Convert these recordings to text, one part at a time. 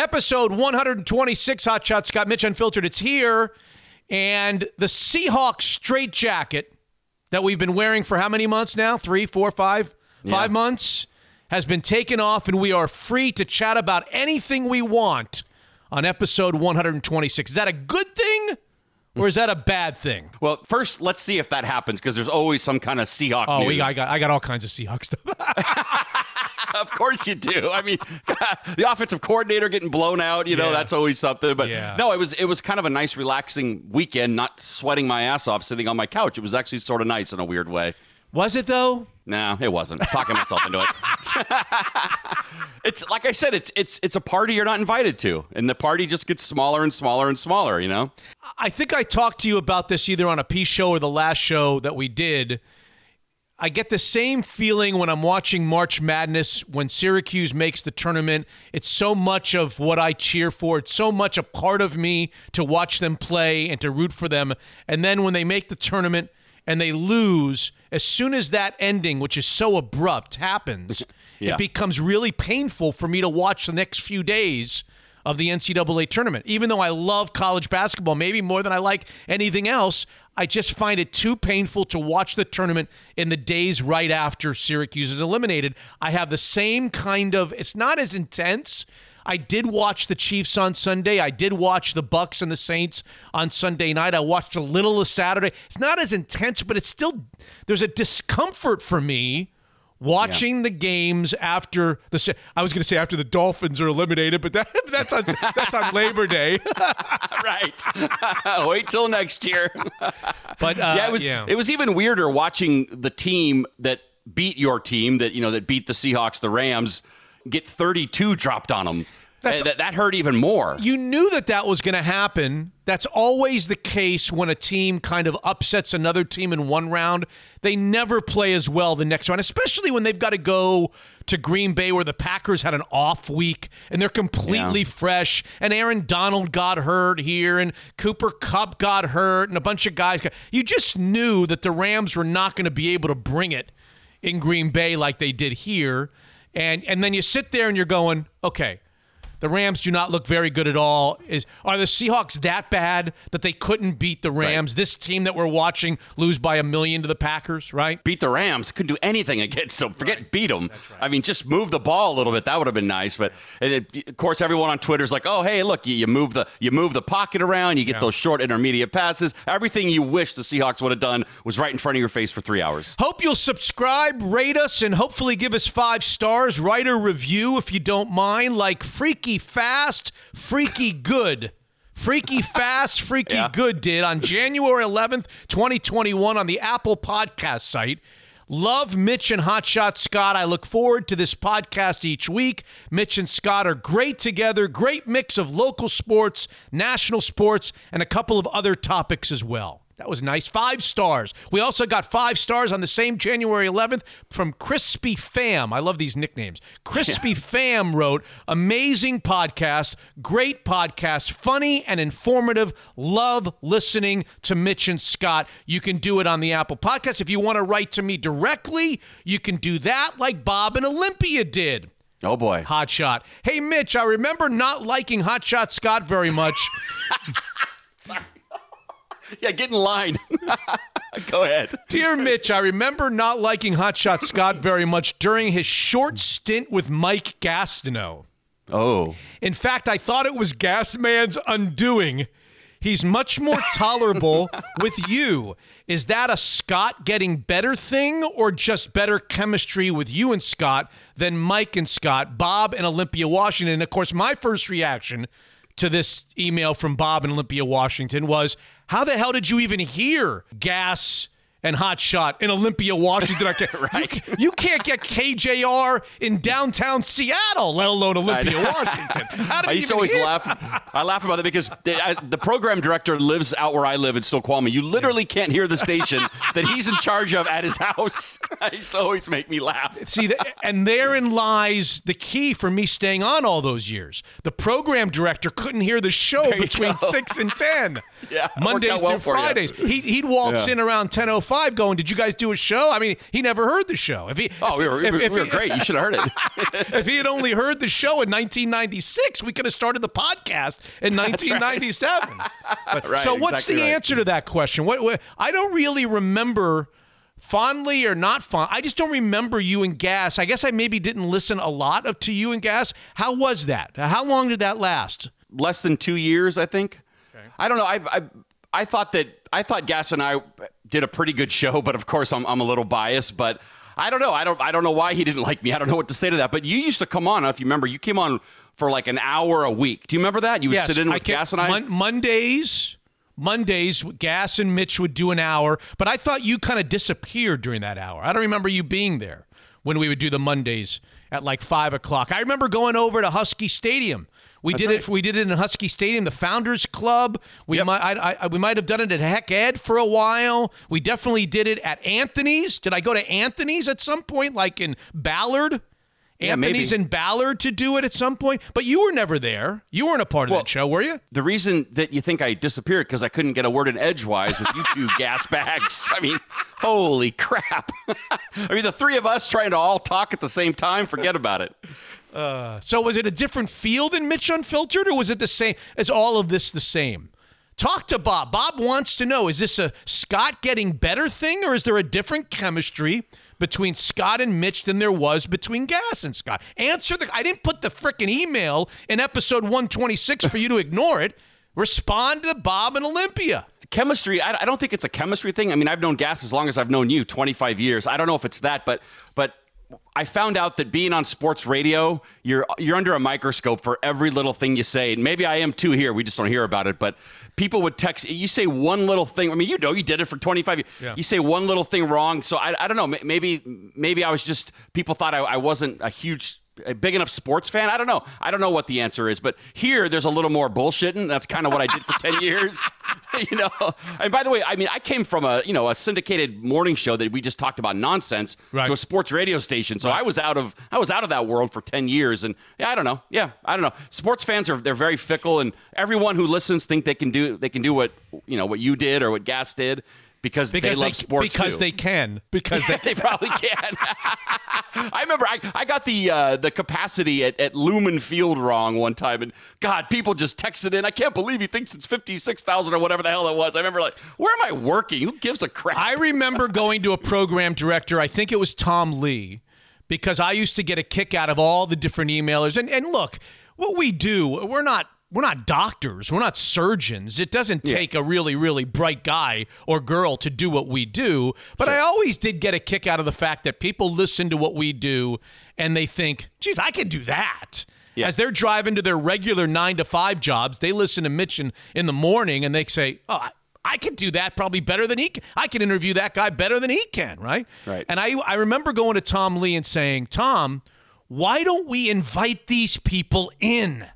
Episode 126 Hot Shot Scott Mitch Unfiltered. It's here. And the Seahawks straight jacket that we've been wearing for how many months now? Three, four, five, five months has been taken off, and we are free to chat about anything we want on episode 126. Is that a good thing? Or is that a bad thing? Well, first, let's see if that happens because there's always some kind of Seahawk Oh, news. we, I got I got all kinds of Seahawks stuff. of course you do. I mean, the offensive coordinator getting blown out, you know, Yeah. that's always something. But Yeah. no, it was it was kind of a nice, relaxing weekend, not sweating my ass off sitting on my couch. It was actually sort of nice in a weird way. Was it though? No, it wasn't. I'm talking myself into it. it's like I said, it's it's it's a party you're not invited to, and the party just gets smaller and smaller and smaller. You know. I think I talked to you about this either on a P show or the last show that we did. I get the same feeling when I'm watching March Madness when Syracuse makes the tournament. It's so much of what I cheer for. It's so much a part of me to watch them play and to root for them. And then when they make the tournament and they lose, as soon as that ending, which is so abrupt, happens, Yeah. it becomes really painful for me to watch the next few days of the NCAA tournament. Even though I love college basketball, maybe more than I like anything else, I just find it too painful to watch the tournament in the days right after Syracuse is eliminated. I have the same kind of, it's not as intense. I did watch the Chiefs on Sunday. I did watch the Bucks and the Saints on Sunday night. I watched a little of Saturday. It's not as intense, but it's still there's a discomfort for me watching the games after the I was going to say after the Dolphins are eliminated, but that, that's on that's on Labor Day. right. Wait till next year. But uh, yeah, it was it was even weirder watching the team that beat your team that you know that beat the Seahawks, the Rams, get 32 dropped on them. That's- that, that hurt even more. you knew that that was going to happen. That's always the case when a team kind of upsets another team in one round. They never play as well the next round, especially when they've got to go to Green Bay where the Packers had an off week and they're completely Yeah. fresh. And Aaron Donald got hurt here and Cooper Kupp got hurt and a bunch of guys got. You just knew that the Rams were not going to be able to bring it in Green Bay like they did here. And and then you sit there and you're going, okay, the Rams do not look very good at all. Is are the Seahawks that bad that they couldn't beat the Rams? This team that we're watching lose by a million to the Packers, right? beat the Rams. Couldn't do anything against them. Forget beat them. I mean, just move the ball a little bit. That would have been nice. But and it, of course, everyone on Twitter is like, "Oh, hey, look, you, you move the you move the pocket around. You get Yeah. those short intermediate passes. Everything you wish the Seahawks would have done was right in front of your face for three hours." Hope you'll subscribe, rate us, and hopefully give us five stars. Write a review if you don't mind, like Freaky Fast, Freaky Good. Freaky Fast, Freaky Yeah. Good did on January 11th, 2021 on the Apple Podcast site. Love Mitch and Hotshot Scott. I look forward to this podcast each week. Mitch and Scott are great together, great mix of local sports, national sports, and a couple of other topics as well. That was nice. Five stars. We also got five stars on the same January 11th from Crispy Fam. I love these nicknames. Crispy Fam wrote, Amazing podcast, great podcast, funny and informative. Love listening to Mitch and Scott. You can do it on the Apple Podcast. If you want to write to me directly, you can do that like Bob and Olympia did. Oh boy. Hot Shot. Hey, Mitch, I remember not liking Hot Shot Scott very much. Yeah, get in line. Go ahead. Dear Mitch, I remember not liking Hotshot Scott very much during his short stint with Mike Gastineau. Oh. In fact, I thought it was Gasman's undoing. He's much more tolerable with you. Is that a Scott getting better thing or just better chemistry with you and Scott than Mike and Scott, Bob and Olympia Washington? And of course, my first reaction to this email from Bob and Olympia Washington was, How the hell did you even hear gas? And Hot Shot in Olympia, Washington. I can't, right. You, you can't get KJR in downtown Seattle, let alone Olympia, Washington. I used to always hear- laugh. I laugh about it because the, I, the program director lives out where I live in Snoqualmie. You literally can't hear the station that he's in charge of at his house. It used to always make me laugh. See, th- and therein lies the key for me staying on all those years. The program director couldn't hear the show between go. six and ten. Yeah, Mondays out well through. Fridays. He, he'd waltz Yeah. in around ten oh five, going, "Did you guys do a show?" I mean, he never heard the show. If he, Oh, we were, if, we if were he- great. You should have heard it. if he had only heard the show in 1996, we could have started the podcast in 1997. But- Right, so, what's exactly the right. answer to that question? What, what I don't really remember fondly or not fond. I just don't remember you and Gas. I guess I maybe didn't listen a lot of to you and Gas. How was that? How long did that last? Less than two years, I think. I don't know. I, I I thought that I thought Gas and I did a pretty good show, but of course I'm I'm a little biased. But I don't know. I don't I don't know why he didn't like me. I don't know what to say to that. But you used to come on. If you remember, you came on for like an hour a week. Do you remember that? You would sit in with kept- Gas and I. Mon- Mondays, Mondays, Gas and Mitch would do an hour, but I thought you kind of disappeared during that hour. I don't remember you being there when we would do the Mondays at like five o'clock. I remember going over to Husky Stadium. We did it. We did it in Husky Stadium, the Founders Club. We Yep. might. I, I, we might have done it at Hec Ed for a while. We definitely did it at Anthony's. Did I go to Anthony's at some point, like in Ballard? Yeah, Anthony's maybe. in Ballard to do it at some point, but you were never there. You weren't a part of Well- that show, were you? the reason that you think I disappeared because I couldn't get a word in edgewise with you two gas bags. I mean, holy crap! I mean, the three of us trying to all talk at the same time. Forget about it. Uh, so was it a different feel than Mitch Unfiltered, or was it the same? Is all of this the same? Talk to Bob. Bob wants to know: Is this a Scott getting better thing, or is there a different chemistry between Scott and Mitch than there was between Gas and Scott? Answer the. I didn't put the frickin' email in episode one twenty six for you to ignore it. Respond to Bob and Olympia. chemistry I, I don't think it's a chemistry thing i mean i've known gas as long as i've known you 25 years i don't know if it's that but but i found out that being on sports radio you're you're under a microscope for every little thing you say. And maybe i am too here. We just don't hear about it. But people would text you say one little thing. I mean you know you did it for 25 years Yeah. you say one little thing wrong. So i, I don't know. Maybe maybe i was just people thought i, I wasn't a huge a big enough sports fan? I don't know. I don't know what the answer is, but here there's a little more bullshitting. That's kind of what I did for 10 years. you know. And by the way, I mean I came from a, you know, a syndicated morning show that we just talked about nonsense Right. to a sports radio station. So I was out of I was out of that world for 10 years and yeah, I don't know. Yeah, I don't know. Sports fans are they're very fickle and everyone who listens think they can do they can do what, you know, what you did or what Gas did because, Because they love sports because too. they can. Because they they probably can. I remember I, I got the uh, the capacity at, at Lumen Field wrong one time, and God, people just texted in. I can't believe he thinks it's fifty six thousand or whatever the hell it was. I remember like, where am I working? Who gives a crap? I remember going to a program director, I think it was Tom Lee, because I used to get a kick out of all the different emailers. And and look, what we do, we're not we're not doctors, we're not surgeons. It doesn't take a really really bright guy or girl to do what we do, but I always did get a kick out of the fact that people listen to what we do and they think, "Geez, I can do that." Yeah. As they're driving to their regular 9 to 5 jobs, they listen to Mitch in, in the morning and they say, "Oh, I- I could do that probably better than he can. I can interview that guy better than he can, right? Right. And I, I remember going to Tom Lee and saying, Tom, why don't we invite these people in?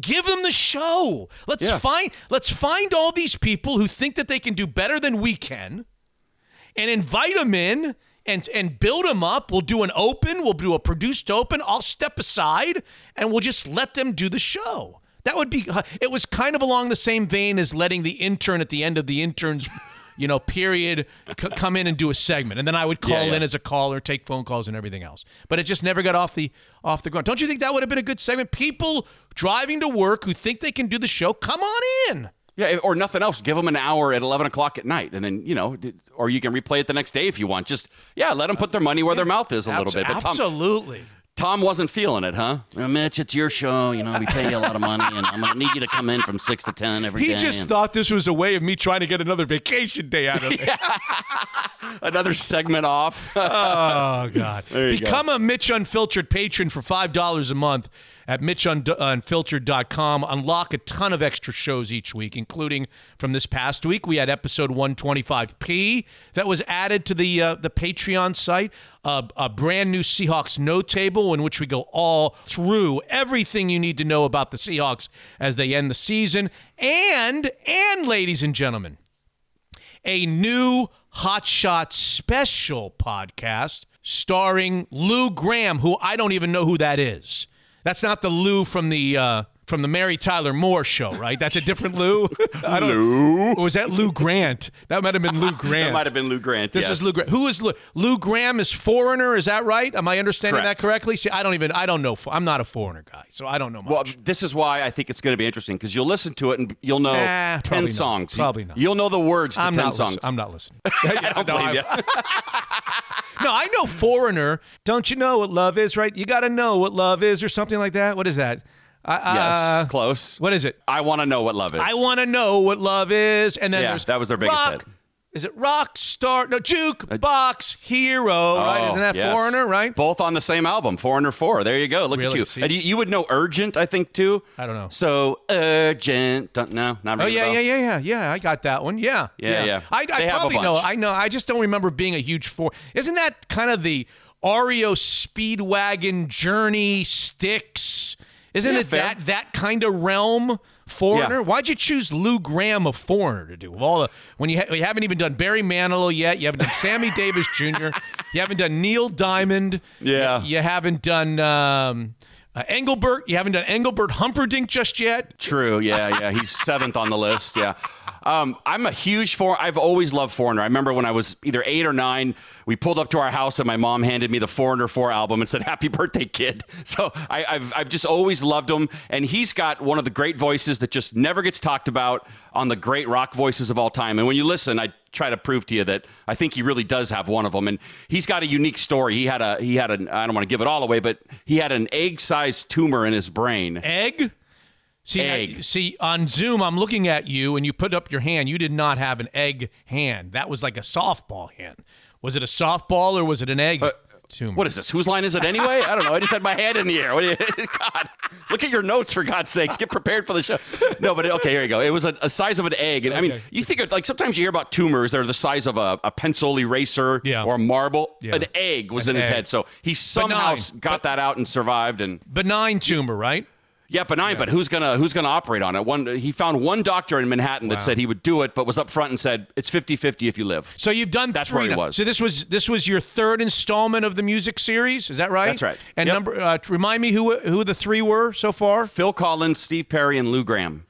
Give them the show. Let's Yeah. find let's find all these people who think that they can do better than we can and invite them in and and build them up. We'll do an open, we'll do a produced open. I'll step aside and we'll just let them do the show. That would be uh, it was kind of along the same vein as letting the intern at the end of the intern's you know period c- come in and do a segment and then I would call yeah. in as a caller, take phone calls and everything else. But it just never got off the off the ground. Don't you think that would have been a good segment? People driving to work who think they can do the show, come on in. yeah, or nothing else. Give them an hour at eleven o'clock at night, and then you know, or you can replay it the next day if you want. Just yeah, let them put their money where their mouth is a little bit. But Tom, Absolutely. Tom wasn't feeling it, huh? Well, Mitch, it's your show. You know, we pay you a lot of money, and I'm going to need you to come in from six to ten every day. He just and thought this was a way of me trying to get another vacation day out of it. another segment off. oh God! you go. Become a Mitch Unfiltered patron for five dollars a month at MitchUnfiltered.com. Unlock a ton of extra shows each week, including from this past week. We had episode 125p that was added to the uh, the Patreon site. Uh, a brand new Seahawks no table in which we go all through everything you need to know about the Seahawks as they end the season. And and ladies and gentlemen, a new Hot Shot special podcast starring Lou Gramm, who I don't even know who that is. That's not the Lou from the uh, from the Mary Tyler Moore show, right? That's a different Lou. I don't, Lou. Or was that Lou Grant? That might have been Lou Grant. That might have been Lou Grant. This yes. is Lou Grant. Who is Lou? Lou Gramm is foreigner. Is that right? Am I understanding Correct. that correctly? See, I don't even. I don't know. I'm not a foreigner guy, so I don't know much. Well, this is why I think it's going to be interesting because you'll listen to it and you'll know Nah, ten not. songs. Probably not. You'll know the words to I'm ten not. songs. Listen, I'm not listening. I don't No, I'm- you. No, I know foreigner. Don't you know what love is? Right? You got to know what love is, or something like that. What is that? Uh, yes, uh, close. What is it? I want to know what love is. I want to know what love is. And then Yeah, there's that was their biggest rock, hit. Is it rock star? No, juke box hero. right? Oh, Isn't that yes. foreigner? Right? Both on the same album, Foreigner Four. There you go. Look at you. And you. You would know Urgent, I think, too. I don't know. So urgent. Don't, no, not Oh yeah, yeah, yeah, yeah, yeah. I got that one. Yeah, Yeah, yeah. I, I a probably know. I know. I just don't remember being a huge for. Isn't that kind of the REO Speedwagon Journey Styx? Isn't Yeah, it fair. that that kind of realm? Foreigner. Yeah. Why'd you choose Lou Gramm a Foreigner to do? Of all the when you ha- you haven't even done Barry Manilow yet. You haven't done Sammy Davis Jr. You haven't done Neil Diamond. Yeah. You, you haven't done um, uh, Engelbert. You haven't done Engelbert Humperdinck just yet. True. Yeah, yeah. He's seventh on the list. Yeah. Um, I'm a huge foreigner. I've always loved Foreigner. I remember when I was either eight or nine, we pulled up to our house and my mom handed me the Foreigner 4 album and said, Happy birthday, kid. So I, I've, I've just always loved him. And he's got one of the great voices that just never gets talked about on the great rock voices of all time. And when you listen, I try to prove to you that I think he really does have one of them. And he's got a unique story. He had a, he had an, I don't want to give it all away, but he had an egg sized tumor in his brain. Egg? See, Egg. I- see, on Zoom, I'm looking at you, and you put up your hand. You did not have an egg hand. That was like a softball hand. Was it a softball or was it an egg? Uh, tumor? What is this? Whose line is it anyway? I don't know. I just had my hand in the air. What you, God, look at your notes for God's sakes. Get prepared for the show. No, but okay, here you go. It was a, a size of an egg, and I mean, you think of, like sometimes you hear about tumors that are the size of a, a pencil eraser Yeah. or a marble. Yeah. An egg was An in his head, so he somehow Benign. got that out and survived. And benign tumor, right? Yeah, benign. But who's gonna who's gonna operate on it? One he found one doctor in Manhattan that said he would do it, but was up front and said it's 50-50 if you live. So you've done That's three where he now. was. So this was this was your third installment of the music series. Is that right? That's right. And Yep. number, uh, remind me who who the three were so far. Phil Collins, Steve Perry, and Lou Gramm.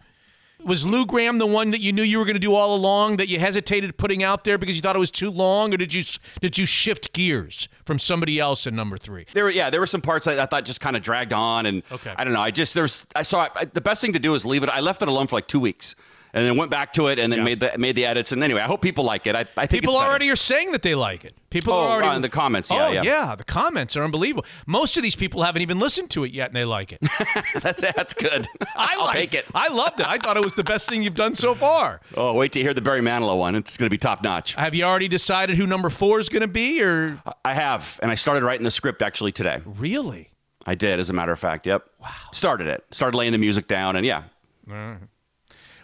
Was Lou Gramm the one that you knew you were going to do all along that you hesitated putting out there because you thought it was too long, or did you did you shift gears from somebody else in number three? There were yeah, there were some parts I, I thought just kind of dragged on, and Okay. I don't know. I just there's I saw I, the best thing to do is leave it. I left it alone for like two weeks, and then went back to it, and then Yeah. made the made the edits. And anyway, I hope people like it. I, I think People already are saying that they like it. People Oh, are already uh, in the comments, yeah, oh yeah. the comments are unbelievable. Most of these people haven't even listened to it yet, and they like it. that's, that's good. I I'll like take it. I loved it. I thought it was the best thing you've done so far. Oh, wait to hear the Barry Manilow one. It's going to be top notch. Have you already decided who number four is going to be, or I have, and I started writing the script actually today. really? I did, as a matter of fact. Yep. Wow. Started it. Started laying the music down, and yeah,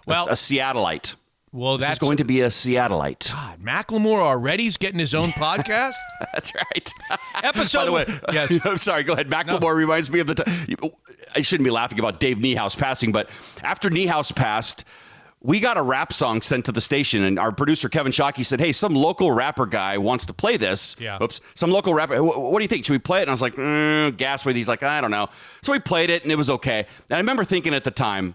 Well, a Seattleite. well, This that's is going to be a Seattleite. God, Macklemore already's getting his own podcast. That's right. Episode. By the way, yes. I'm sorry. Go ahead. Macklemore reminds me of the time. I shouldn't be laughing about Dave Niehaus passing, but after Niehaus passed, we got a rap song sent to the station, and our producer Kevin Shockey said, "Hey, some local rapper guy wants to play this. Yeah. Oops. Some local rapper. What do you think? Should we play it?" And I was like, mm, "Gas with." He's like, "I don't know." So we played it, and it was okay. And I remember thinking at the time.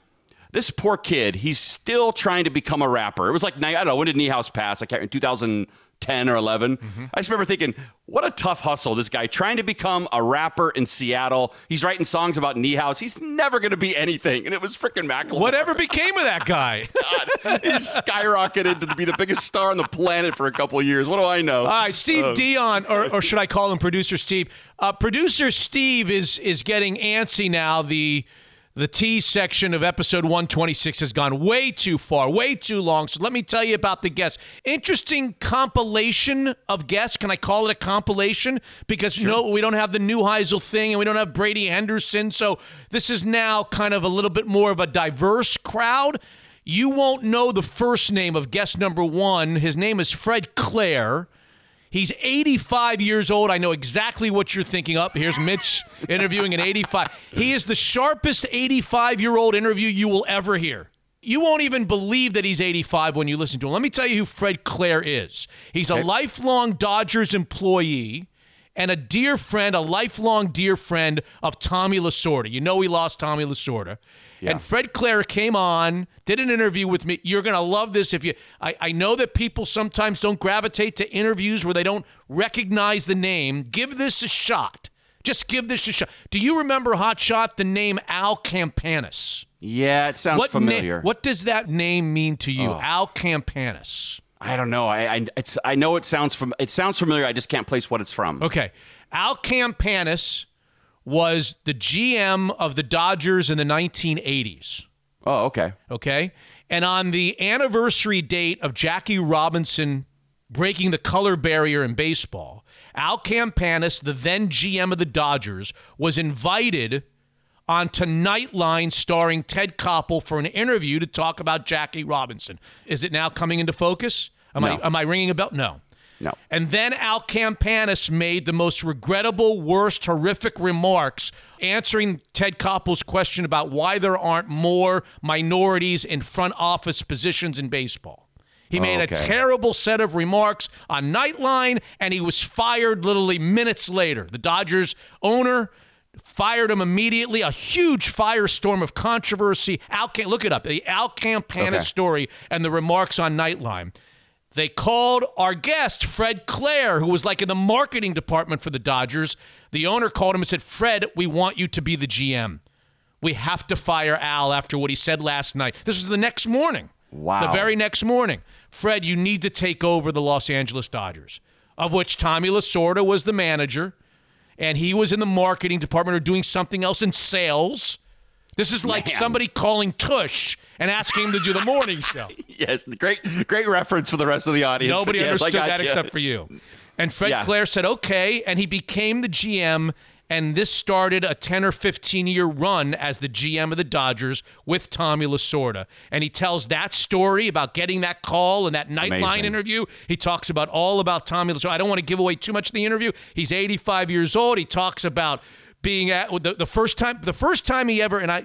This poor kid, he's still trying to become a rapper. It was like, I don't know, when did Niehaus pass? I can't, in 2010 or 11. Mm-hmm. I just remember thinking, what a tough hustle, this guy trying to become a rapper in Seattle. He's writing songs about Niehaus. He's never going to be anything. And it was freaking Macklemore. Whatever became of that guy? God, he skyrocketed to be the biggest star on the planet for a couple of years. What do I know? All right, Steve Dion, or, or should I call him producer Steve? Uh, producer Steve is is getting antsy now. The the T section of episode 126 has gone way too far, way too long. So let me tell you about the guests. Interesting compilation of guests. Can I call it a compilation? Because no, we don't have the new Heisel thing, and we don't have Brady Henderson. So this is now kind of a little bit more of a diverse crowd. You won't know the first name of guest number one. His name is Fred Claire. He's 85 years old. I know exactly what you're thinking. Up here's Mitch interviewing an 85. He is the sharpest 85 year old interview you will ever hear. You won't even believe that he's 85 when you listen to him. Let me tell you who Fred Claire is. He's a lifelong Dodgers employee and a dear friend, a lifelong dear friend of Tommy Lasorda. You know he lost Tommy Lasorda. Yeah. And Fred Claire came on, did an interview with me. You're going to love this if you. I, I know that people sometimes don't gravitate to interviews where they don't recognize the name. Give this a shot. Just give this a shot. Do you remember Hot Shot the name Al Campanis? Yeah, it sounds What na- familiar. what does that name mean to you, Oh. Al Campanis? I don't know. I, I it's I know it sounds from it sounds familiar. I just can't place what it's from. Okay. Al Campanis was the GM of the Dodgers in the 1980s. Oh, okay. Okay. And on the anniversary date of Jackie Robinson breaking the color barrier in baseball, Al Campanis, the then GM of the Dodgers, was invited onto Nightline starring Ted Koppel for an interview to talk about Jackie Robinson. Is it now coming into focus? Am No. I am I ringing a bell? No. No. And then Al Campanis made the most regrettable, worst, horrific remarks, answering Ted Koppel's question about why there aren't more minorities in front office positions in baseball. He made a okay. terrible set of remarks on Nightline, and he was fired literally minutes later. The Dodgers owner fired him immediately. A huge firestorm of controversy. Al, look it up. The Al Campanis Okay. story and the remarks on Nightline. They called our guest, Fred Claire, who was like in the marketing department for the Dodgers. The owner called him and said, Fred, we want you to be the GM. We have to fire Al after what he said last night. This was the next morning. Wow. The very next morning. Fred, you need to take over the Los Angeles Dodgers, of which Tommy Lasorda was the manager, and he was in the marketing department or doing something else in sales. This is like Man. somebody calling Tush and asking him to do the morning show. Yes, great great reference for the rest of the audience. Nobody Yes, understood that you. except for you. And Fred Yeah. Claire said, okay. And he became the GM. And this started a 10 or 15 year run as the GM of the Dodgers with Tommy Lasorda. And he tells that story about getting that call and that Nightline interview. He talks about all about Tommy Lasorda. I don't want to give away too much of the interview. He's 85 years old. He talks about being at the, the first time the first time he ever and I,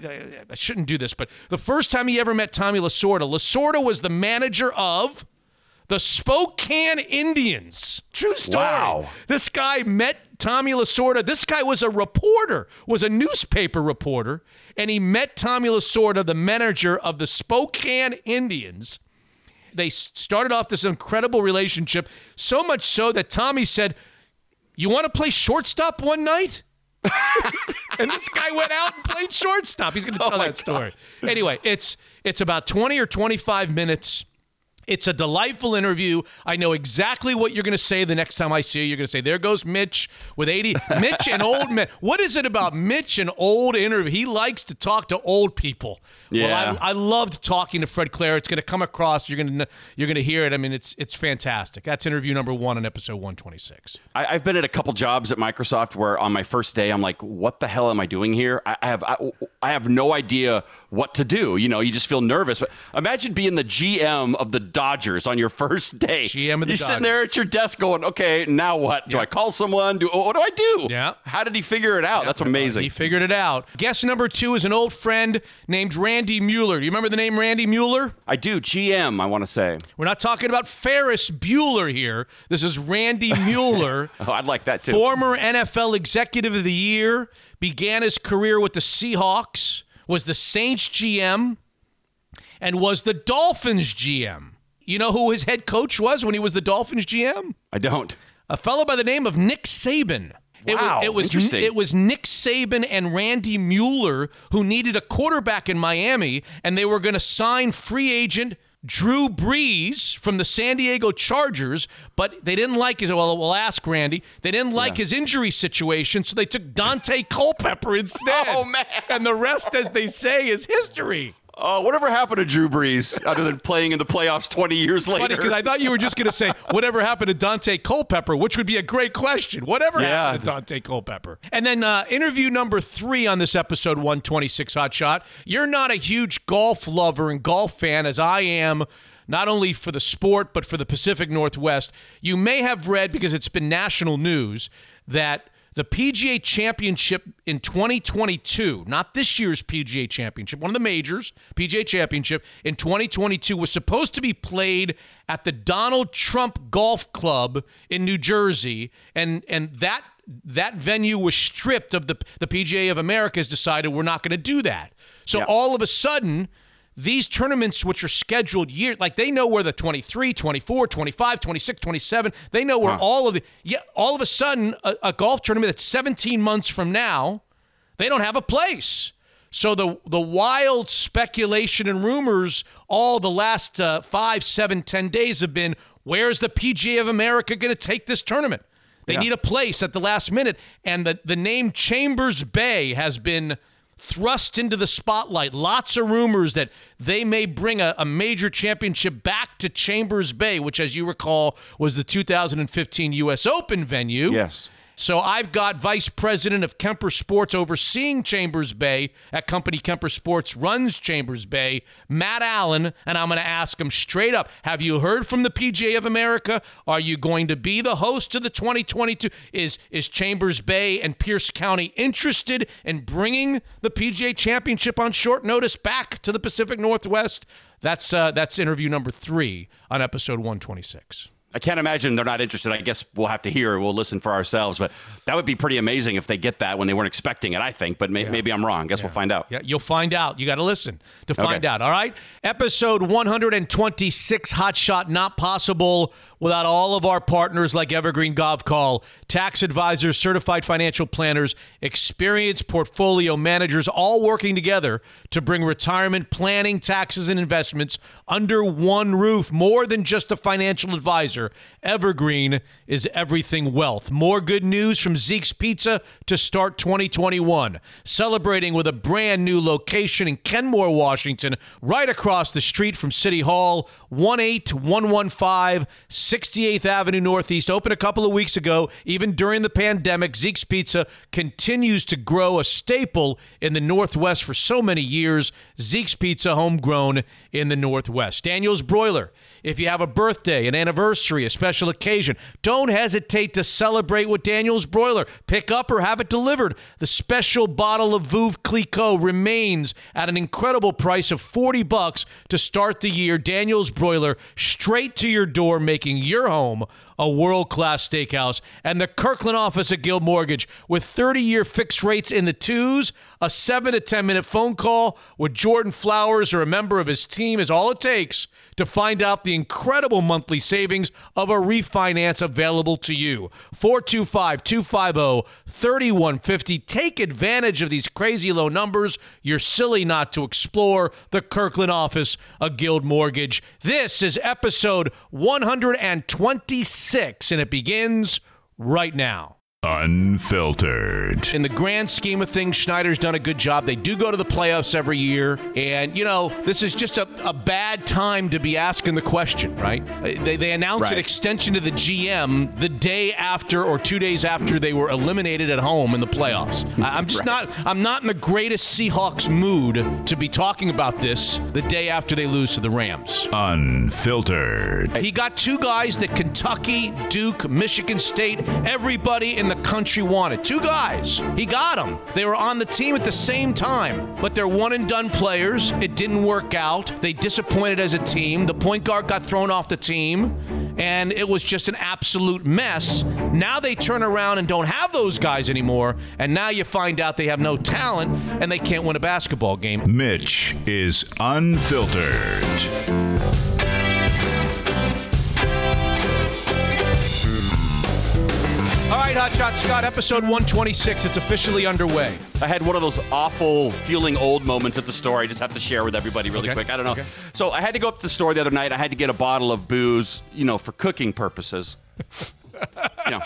I shouldn't do this but the first time he ever met Tommy Lasorda Lasorda was the manager of the Spokane Indians. True story. Wow. This guy met Tommy Lasorda. This guy was a reporter, was a newspaper reporter, and he met Tommy Lasorda, the manager of the Spokane Indians. They started off this incredible relationship, so much so that Tommy said, "You want to play shortstop one night?" and this guy went out and played shortstop. He's going to oh tell my that story. Anyway, it's it's about 20 or 25 minutes. It's a delightful interview. I know exactly what you're going to say the next time I see you. You're going to say, "There goes Mitch with 80." Mitch and old men. What is it about Mitch and old interview? He likes to talk to old people. Yeah. Well, I, I loved talking to Fred Claire. It's going to come across. You're going to you're going to hear it. I mean, it's it's fantastic. That's interview number one on episode 126. I, I've been at a couple jobs at Microsoft where on my first day I'm like, "What the hell am I doing here?" I, I have I, I have no idea what to do. You know, you just feel nervous. But imagine being the GM of the Dodgers on your first day. GM of the You're sitting there at your desk going, "Okay, now what? Do Yeah. I call someone? Do what do I do?" Yeah. How did he figure it out? That's amazing. He figured it out. Guest number two is an old friend named Randy Mueller. Do you remember the name Randy Mueller? I do. GM. I want to say. We're not talking about Ferris Bueller here. This is Randy Mueller. Oh, I'd like that too. Former NFL Executive of the Year, began his career with the Seahawks, was the Saints GM, and was the Dolphins GM. You know who his head coach was when he was the Dolphins GM? I don't. A fellow by the name of Nick Saban. It was- Wow, it was interesting. it was Nick Saban and Randy Mueller who needed a quarterback in Miami, and they were going to sign free agent Drew Brees from the San Diego Chargers, but they didn't like his. Well, we'll ask Randy. They didn't like his injury situation, so they took Daunte Culpepper instead. Oh, man. And the rest, as they say, is history. Oh, whatever happened to Drew Brees other than playing in the playoffs 20 years later? Because I thought you were just going to say whatever happened to Daunte Culpepper, which would be a great question. Whatever Yeah. happened to Daunte Culpepper? And then uh, interview number three on this episode 126 Hot Shot. You're not a huge golf lover and golf fan as I am. Not only for the sport, but for the Pacific Northwest. You may have read, because it's been national news, that the PGA Championship in 2022, not this year's PGA Championship, one of the majors, PGA Championship in 2022 was supposed to be played at the Donald Trump Golf Club in New Jersey, and and that that venue was stripped of the the PGA of America has decided we're not going to do that. So Yeah. all of a sudden, these tournaments which are scheduled year like they know where the 23 24 25 26 27 they know where Huh. all of the yeah all of a sudden a, a golf tournament that's 17 months from now they don't have a place so the the wild speculation and rumors all the last uh, five seven ten days have been where's the pga of america going to take this tournament they Yeah. need a place at the last minute and the, the name chambers bay has been thrust into the spotlight lots of rumors that they may bring a, a major championship back to chambers bay which as you recall was the 2015 us open venue Yes. So I've got vice president of Kemper Sports overseeing Chambers Bay at company Kemper Sports runs Chambers Bay, Matt Allen, and I'm going to ask him straight up, have you heard from the PGA of America? Are you going to be the host of the 2022 is is Chambers Bay and Pierce County interested in bringing the PGA Championship on short notice back to the Pacific Northwest? That's uh, that's interview number 3 on episode 126. I can't imagine they're not interested. I guess we'll have to hear. We'll listen for ourselves. But that would be pretty amazing if they get that when they weren't expecting it. I think, but may, maybe I'm wrong. Guess we'll find out. Yeah, you'll find out. You got to listen to find Okay. out. All right. Episode 126 Hot Shot Not Possible without all of our partners like Evergreen Gavekal, tax advisors, certified financial planners, experienced portfolio managers, all working together to bring retirement planning, taxes, and investments under one roof. More than just a financial advisor, Evergreen is everything wealth. More good news from Zeke's Pizza to start 2021. Celebrating with a brand new location in Kenmore, Washington, right across the street from City Hall, 18115 68th Avenue Northeast. Opened a couple of weeks ago. Even during the pandemic, Zeke's Pizza continues to grow a staple in the Northwest for so many years. Zeke's Pizza, homegrown in the Northwest. Daniel's Broiler. If you have a birthday, an anniversary, a special occasion, don't hesitate to celebrate with Daniel's Broiler. Pick up or have it delivered. The special bottle of Veuve Clicquot remains at an incredible price of 40 bucks to start the year. Daniel's Broiler straight to your door, making your home a world-class steakhouse. And the Kirkland office at Guild Mortgage with 30-year fixed rates in the twos, a 7 to 10 minute phone call with Jordan Flowers or a member of his team is all it takes to find out the incredible monthly savings of a refinance available to you. 425 250 3150. Take advantage of these crazy low numbers. You're silly not to explore the Kirkland office of Guild Mortgage. This is episode 126, and it begins right now. Unfiltered. In the grand scheme of things, Schneider's done a good job. They do go to the playoffs every year. And, you know, this is just a, a bad time to be asking the question, right? Uh, they, they announced an extension to the GM the day after or two days after they were eliminated at home in the playoffs. I- I'm just not I'm not in the greatest Seahawks mood to be talking about this the day after they lose to the Rams. Unfiltered. He got two guys that Kentucky, Duke, Michigan State, everybody in the country wanted. Two guys. He got them. They were on the team at the same time, but they're one and done players. It didn't work out. They disappointed as a team. The point guard got thrown off the team, and it was just an absolute mess. Now they turn around and don't have those guys anymore, and now you find out they have no talent and they can't win a basketball game. Mitch is unfiltered. All right, Hot Shot Scott, episode 126. It's officially underway. I had one of those awful feeling old moments at the store. I just have to share with everybody really Okay. quick. I don't know. Okay. So I had to go up to the store the other night. I had to get a bottle of booze, you know, for cooking purposes. you know,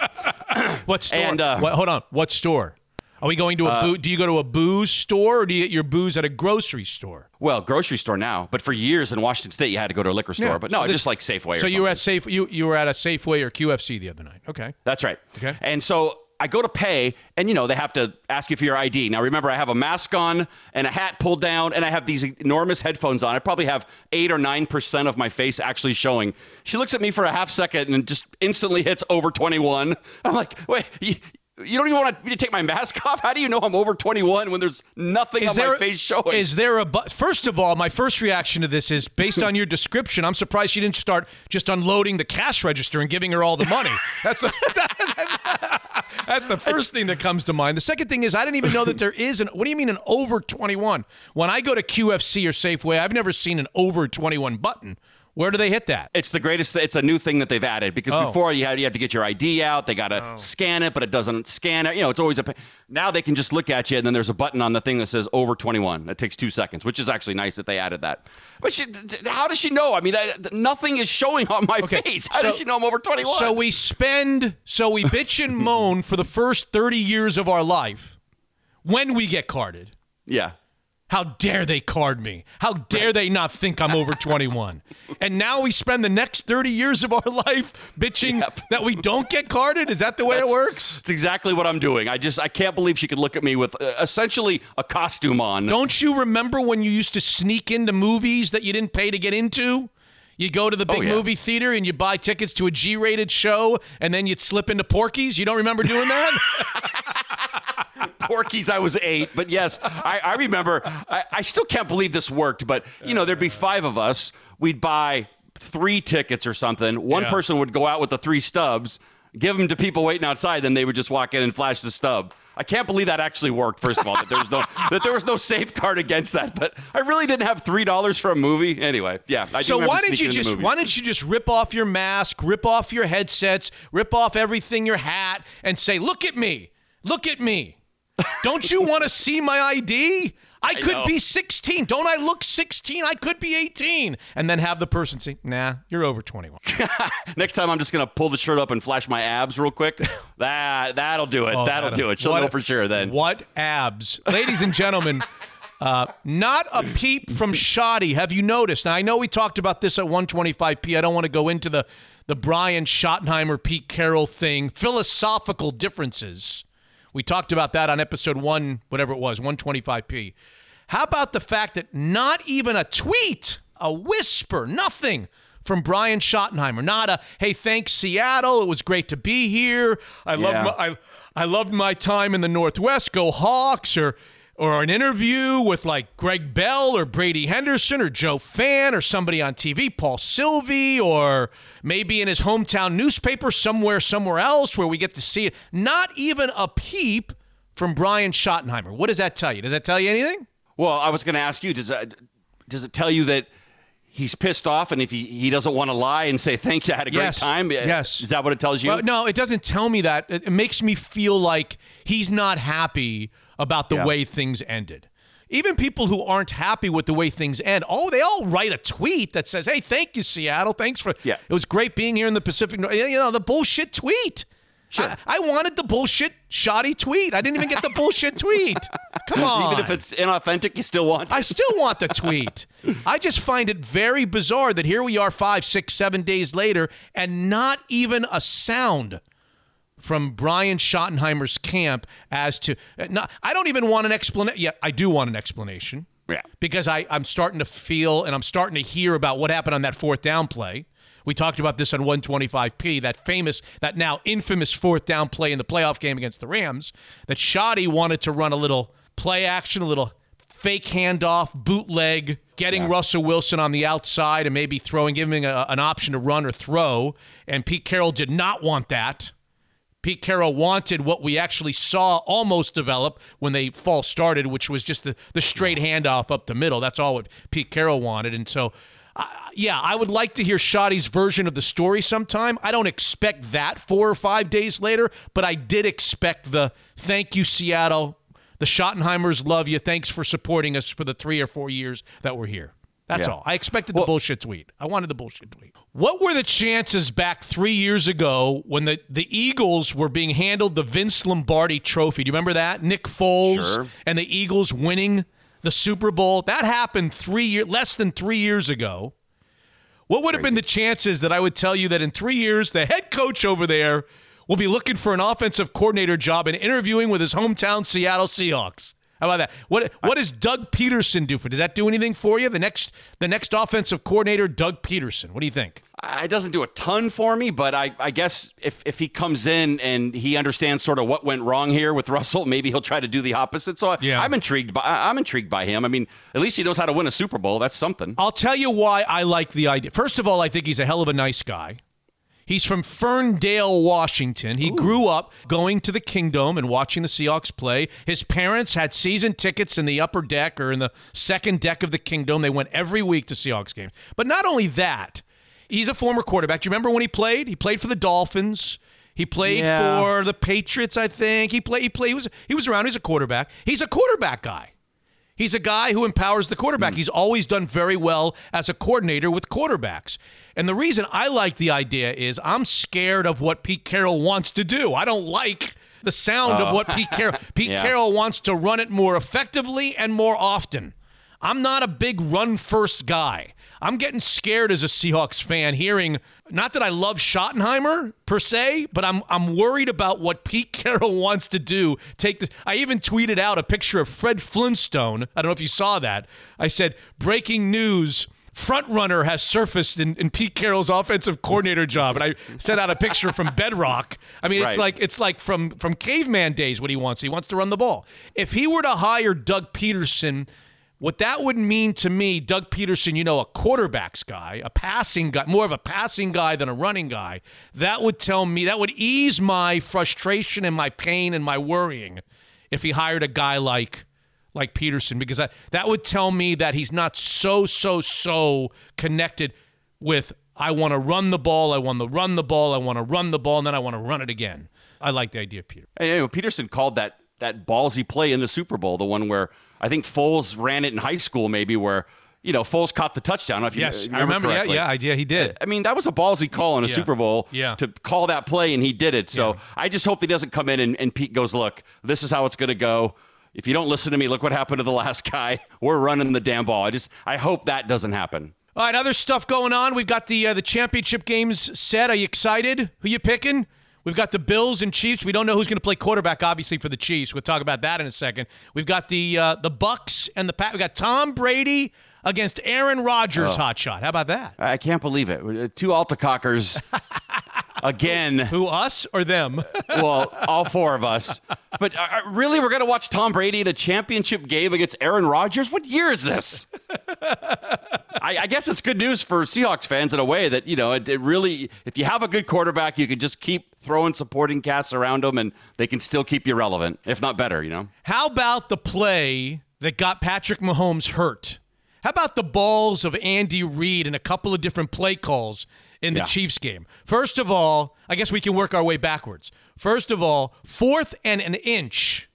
What store? And, uh, what, hold on. What store? Are we going to a uh, boo- do you go to a booze store or do you get your booze at a grocery store? well, grocery store now, but for years in Washington State, you had to go to a liquor store. Yeah. But no, this- just like Safeway. Or So you were at Safe you you were at a Safeway or QFC the other night. Okay. That's right. Okay. And so I go to pay, and you know they have to ask you for your ID. Now remember, I have a mask on and a hat pulled down, and I have these enormous headphones on. I probably have eight or nine percent of my face actually showing. She looks at me for a half second and just instantly hits over twenty one. I'm like, wait. You, You don't even want me to take my mask off. How do you know I'm over 21 when there's nothing on my face showing? Is there a but? First of all, my first reaction to this is based on your description. I'm surprised she didn't start just unloading the cash register and giving her all the money. That's the, that's the first thing that comes to mind. The second thing is I didn't even know that there is an. What do you mean an over 21? When I go to QFC or Safeway, I've never seen an over 21 button. Where do they hit that? It's the greatest. It's a new thing that they've added because Oh. before you had you had to get your ID out. They got to oh. scan it, but it doesn't scan it. You know, it's always a. Now they can just look at you, and then there's a button on the thing that says over 21. It takes two seconds, which is actually nice that they added that. But she, how does she know? I mean, I, nothing is showing on my face. How does she know I'm over 21? So we spend, so we bitch and moan for the first 30 years of our life when we get carded. yeah. How dare they card me? How dare they not think I'm over 21? and now we spend the next 30 years of our life bitching Yep. that we don't get carded? Is that the way it works? It's exactly what I'm doing. I just I can't believe she could look at me with uh, essentially a costume on. Don't you remember when you used to sneak into movies that you didn't pay to get into? You go to the big Oh, yeah. movie theater and you buy tickets to a G rated show and then you'd slip into Porky's. You don't remember doing that? Porky's, I was eight, but yes, I, I remember. I, I still can't believe this worked, but you know, there'd be five of us. We'd buy three tickets or something. One Yeah. person would go out with the three stubs, give them to people waiting outside, then they would just walk in and flash the stub. I can't believe that actually worked. First of all, that there was no that there was no safeguard against that. But I really didn't have three dollars for a movie anyway. Yeah. I So why didn't you just why didn't you just rip off your mask, rip off your headsets, rip off everything, your hat, and say, "Look at me, look at me." Don't you want to see my ID? I could know. be 16. Don't I look 16? I could be 18. And then have the person say, "Nah, you're over 21." Next time, I'm just gonna pull the shirt up and flash my abs real quick. That that'll do it. Oh, that'll Adam, do it. She'll what- know for sure then. What abs, ladies and gentlemen? Uh, not a peep from Schotty. Have you noticed? Now I know we talked about this at 125p. I don't want to go into the the Brian Schottenheimer Pete Carroll thing. Philosophical differences. We talked about that on episode one, whatever it was, 125p. How about the fact that not even a tweet, a whisper, nothing from Brian Schottenheimer. Not a hey, thanks Seattle. It was great to be here. I love Yeah. my, I I loved my time in the Northwest. Go Hawks or or an interview with like Greg Bell or Brady Henderson or Joe Fan or somebody on TV, Paul Silvi, or maybe in his hometown newspaper somewhere, somewhere else where we get to see it. Not even a peep from Brian Schottenheimer. What does that tell you? Does that tell you anything? Well, I was going to ask you. Does that, does it tell you that he's pissed off, and if he, he doesn't want to lie and say thank you, I had a great Yes. time? Yes. Is that what it tells you? Well, no, it doesn't tell me that. It, it makes me feel like he's not happy about the Yeah. way things ended. Even people who aren't happy with the way things end, oh, they all write a tweet that says, "Hey, thank you, Seattle. Thanks for Yeah. it was great being here in the Pacific." You know, the bullshit tweet. Sure. I, I wanted the bullshit Schotty tweet. I didn't even get the bullshit tweet. Come on. Even if it's inauthentic, you still want. I still want the tweet. I just find it very bizarre that here we are five, six, seven days later, and not even a sound from Brian Schottenheimer's camp as to. uh, Not, I don't even want an explanation. Yeah, I do want an explanation. Yeah. Because I, I'm starting to feel and I'm starting to hear about what happened on that fourth down play. We talked about this on 125p, that famous, that now infamous fourth down play in the playoff game against the Rams, that Schotty wanted to run a little play action, a little fake handoff, bootleg, getting Russell Wilson on the outside and maybe throwing, giving a, an option to run or throw. And Pete Carroll did not want that. Pete Carroll wanted what we actually saw almost develop when they fall started, which was just the, the straight handoff up the middle. That's all what Pete Carroll wanted. And so, uh, yeah, I would like to hear Schotty's version of the story sometime. I don't expect that four or five days later, but I did expect the thank you, Seattle. The Schottenheimers love you. Thanks for supporting us for the three or four years that we're here. That's Yeah. all. I expected the bullshit tweet. I wanted the bullshit tweet. What were the chances back three years ago when the, the Eagles were being handled the Vince Lombardi trophy? Do you remember that? Nick Foles Sure. and the Eagles winning the Super Bowl. That happened three year less than three years ago. What would have been the chances that I would tell you that in three years the head coach over there will be looking for an offensive coordinator job and interviewing with his hometown Seattle Seahawks? How about that? What what does Doug Pederson do for? Does that do anything for you? The next the next offensive coordinator, Doug Pederson. What do you think? It doesn't do a ton for me, but I, I guess if, if he comes in and he understands sort of what went wrong here with Russell, maybe he'll try to do the opposite. So Yeah. I'm intrigued by I'm intrigued by him. I mean, at least he knows how to win a Super Bowl. That's something. I'll tell you why I like the idea. First of all, I think he's a hell of a nice guy. He's from Ferndale, Washington. He grew up going to the Kingdom and watching the Seahawks play. His parents had season tickets in the upper deck or in the second deck of the Kingdom. They went every week to Seahawks games. But not only that, he's a former quarterback. Do you remember when he played? He played for the Dolphins. He played Yeah. for the Patriots, I think. He played. He played. He was. He was around. He's a quarterback. He's a quarterback guy. He's a guy who empowers the quarterback. Mm. He's always done very well as a coordinator with quarterbacks. And the reason I like the idea is I'm scared of what Pete Carroll wants to do. I don't like the sound of oh. what Pete Carroll Pete Yeah. Carroll wants to run it more effectively and more often. I'm not a big run first guy. I'm getting scared as a Seahawks fan hearing not that I love Schottenheimer per se, but I'm I'm worried about what Pete Carroll wants to do. Take this. I even tweeted out a picture of Fred Flintstone. I don't know if you saw that. I said, "Breaking news: Front runner has surfaced in, in Pete Carroll's offensive coordinator job." And I sent out a picture from Bedrock. I mean, it's like it's like from from caveman days what he wants. He wants to run the ball. If he were to hire Doug Pederson, what that would mean to me, Doug Pederson, you know, a quarterbacks guy, a passing guy, more of a passing guy than a running guy, that would tell me, that would ease my frustration and my pain and my worrying if he hired a guy like like Pederson, because I, that would tell me that he's not so, so, so connected with I want to run the ball, I want to run the ball, I want to run the ball, and then I want to run it again. I like the idea of Peter. Hey, you know, Pederson called that that ballsy play in the Super Bowl, the one where I think Foles ran it in high school, maybe where you know Foles caught the touchdown. If Yes, you I remember. Yeah, correctly. yeah, I- yeah, he did. I mean, that was a ballsy call in a Yeah. Super Bowl Yeah. to call that play, and he did it. So I just hope he doesn't come in and, and Pete goes, "Look, this is how it's going to go." If you don't listen to me, look what happened to the last guy. We're running the damn ball. I just, I hope that doesn't happen. All right, other stuff going on. We've got the uh, the championship games set. Are you excited? Who you picking? We've got the Bills and Chiefs. We don't know who's going to play quarterback, obviously, for the Chiefs. We'll talk about that in a second. We've got the uh, the Bucs and the Pat. We got Tom Brady against Aaron Rodgers. Hot shot. How about that? I can't believe it. Uh, Two Altacockers again. Who us or them? well, all four of us. But uh, uh, really, we're going to watch Tom Brady in a championship game against Aaron Rodgers? What year is this? I, I guess it's good news for Seahawks fans in a way that, you know, it, it really, if you have a good quarterback, you can just keep throwing supporting casts around them and they can still keep you relevant, if not better, you know? How about the play that got Patrick Mahomes hurt? How about the balls of Andy Reid and a couple of different play calls in the Yeah. Chiefs game? First of all, I guess we can work our way backwards. First of all, fourth and an inch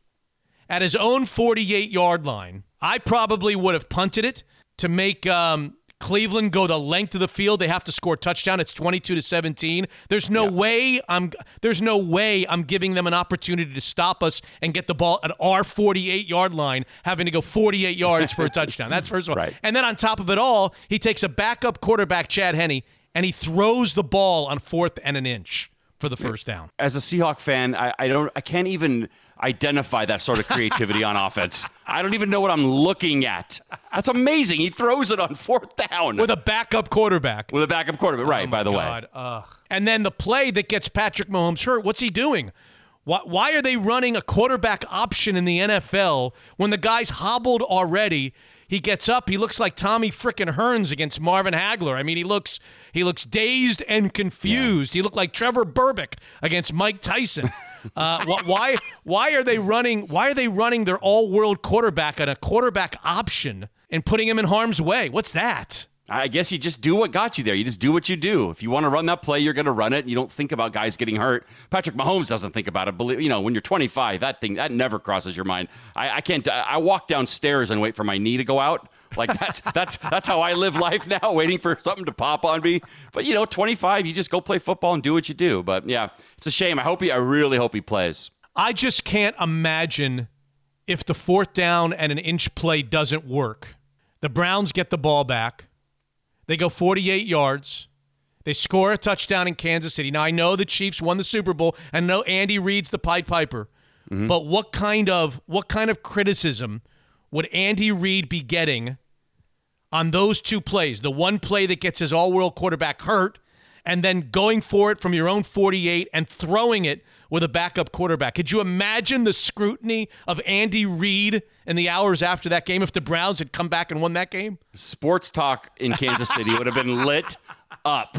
at his own 48 yard line. I probably would have punted it to make um, Cleveland go the length of the field. They have to score a touchdown. It's 22 to 17. There's no way I'm there's no way I'm giving them an opportunity to stop us and get the ball at our 48 yard line, having to go 48 yards for a touchdown. That's first of all. Right. And then on top of it all, he takes a backup quarterback, Chad Henne, and he throws the ball on fourth and an inch for the first down. As a Seahawk fan, I, I don't, I can't even identify that sort of creativity on offense. I don't even know what I'm looking at. That's amazing. He throws it on fourth down With a backup quarterback. with a backup quarterback. Right, oh by the way. God, ugh. And then the play that gets Patrick Mahomes hurt, what's he doing? Why, why are they running a quarterback option in the NFL when the guy's hobbled already? He gets up. He looks like Tommy frickin' Hearns against Marvin Hagler. I mean, he looks he looks dazed and confused. He looked like Trevor Berbick against Mike Tyson. Uh, why why are they running why are they running their all world quarterback at a quarterback option and putting him in harm's way? What's that? I guess you just do what got you there. You just do what you do. If you want to run that play, you're going to run it. You don't think about guys getting hurt. Patrick Mahomes doesn't think about it. Believe you know when you're 25, that thing that never crosses your mind. I, I can't. I walk downstairs and wait for my knee to go out. Like that's that's that's how I live life now, waiting for something to pop on me. But you know, 25, you just go play football and do what you do. But yeah, it's a shame. I hope he. I really hope he plays. I just can't imagine if the fourth down and an inch play doesn't work. The Browns get the ball back. They go 48 yards. They score a touchdown in Kansas City. Now, I know the Chiefs won the Super Bowl and know Andy Reid's the Pied Piper. Mm-hmm. but what kind of what kind of criticism would Andy Reid be getting on those two plays? The one play that gets his all-world quarterback hurt and then going for it from your own 48 and throwing it with a backup quarterback. Could you imagine the scrutiny of Andy Reid in the hours after that game if the Browns had come back and won that game? Sports talk in Kansas City would have been lit up.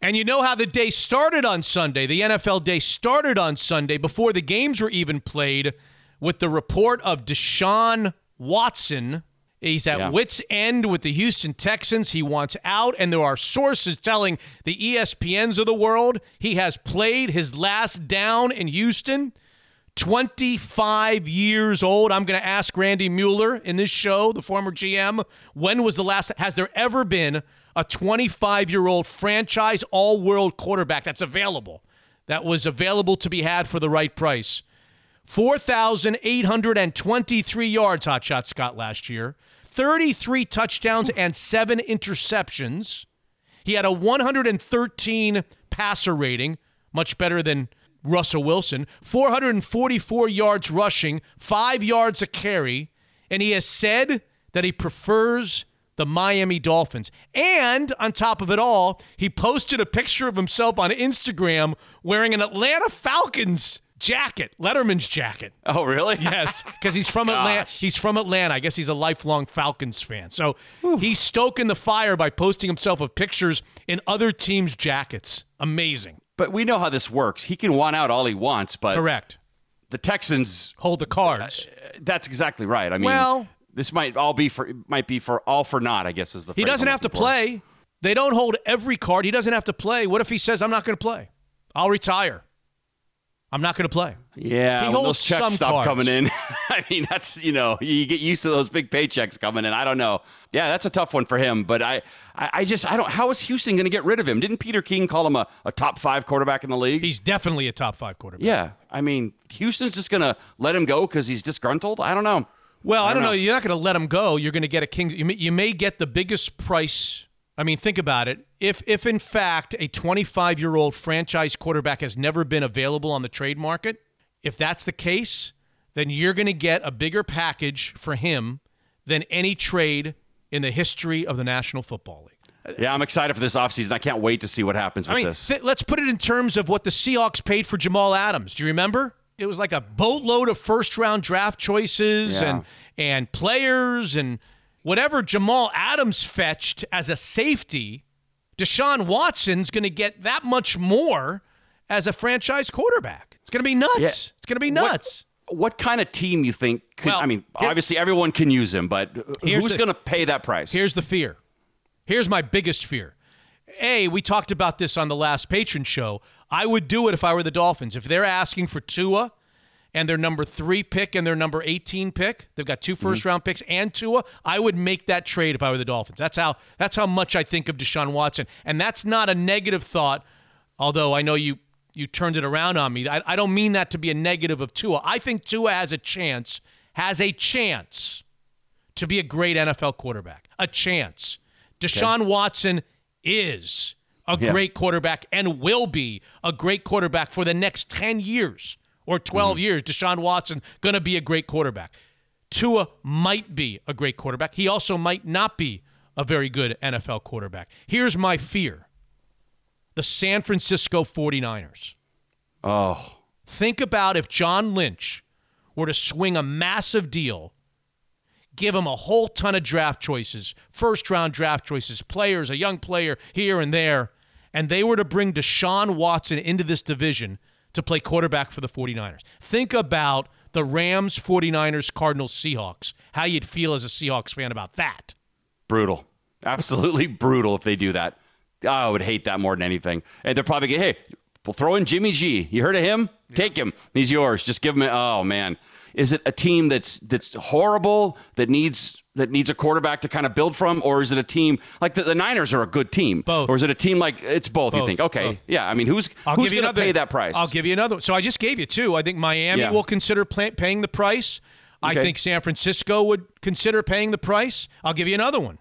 And you know how the day started on Sunday. The NFL day started on Sunday before the games were even played with the report of Deshaun Watson. He's at Yeah. wits' end with the Houston Texans. He wants out, and there are sources telling the ESPNs of the world he has played his last down in Houston. 25 years old. I'm going to ask Randy Mueller in this show, the former GM, when was the last has there ever been a 25 year old franchise all world quarterback that's available, that was available to be had for the right price? 4,823 yards, Hotshot Scott last year, 33 touchdowns and seven interceptions. He had a 113 passer rating, much better than Russell Wilson, 444 yards rushing, five yards a carry, and he has said that he prefers the Miami Dolphins. And on top of it all, he posted a picture of himself on Instagram wearing an Atlanta Falcons jacket, Letterman's jacket. Oh, really? Yes, because he's from Atlanta. He's from Atlanta. I guess he's a lifelong Falcons fan. So he's stoking the fire by posting himself of pictures in other teams' jackets. Amazing. But we know how this works. He can want out all he wants, but Correct. the Texans Hold the cards. Uh, uh, that's exactly right. I mean, Well- this might all be for might be for all for naught, I guess is the he doesn't have to play. They don't hold every card. He doesn't have to play. What if he says, "I'm not going to play. I'll retire. I'm not going to play." Yeah, He when holds those checks some stop cards. coming in. I mean, that's you know, you get used to those big paychecks coming in. I don't know. Yeah, that's a tough one for him. But I, I, I just I don't. How is Houston going to get rid of him? Didn't Peter King call him a, a top five quarterback in the league? He's definitely a top five quarterback. yeah, I mean, Houston's just going to let him go because he's disgruntled. I don't know. Well, I don't, know. know. You're not going to let him go. You're going to get a king. You may, you may get the biggest price. I mean, think about it. If if in fact a 25 year old franchise quarterback has never been available on the trade market, if that's the case, then you're going to get a bigger package for him than any trade in the history of the National Football League. Yeah, I'm excited for this offseason. I can't wait to see what happens with I mean, this. th- let's put it in terms of what the Seahawks paid for Jamal Adams. Do you remember? It was like a boatload of first round draft choices Yeah. and and players and whatever Jamal Adams fetched as a safety, Deshaun Watson's going to get that much more as a franchise quarterback. It's going to be nuts. Yeah. It's going to be nuts. What kind of team you think could? Well, I mean, here- obviously everyone can use him, but who's going to pay that price? Here's the fear. Here's my biggest fear. A, we talked about this on the last patron show. I would do it if I were the Dolphins. If they're asking for Tua and their number three pick and their number 18 pick, they've got two first mm-hmm. round picks and Tua, I would make that trade if I were the Dolphins. That's how that's how much I think of Deshaun Watson. And that's not a negative thought, although I know you you turned it around on me. I, I don't mean that to be a negative of Tua. I think Tua has a chance, has a chance to be a great NFL quarterback. A chance. Deshaun Watson is a Yeah. great quarterback and will be a great quarterback for the next 10 years or 12 mm-hmm. years. Deshaun Watson going to be a great quarterback. Tua might be a great quarterback. He also might not be a very good NFL quarterback. Here's my fear. The San Francisco 49ers. oh, Think about if John Lynch were to swing a massive deal, give him a whole ton of draft choices, first round draft choices, players, a young player here and there, and they were to bring Deshaun Watson into this division to play quarterback for the 49ers. Think about the Rams, 49ers, Cardinals, Seahawks. How you'd feel as a Seahawks fan about that. brutal. Absolutely brutal if they do that. Oh, I would hate that more than anything. And they're probably, going, hey, we'll throw in Jimmy G. You heard of him? Take him. He's yours. Just give him. A, oh man, is it a team that's that's horrible that needs that needs a quarterback to kind of build from, or is it a team like the, the Niners are a good team? Both. Or is it a team like it's both? You think? Okay, Both. yeah. I mean, who's I'll who's going to pay that price? I'll give you another. So I just gave you two. I think Miami Yeah. will consider pay, paying the price. I think San Francisco would consider paying the price. I'll give you another one.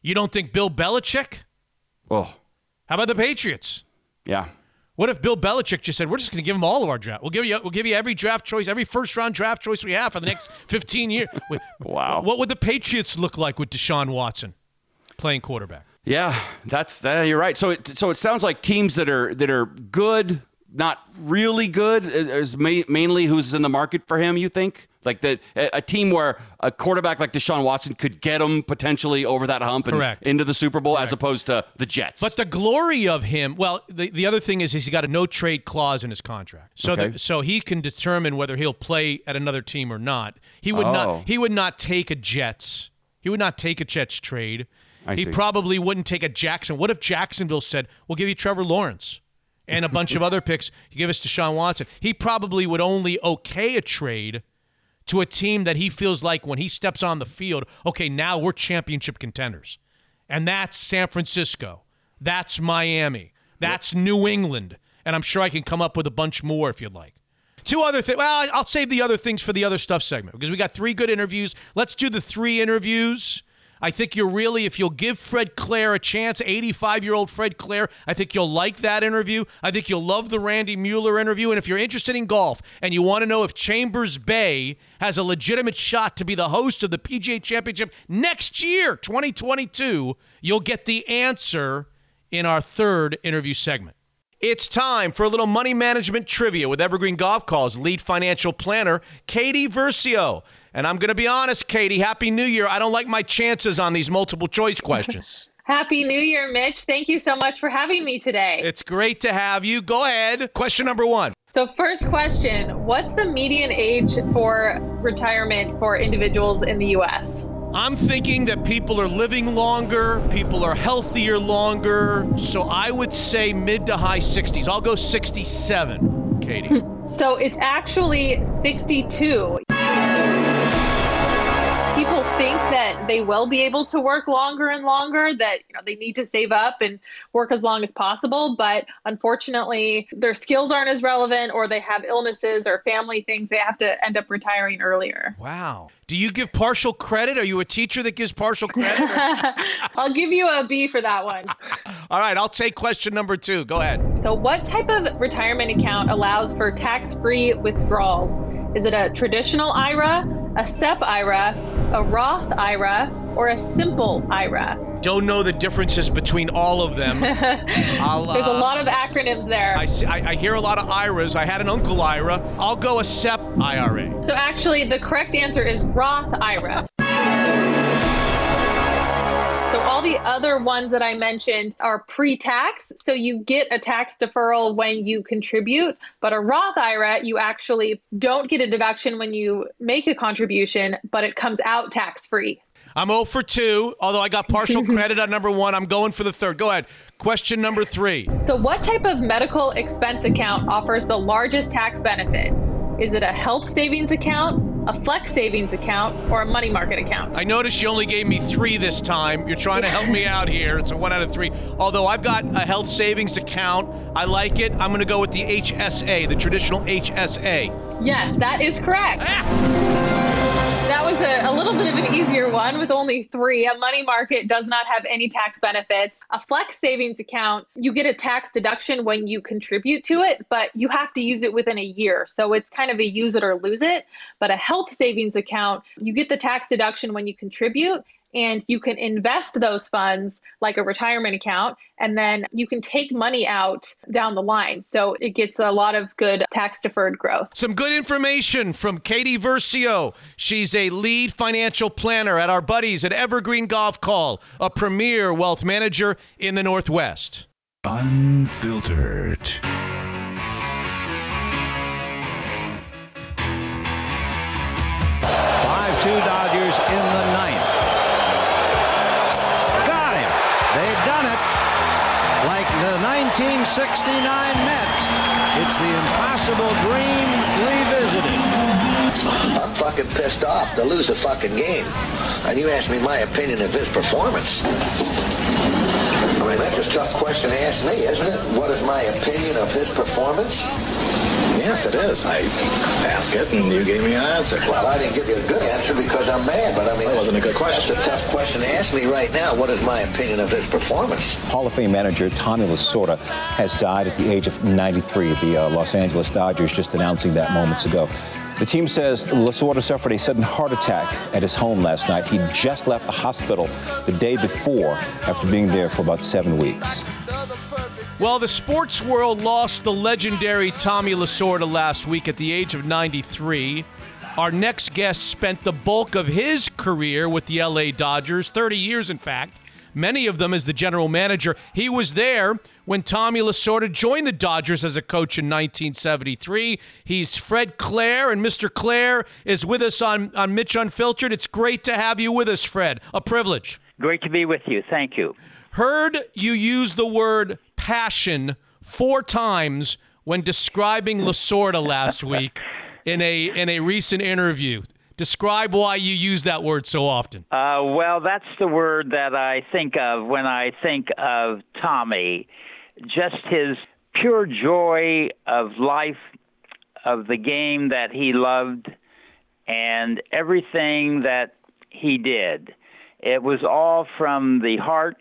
You don't think Bill Belichick? Oh, How about the Patriots? yeah. What if Bill Belichick just said, "We're just going to give him all of our draft. We'll give you, we'll give you every draft choice, every first round draft choice we have for the next 15 years." Wow. What would the Patriots look like with Deshaun Watson playing quarterback? Yeah, that's that. You're right. So it so it sounds like teams that are that are good, not really good, uh, uh, is ma- mainly who's in the market for him. You think like that a, team where a quarterback like Deshaun Watson could get him potentially over that hump and Correct. into the Super Bowl, as opposed to the Jets. But the glory of him, well, the, the other thing is, is he's got a no trade clause in his contract, so Okay. that, so he can determine whether he'll play at another team or not. He would Oh. not he would not take a Jets. He would not take a Jets trade. I he see. probably wouldn't take a Jackson. What if Jacksonville said, "We'll give you Trevor Lawrence and a bunch of other picks. You give us Deshaun Watson." He probably would only okay a trade to a team that he feels like when he steps on the field, okay, now we're championship contenders. And that's San Francisco. That's Miami. That's New England. And I'm sure I can come up with a bunch more if you'd like. Two other things. Well, I'll save the other things for the other stuff segment because we got three good interviews. Let's do the three interviews. I think you're really, if you'll give Fred Claire a chance, 85 year old Fred Claire, I think you'll like that interview. I think you'll love the Randy Mueller interview. And if you're interested in golf and you want to know if Chambers Bay has a legitimate shot to be the host of the PGA Championship next year, 2022, you'll get the answer in our third interview segment. It's time for a little money management trivia with Evergreen Gavekal's lead financial planner, Katie Versio. And I'm going to be honest, Katie, Happy New Year. I don't like my chances on these multiple choice questions. Happy New Year, Mitch. Thank you so much for having me today. it's great to have you. Go ahead. Question number one. So, first question What's the median age for retirement for individuals in the U.S.? I'm thinking that people are living longer, people are healthier longer. So I would say mid to high 60s. I'll go 67, Katie. So, it's actually 62. Think that they will be able to work longer and longer, that you know they need to save up and work as long as possible, but unfortunately their skills aren't as relevant or they have illnesses or family things they have to end up retiring earlier. wow. Do you give partial credit? Are you a teacher that gives partial credit? I'll give you a B for that one. All right, I'll take question number two. Go ahead. So, what type of retirement account allows for tax free withdrawals? Is it a traditional IRA, a SEP IRA, a Roth IRA, or a simple IRA? Don't know the differences between all of them. There's a uh, lot of acronyms there. I, see, I, I hear a lot of IRAs. I had an uncle IRA. I'll go a SEP IRA. So, actually, the correct answer is Roth IRA. All the other ones that I mentioned are pre-tax, so you get a tax deferral when you contribute, but a Roth IRA you actually don't get a deduction when you make a contribution, but it comes out tax-free. I'm 0 for 2, although I got partial credit on number one. I'm going for the third. Go ahead. Question number three. So what type of medical expense account offers the largest tax benefit? Is it a health savings account, a flex savings account, or a money market account? I noticed you only gave me three this time. You're trying to help me out here. It's a one out of three. Although I've got a health savings account. I like it. I'm going to go with the HSA, the traditional HSA. Yes, that is correct. Ah! That was a, a little bit of an easier one with only three. A money market does not have any tax benefits. A flex savings account, you get a tax deduction when you contribute to it, but you have to use it within a year. So it's kind of a use it or lose it. But a health savings account, you get the tax deduction when you contribute. And you can invest those funds like a retirement account, and then you can take money out down the line. So it gets a lot of good tax deferred growth. Some good information from Katie Versio. She's a lead financial planner at our buddies at Evergreen Gavekal, a premier wealth manager in the Northwest. Unfiltered. Five-two Dodgers in the ninth. 1969 Mets. It's the impossible dream revisited. I'm fucking pissed off to lose a fucking game. And you ask me my opinion of his performance. I mean, that's a tough question to ask me, isn't it? What is my opinion of his performance? Yes, it is. I asked it, and you gave me an answer. Well, I didn't give you a good answer because I'm mad, but I mean, That wasn't a good question. That's a tough question to ask me right now. What is my opinion of his performance? Hall of Fame manager Tommy Lasorda has died at the age of 93. The uh, Los Angeles Dodgers just announcing that moments ago. The team says Lasorda suffered a sudden heart attack at his home last night. He just left the hospital the day before after being there for about seven weeks. Well, the sports world lost the legendary Tommy Lasorda last week at the age of 93. Our next guest spent the bulk of his career with the LA Dodgers, 30 years in fact, many of them as the general manager. He was there when Tommy Lasorda joined the Dodgers as a coach in 1973. He's Fred Claire, and Mr. Claire is with us on, on Mitch Unfiltered. It's great to have you with us, Fred. A privilege. Great to be with you. Thank you. Heard you use the word passion four times when describing Lasorda last week in a in a recent interview. Describe why you use that word so often. Uh, well, that's the word that I think of when I think of Tommy. Just his pure joy of life, of the game that he loved, and everything that he did. It was all from the heart.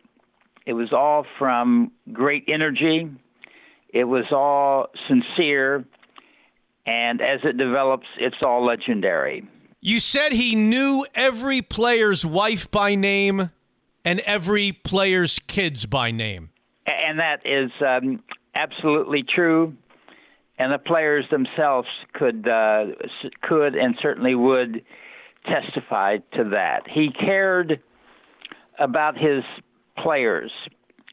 It was all from great energy. It was all sincere. And as it develops, it's all legendary. You said he knew every player's wife by name and every player's kids by name. And that is um, absolutely true. And the players themselves could uh, could and certainly would testify to that. He cared about his players,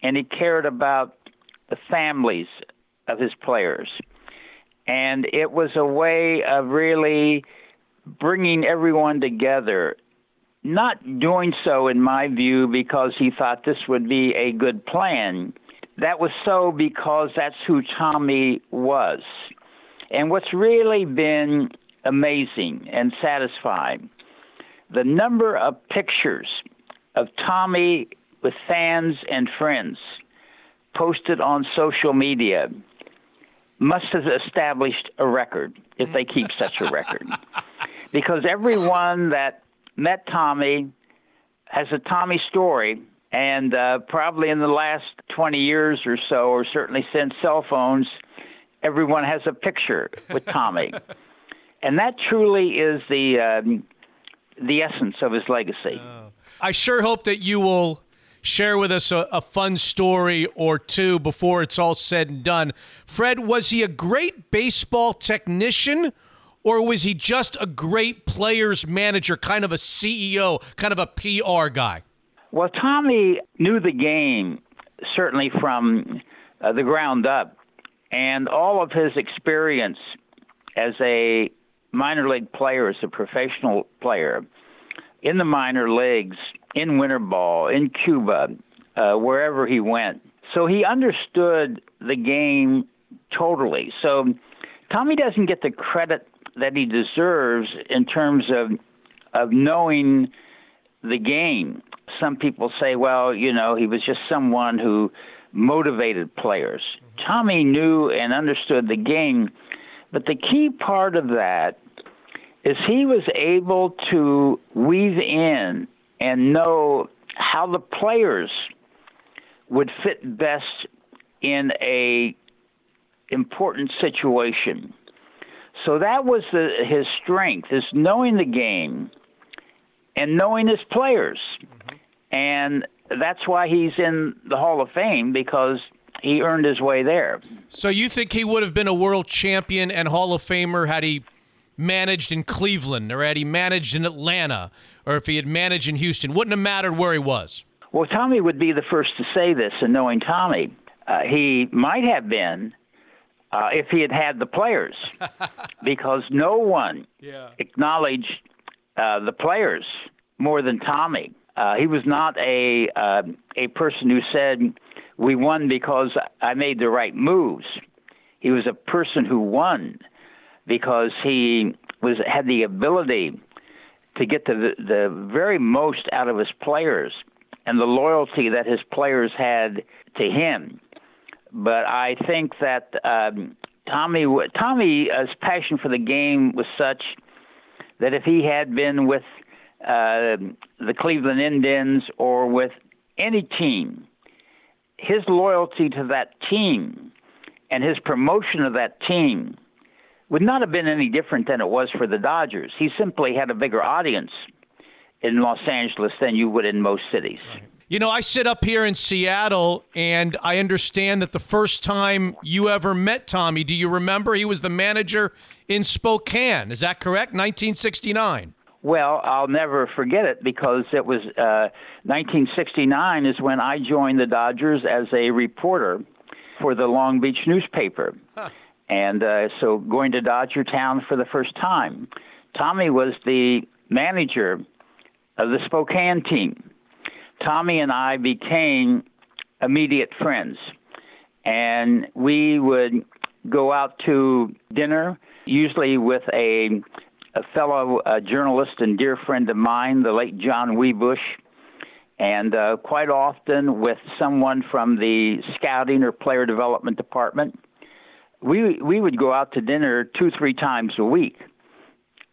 and he cared about the families of his players. And it was a way of really bringing everyone together. Not doing so, in my view, because he thought this would be a good plan. That was so because that's who Tommy was. And what's really been amazing and satisfying the number of pictures of Tommy with fans and friends posted on social media must have established a record if they keep such a record. Because everyone that met Tommy has a Tommy story, and uh, probably in the last 20 years or so, or certainly since cell phones, everyone has a picture with Tommy. and that truly is the, um, the essence of his legacy. I sure hope that you will share with us a, a, fun story or two before it's all said and done. Fred, was he a great baseball technician or was he just a great players manager, kind of a CEO, kind of a PR guy? Well, Tommy knew the game certainly from uh, the ground up, and all of his experience as a minor league player, as a professional player in the minor leagues in winter ball, in Cuba, uh, wherever he went. So he understood the game totally. So Tommy doesn't get the credit that he deserves in terms of of knowing the game. Some people say, well, you know, he was just someone who motivated players. Tommy knew and understood the game, but the key part of that is he was able to weave in and know how the players would fit best in a important situation. So that was the, his strength is knowing the game and knowing his players. Mm-hmm. And that's why he's in the Hall of Fame because he earned his way there. So you think he would have been a world champion and Hall of Famer had he managed in Cleveland or had he managed in Atlanta or if he had managed in Houston? Wouldn't have mattered where he was. Well, Tommy would be the first to say this, and knowing Tommy, uh, he might have been uh, if he had had the players, because no one yeah. acknowledged uh, the players more than Tommy. Uh, he was not a uh, a person who said we won because I made the right moves. He was a person who won because he was had the ability to get the the very most out of his players and the loyalty that his players had to him. But I think that um, Tommy, Tommy's passion for the game was such that if he had been with uh, the Cleveland Indians or with any team, his loyalty to that team and his promotion of that team would not have been any different than it was for the Dodgers. He simply had a bigger audience in Los Angeles than you would in most cities. You know, I sit up here in Seattle and I understand that the first time you ever met Tommy, do you remember? He was the manager in Spokane. Is that correct? 1969. Well, I'll never forget it because it was uh, 1969 is when I joined the Dodgers as a reporter for the Long Beach newspaper. Huh. And uh, so going to Dodger Town for the first time. Tommy was the manager of the Spokane team. Tommy and I became immediate friends. And we would go out to dinner, usually with a, a fellow uh, journalist and dear friend of mine, the late John Wiebusch and uh, quite often with someone from the scouting or player development department. We we would go out to dinner two three times a week.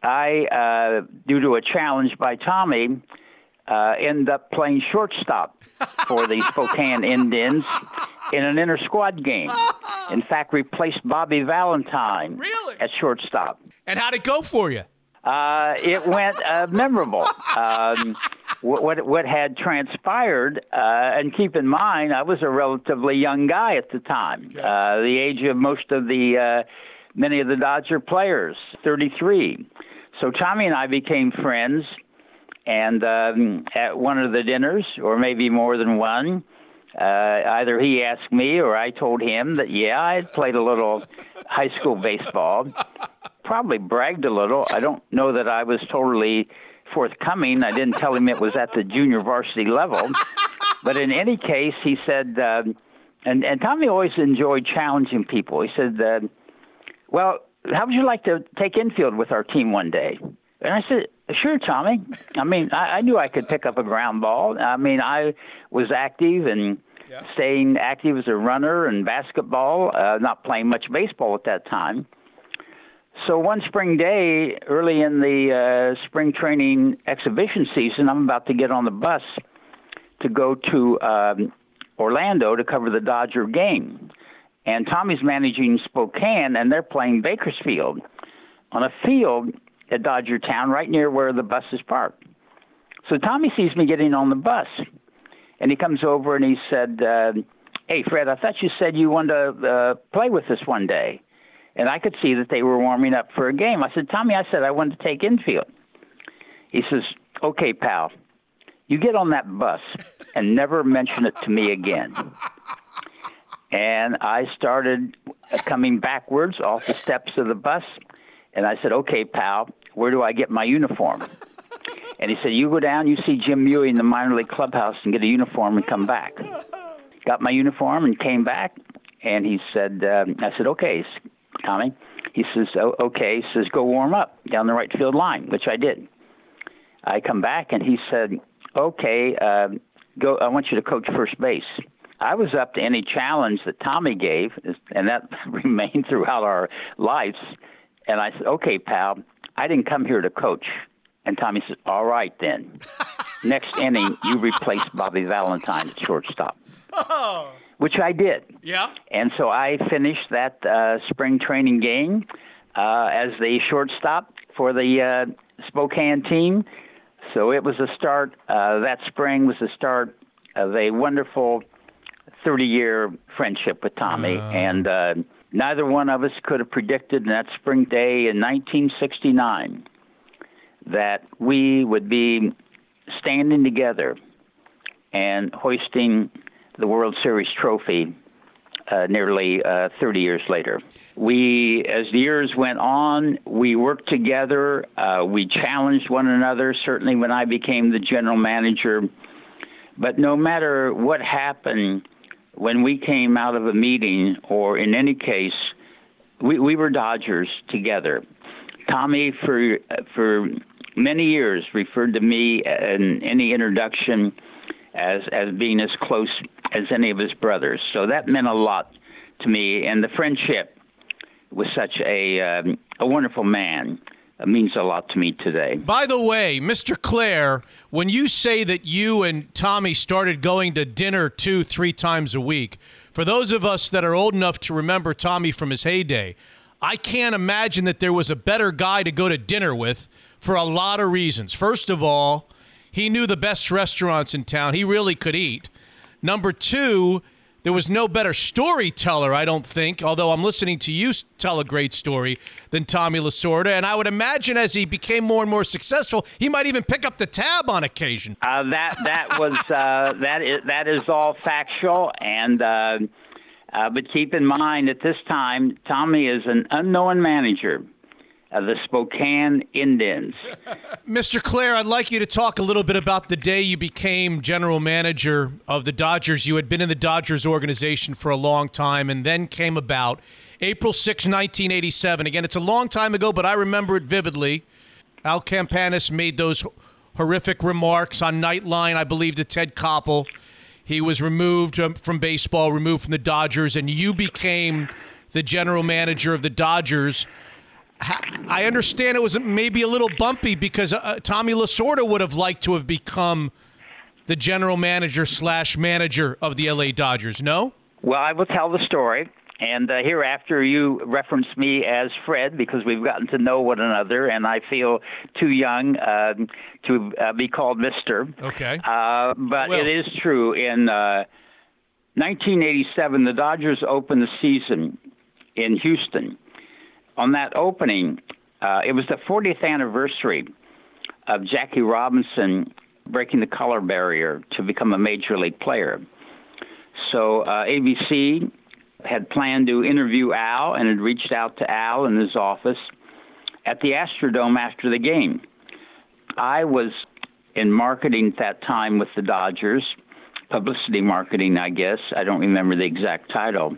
I, uh, due to a challenge by Tommy, uh, end up playing shortstop for the Spokane Indians in an inter squad game. In fact, replaced Bobby Valentine really? at shortstop. And how'd it go for you? Uh, it went uh, memorable. Um, what what had transpired, uh, and keep in mind, I was a relatively young guy at the time, uh, the age of most of the uh, many of the Dodger players, 33. So Tommy and I became friends, and um, at one of the dinners, or maybe more than one, uh, either he asked me or I told him that yeah, I had played a little high school baseball probably bragged a little. I don't know that I was totally forthcoming. I didn't tell him it was at the junior varsity level. But in any case, he said, uh, and, and Tommy always enjoyed challenging people. He said, uh, Well, how would you like to take infield with our team one day? And I said, Sure, Tommy. I mean, I, I knew I could pick up a ground ball. I mean, I was active and yeah. staying active as a runner and basketball, uh, not playing much baseball at that time. So one spring day, early in the uh, spring training exhibition season, I'm about to get on the bus to go to um, Orlando to cover the Dodger game. And Tommy's managing Spokane, and they're playing Bakersfield on a field at Dodger Town, right near where the bus is parked. So Tommy sees me getting on the bus, and he comes over and he said, uh, "Hey, Fred, I thought you said you wanted to uh, play with us one day." and I could see that they were warming up for a game. I said, Tommy, I said I wanted to take infield. He says, Okay, pal, you get on that bus and never mention it to me again. And I started coming backwards off the steps of the bus, and I said, Okay, pal, where do I get my uniform? And he said, You go down, you see Jim Mewey in the minor league clubhouse and get a uniform and come back. Got my uniform and came back, and he said, um, I said, Okay, Tommy. He says, oh, okay. He says, go warm up down the right field line, which I did. I come back and he said, okay, uh, go. I want you to coach first base. I was up to any challenge that Tommy gave, and that remained throughout our lives. And I said, okay, pal, I didn't come here to coach. And Tommy says, all right then. Next inning, you replace Bobby Valentine at shortstop. Oh which I did. Yeah. And so I finished that uh, spring training game uh, as the shortstop for the uh, Spokane team. So it was a start. Uh, that spring was the start of a wonderful 30-year friendship with Tommy, uh. and uh, neither one of us could have predicted that spring day in 1969 that we would be standing together and hoisting the World Series trophy uh, nearly uh, 30 years later. We, as the years went on, we worked together. Uh, we challenged one another, certainly when I became the general manager. But no matter what happened, when we came out of a meeting, or in any case, we, we were Dodgers together. Tommy, for for many years, referred to me in any introduction as as being as close as any of his brothers. So that meant a lot to me, and the friendship was such a um, a wonderful man. Means a lot to me today. By the way, Mr. Claire, when you say that you and Tommy started going to dinner two, three times a week, for those of us that are old enough to remember Tommy from his heyday, I can't imagine that there was a better guy to go to dinner with for a lot of reasons. First of all, he knew the best restaurants in town. He really could eat. Number two, there was no better storyteller, I don't think, although I'm listening to you tell a great story than Tommy Lasorda. And I would imagine as he became more and more successful, he might even pick up the tab on occasion. Uh, that that was uh, that is that is all factual, and uh, uh but keep in mind at this time, Tommy is an unknown manager of the Spokane Indians. Mr. Claire, I'd like you to talk a little bit about the day you became general manager of the Dodgers. You had been in the Dodgers organization for a long time and then came about April 6, 1987. Again, it's a long time ago, but I remember it vividly. Al Campanis made those horrific remarks on Nightline, I believe, to Ted Koppel. He was removed um, from baseball, removed from the Dodgers, and you became the general manager of the Dodgers. I understand it was maybe a little bumpy because uh, Tommy Lasorda would have liked to have become the general manager slash manager of the LA Dodgers. No. Well, I will tell the story, and uh, hereafter you reference me as Fred because we've gotten to know one another, and I feel too young uh, to uh, be called Mister. Okay. Uh, but well. it is true. In 1987, uh, the Dodgers opened the season in Houston on that opening, uh, it was the 40th anniversary of Jackie Robinson breaking the color barrier to become a major league player. So uh, ABC had planned to interview Al and had reached out to Al in his office at the Astrodome after the game. I was in marketing at that time with the Dodgers, publicity marketing, I guess. I don't remember the exact title.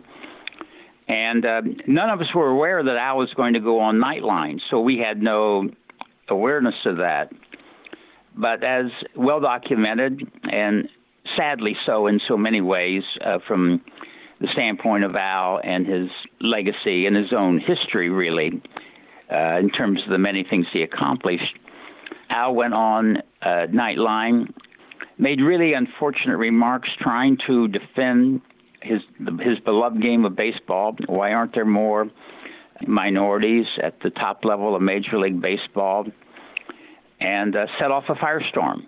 And uh, none of us were aware that Al was going to go on Nightline, so we had no awareness of that. But as well documented, and sadly so in so many ways, uh, from the standpoint of Al and his legacy and his own history, really, uh, in terms of the many things he accomplished, Al went on uh, Nightline, made really unfortunate remarks trying to defend his his beloved game of baseball. Why aren't there more minorities at the top level of Major League Baseball? And uh, set off a firestorm.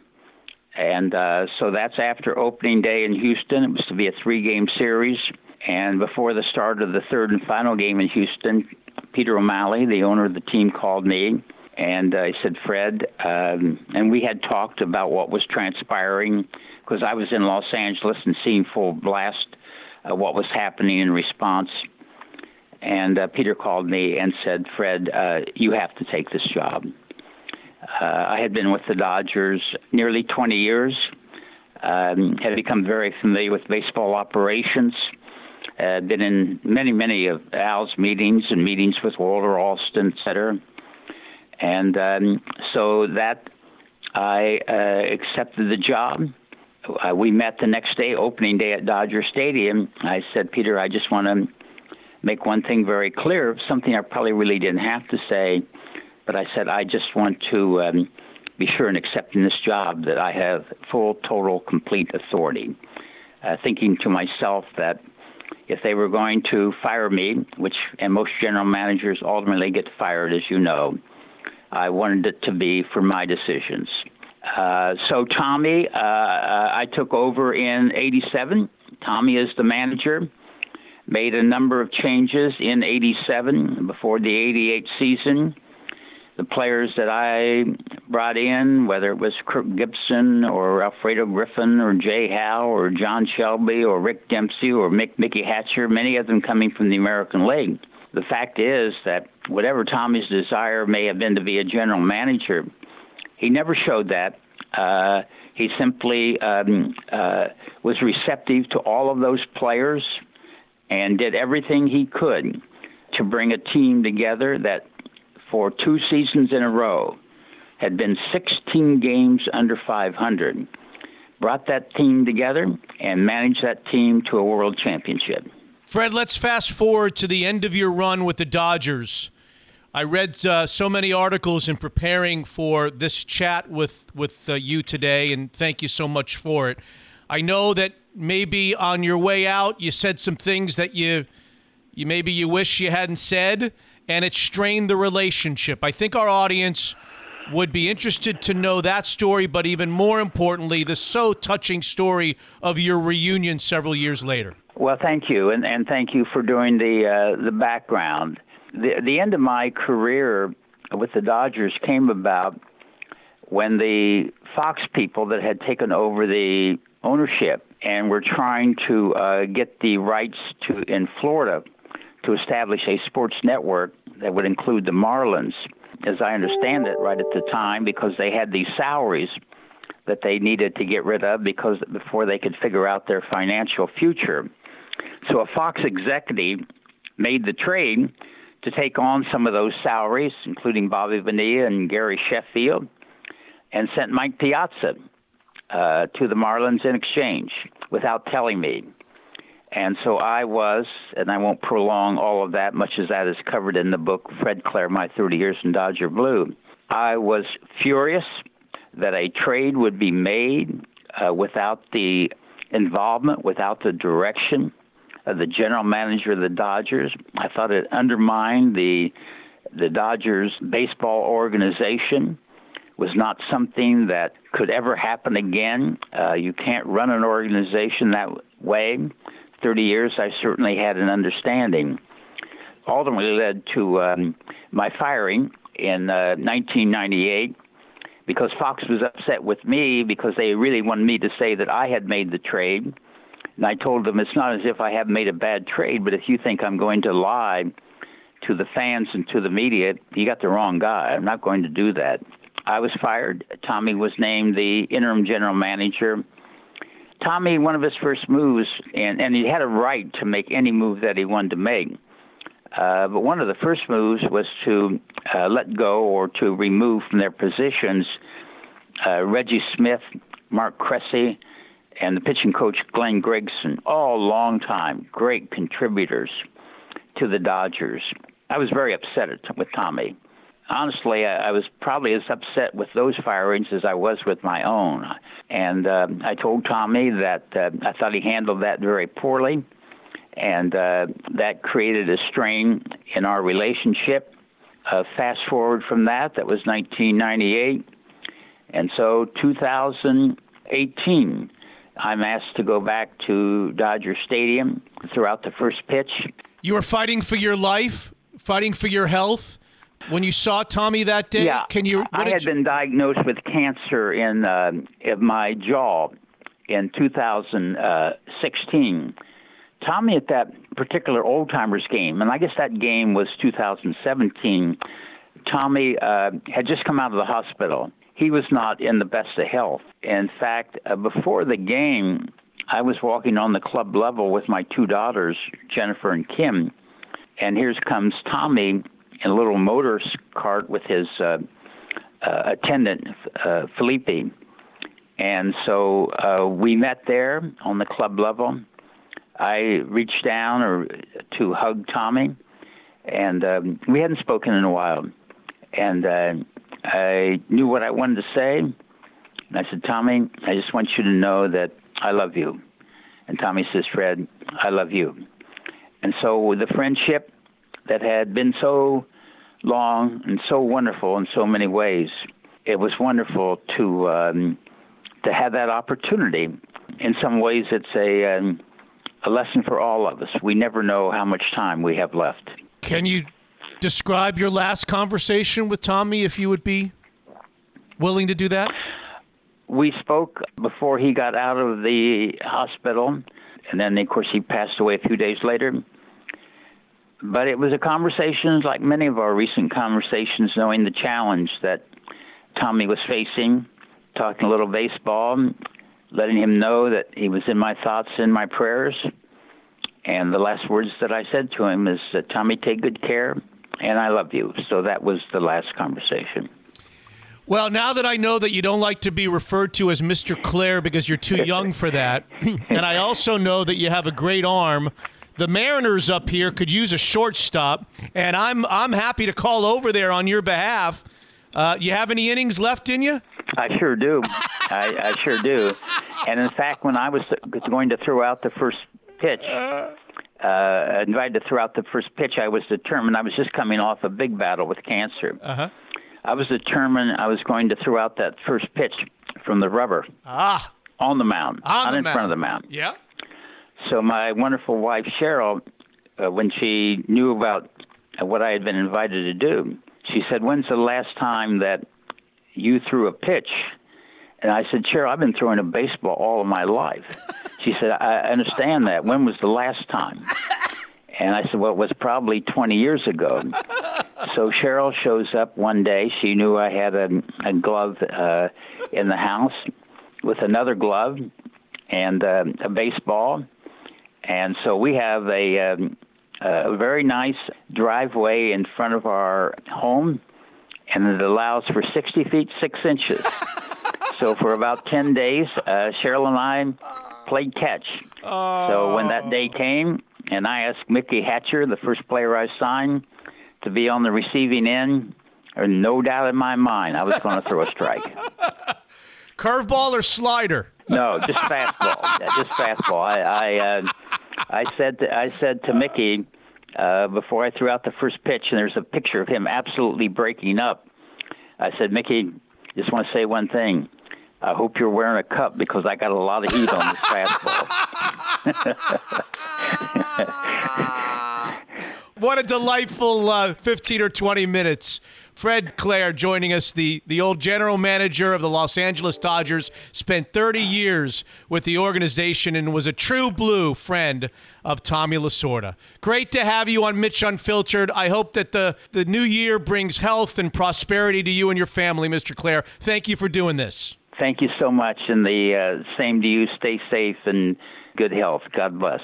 And uh, so that's after opening day in Houston. It was to be a three game series. And before the start of the third and final game in Houston, Peter O'Malley, the owner of the team, called me and uh, said, Fred, um, and we had talked about what was transpiring because I was in Los Angeles and seeing full blast uh, what was happening in response. And uh, Peter called me and said, Fred, uh, you have to take this job. Uh, I had been with the Dodgers nearly 20 years, um, had become very familiar with baseball operations. Uh, been in many, many of Al's meetings and meetings with Walter Alston, et cetera. And um, so that I uh, accepted the job uh, we met the next day, opening day at Dodger Stadium. I said, Peter, I just want to make one thing very clear, something I probably really didn't have to say, but I said, I just want to um, be sure in accepting this job that I have full, total, complete authority. Uh, thinking to myself that if they were going to fire me, which and most general managers ultimately get fired, as you know, I wanted it to be for my decisions. Uh, so Tommy, uh, uh, I took over in '87. Tommy is the manager. Made a number of changes in '87 before the '88 season. The players that I brought in, whether it was Kirk Gibson or Alfredo Griffin or Jay Howell or John Shelby or Rick Dempsey or Mick, Mickey Hatcher, many of them coming from the American League. The fact is that whatever Tommy's desire may have been to be a general manager, he never showed that. Uh, he simply um, uh, was receptive to all of those players and did everything he could to bring a team together that for two seasons in a row had been 16 games under 500. Brought that team together and managed that team to a world championship. Fred, let's fast forward to the end of your run with the Dodgers. I read uh, so many articles in preparing for this chat with with uh, you today, and thank you so much for it. I know that maybe on your way out, you said some things that you you maybe you wish you hadn't said, and it strained the relationship. I think our audience would be interested to know that story, but even more importantly, the so touching story of your reunion several years later. Well, thank you, and, and thank you for doing the uh, the background the the end of my career with the Dodgers came about when the Fox people that had taken over the ownership and were trying to uh, get the rights to in Florida to establish a sports network that would include the Marlins, as I understand it, right at the time, because they had these salaries that they needed to get rid of because before they could figure out their financial future. So a Fox executive made the trade to take on some of those salaries, including Bobby Bonilla and Gary Sheffield, and sent Mike Piazza uh, to the Marlins in exchange without telling me. And so I was, and I won't prolong all of that, much as that is covered in the book Fred Claire, My 30 Years in Dodger Blue. I was furious that a trade would be made uh, without the involvement, without the direction uh, the general manager of the Dodgers. I thought it undermined the the Dodgers baseball organization was not something that could ever happen again. Uh, you can't run an organization that way. 30 years, I certainly had an understanding. Ultimately led to um, my firing in uh, 1998 because Fox was upset with me because they really wanted me to say that I had made the trade and I told them it's not as if I have made a bad trade, but if you think I'm going to lie to the fans and to the media, you got the wrong guy. I'm not going to do that. I was fired. Tommy was named the interim general manager. Tommy, one of his first moves, and, and he had a right to make any move that he wanted to make. Uh, but one of the first moves was to uh, let go or to remove from their positions uh, Reggie Smith, Mark Cresse, and the pitching coach Glenn Gregson, all long time great contributors to the Dodgers. I was very upset with Tommy. Honestly, I was probably as upset with those firings as I was with my own. And uh, I told Tommy that uh, I thought he handled that very poorly, and uh, that created a strain in our relationship. Uh, fast forward from that, that was 1998. And so 2018, I'm asked to go back to Dodger Stadium throughout the first pitch. You were fighting for your life, fighting for your health. When you saw Tommy that day, yeah, can you? I had you... been diagnosed with cancer in uh, in my jaw in 2016. Tommy at that particular old timers game, and I guess that game was 2017. Tommy uh, had just come out of the hospital he was not in the best of health. In fact, uh, before the game, I was walking on the club level with my two daughters, Jennifer and Kim, and here comes Tommy in a little motor cart with his uh, uh, attendant, uh, Felipe. And so uh, we met there on the club level. I reached down or to hug Tommy, and um, we hadn't spoken in a while. And uh, I knew what I wanted to say. And I said, Tommy, I just want you to know that I love you. And Tommy says, Fred, I love you. And so the friendship that had been so long and so wonderful in so many ways, it was wonderful to um, to have that opportunity. In some ways, it's a um, a lesson for all of us. We never know how much time we have left. Can you describe your last conversation with Tommy if you would be willing to do that? We spoke before he got out of the hospital, and then, of course, he passed away a few days later. But it was a conversation like many of our recent conversations, knowing the challenge that Tommy was facing, talking a little baseball, letting him know that he was in my thoughts and my prayers. And the last words that I said to him is, Tommy, take good care and I love you. So that was the last conversation. Well, now that I know that you don't like to be referred to as Mr. Claire because you're too young for that, and I also know that you have a great arm the Mariners up here could use a shortstop, and I'm I'm happy to call over there on your behalf. Uh, you have any innings left in you? I sure do. I, I sure do. And in fact, when I was going to throw out the first pitch, uh, invited to throw out the first pitch, I was determined. I was just coming off a big battle with cancer. Uh-huh. I was determined I was going to throw out that first pitch from the rubber Ah, on the mound, on not the in mound. front of the mound. Yeah. So my wonderful wife Cheryl, uh, when she knew about what I had been invited to do, she said, "When's the last time that you threw a pitch?" And I said, "Cheryl, I've been throwing a baseball all of my life." She said, "I understand that. When was the last time?" And I said, "Well, it was probably 20 years ago." So Cheryl shows up one day. She knew I had a, a glove uh, in the house with another glove and uh, a baseball. And so we have a, um, a very nice driveway in front of our home, and it allows for 60 feet 6 inches. So for about 10 days, uh, Cheryl and I played catch. So when that day came, and I asked Mickey Hatcher, the first player I signed, to be on the receiving end, there's no doubt in my mind I was going to throw a strike. Curveball or slider? No, just fastball. Yeah, just fastball. I I, uh, I said to, I said to Mickey uh, before I threw out the first pitch, and there's a picture of him absolutely breaking up. I said, Mickey, just want to say one thing. I hope you're wearing a cup because I got a lot of heat on this fastball. What a delightful uh, 15 or 20 minutes. Fred Claire joining us, the, the old general manager of the Los Angeles Dodgers, spent 30 years with the organization and was a true blue friend of Tommy Lasorda. Great to have you on Mitch Unfiltered. I hope that the, the new year brings health and prosperity to you and your family, Mr. Claire. Thank you for doing this. Thank you so much, and the uh, same to you. Stay safe and good health. God bless.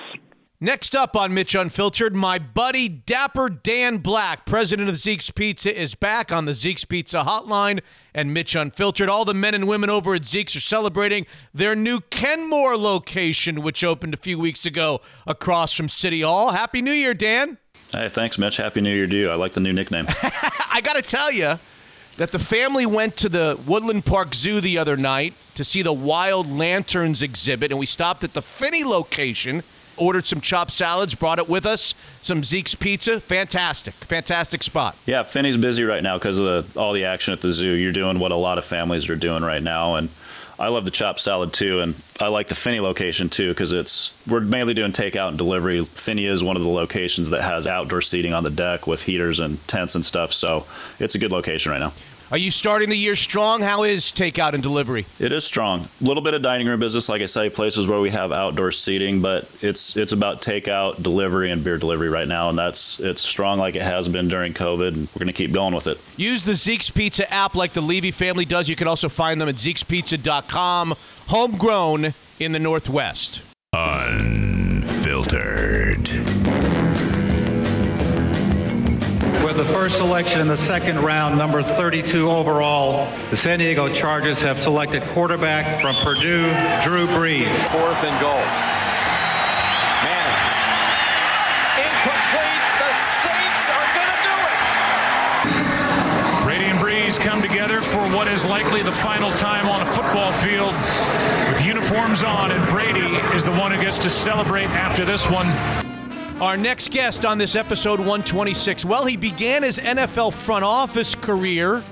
Next up on Mitch Unfiltered, my buddy Dapper Dan Black, president of Zeke's Pizza, is back on the Zeke's Pizza hotline and Mitch Unfiltered. All the men and women over at Zeke's are celebrating their new Kenmore location, which opened a few weeks ago across from City Hall. Happy New Year, Dan. Hey, thanks, Mitch. Happy New Year to you. I like the new nickname. I got to tell you that the family went to the Woodland Park Zoo the other night to see the Wild Lanterns exhibit, and we stopped at the Phinney location ordered some chopped salads, brought it with us, some Zeke's pizza. Fantastic, fantastic spot. Yeah, Phinney's busy right now because of the, all the action at the zoo. You're doing what a lot of families are doing right now, and I love the chopped salad too, and I like the Phinney location too because it's we're mainly doing takeout and delivery. Finney is one of the locations that has outdoor seating on the deck with heaters and tents and stuff, so it's a good location right now. Are you starting the year strong? How is takeout and delivery? It is strong. A little bit of dining room business, like I say, places where we have outdoor seating, but it's it's about takeout, delivery, and beer delivery right now, and that's it's strong like it has been during COVID, and we're going to keep going with it. Use the Zeke's Pizza app like the Levy family does. You can also find them at Zeke'sPizza.com. Homegrown in the Northwest. Unfiltered. With the first selection in the second round, number 32 overall, the San Diego Chargers have selected quarterback from Purdue, Drew Brees. Fourth and goal. Manning. Incomplete. The Saints are going to do it. Brady and Brees come together for what is likely the final time on a football field with uniforms on, and Brady is the one who gets to celebrate after this one. Our next guest on this episode 126, well, he began his NFL front office career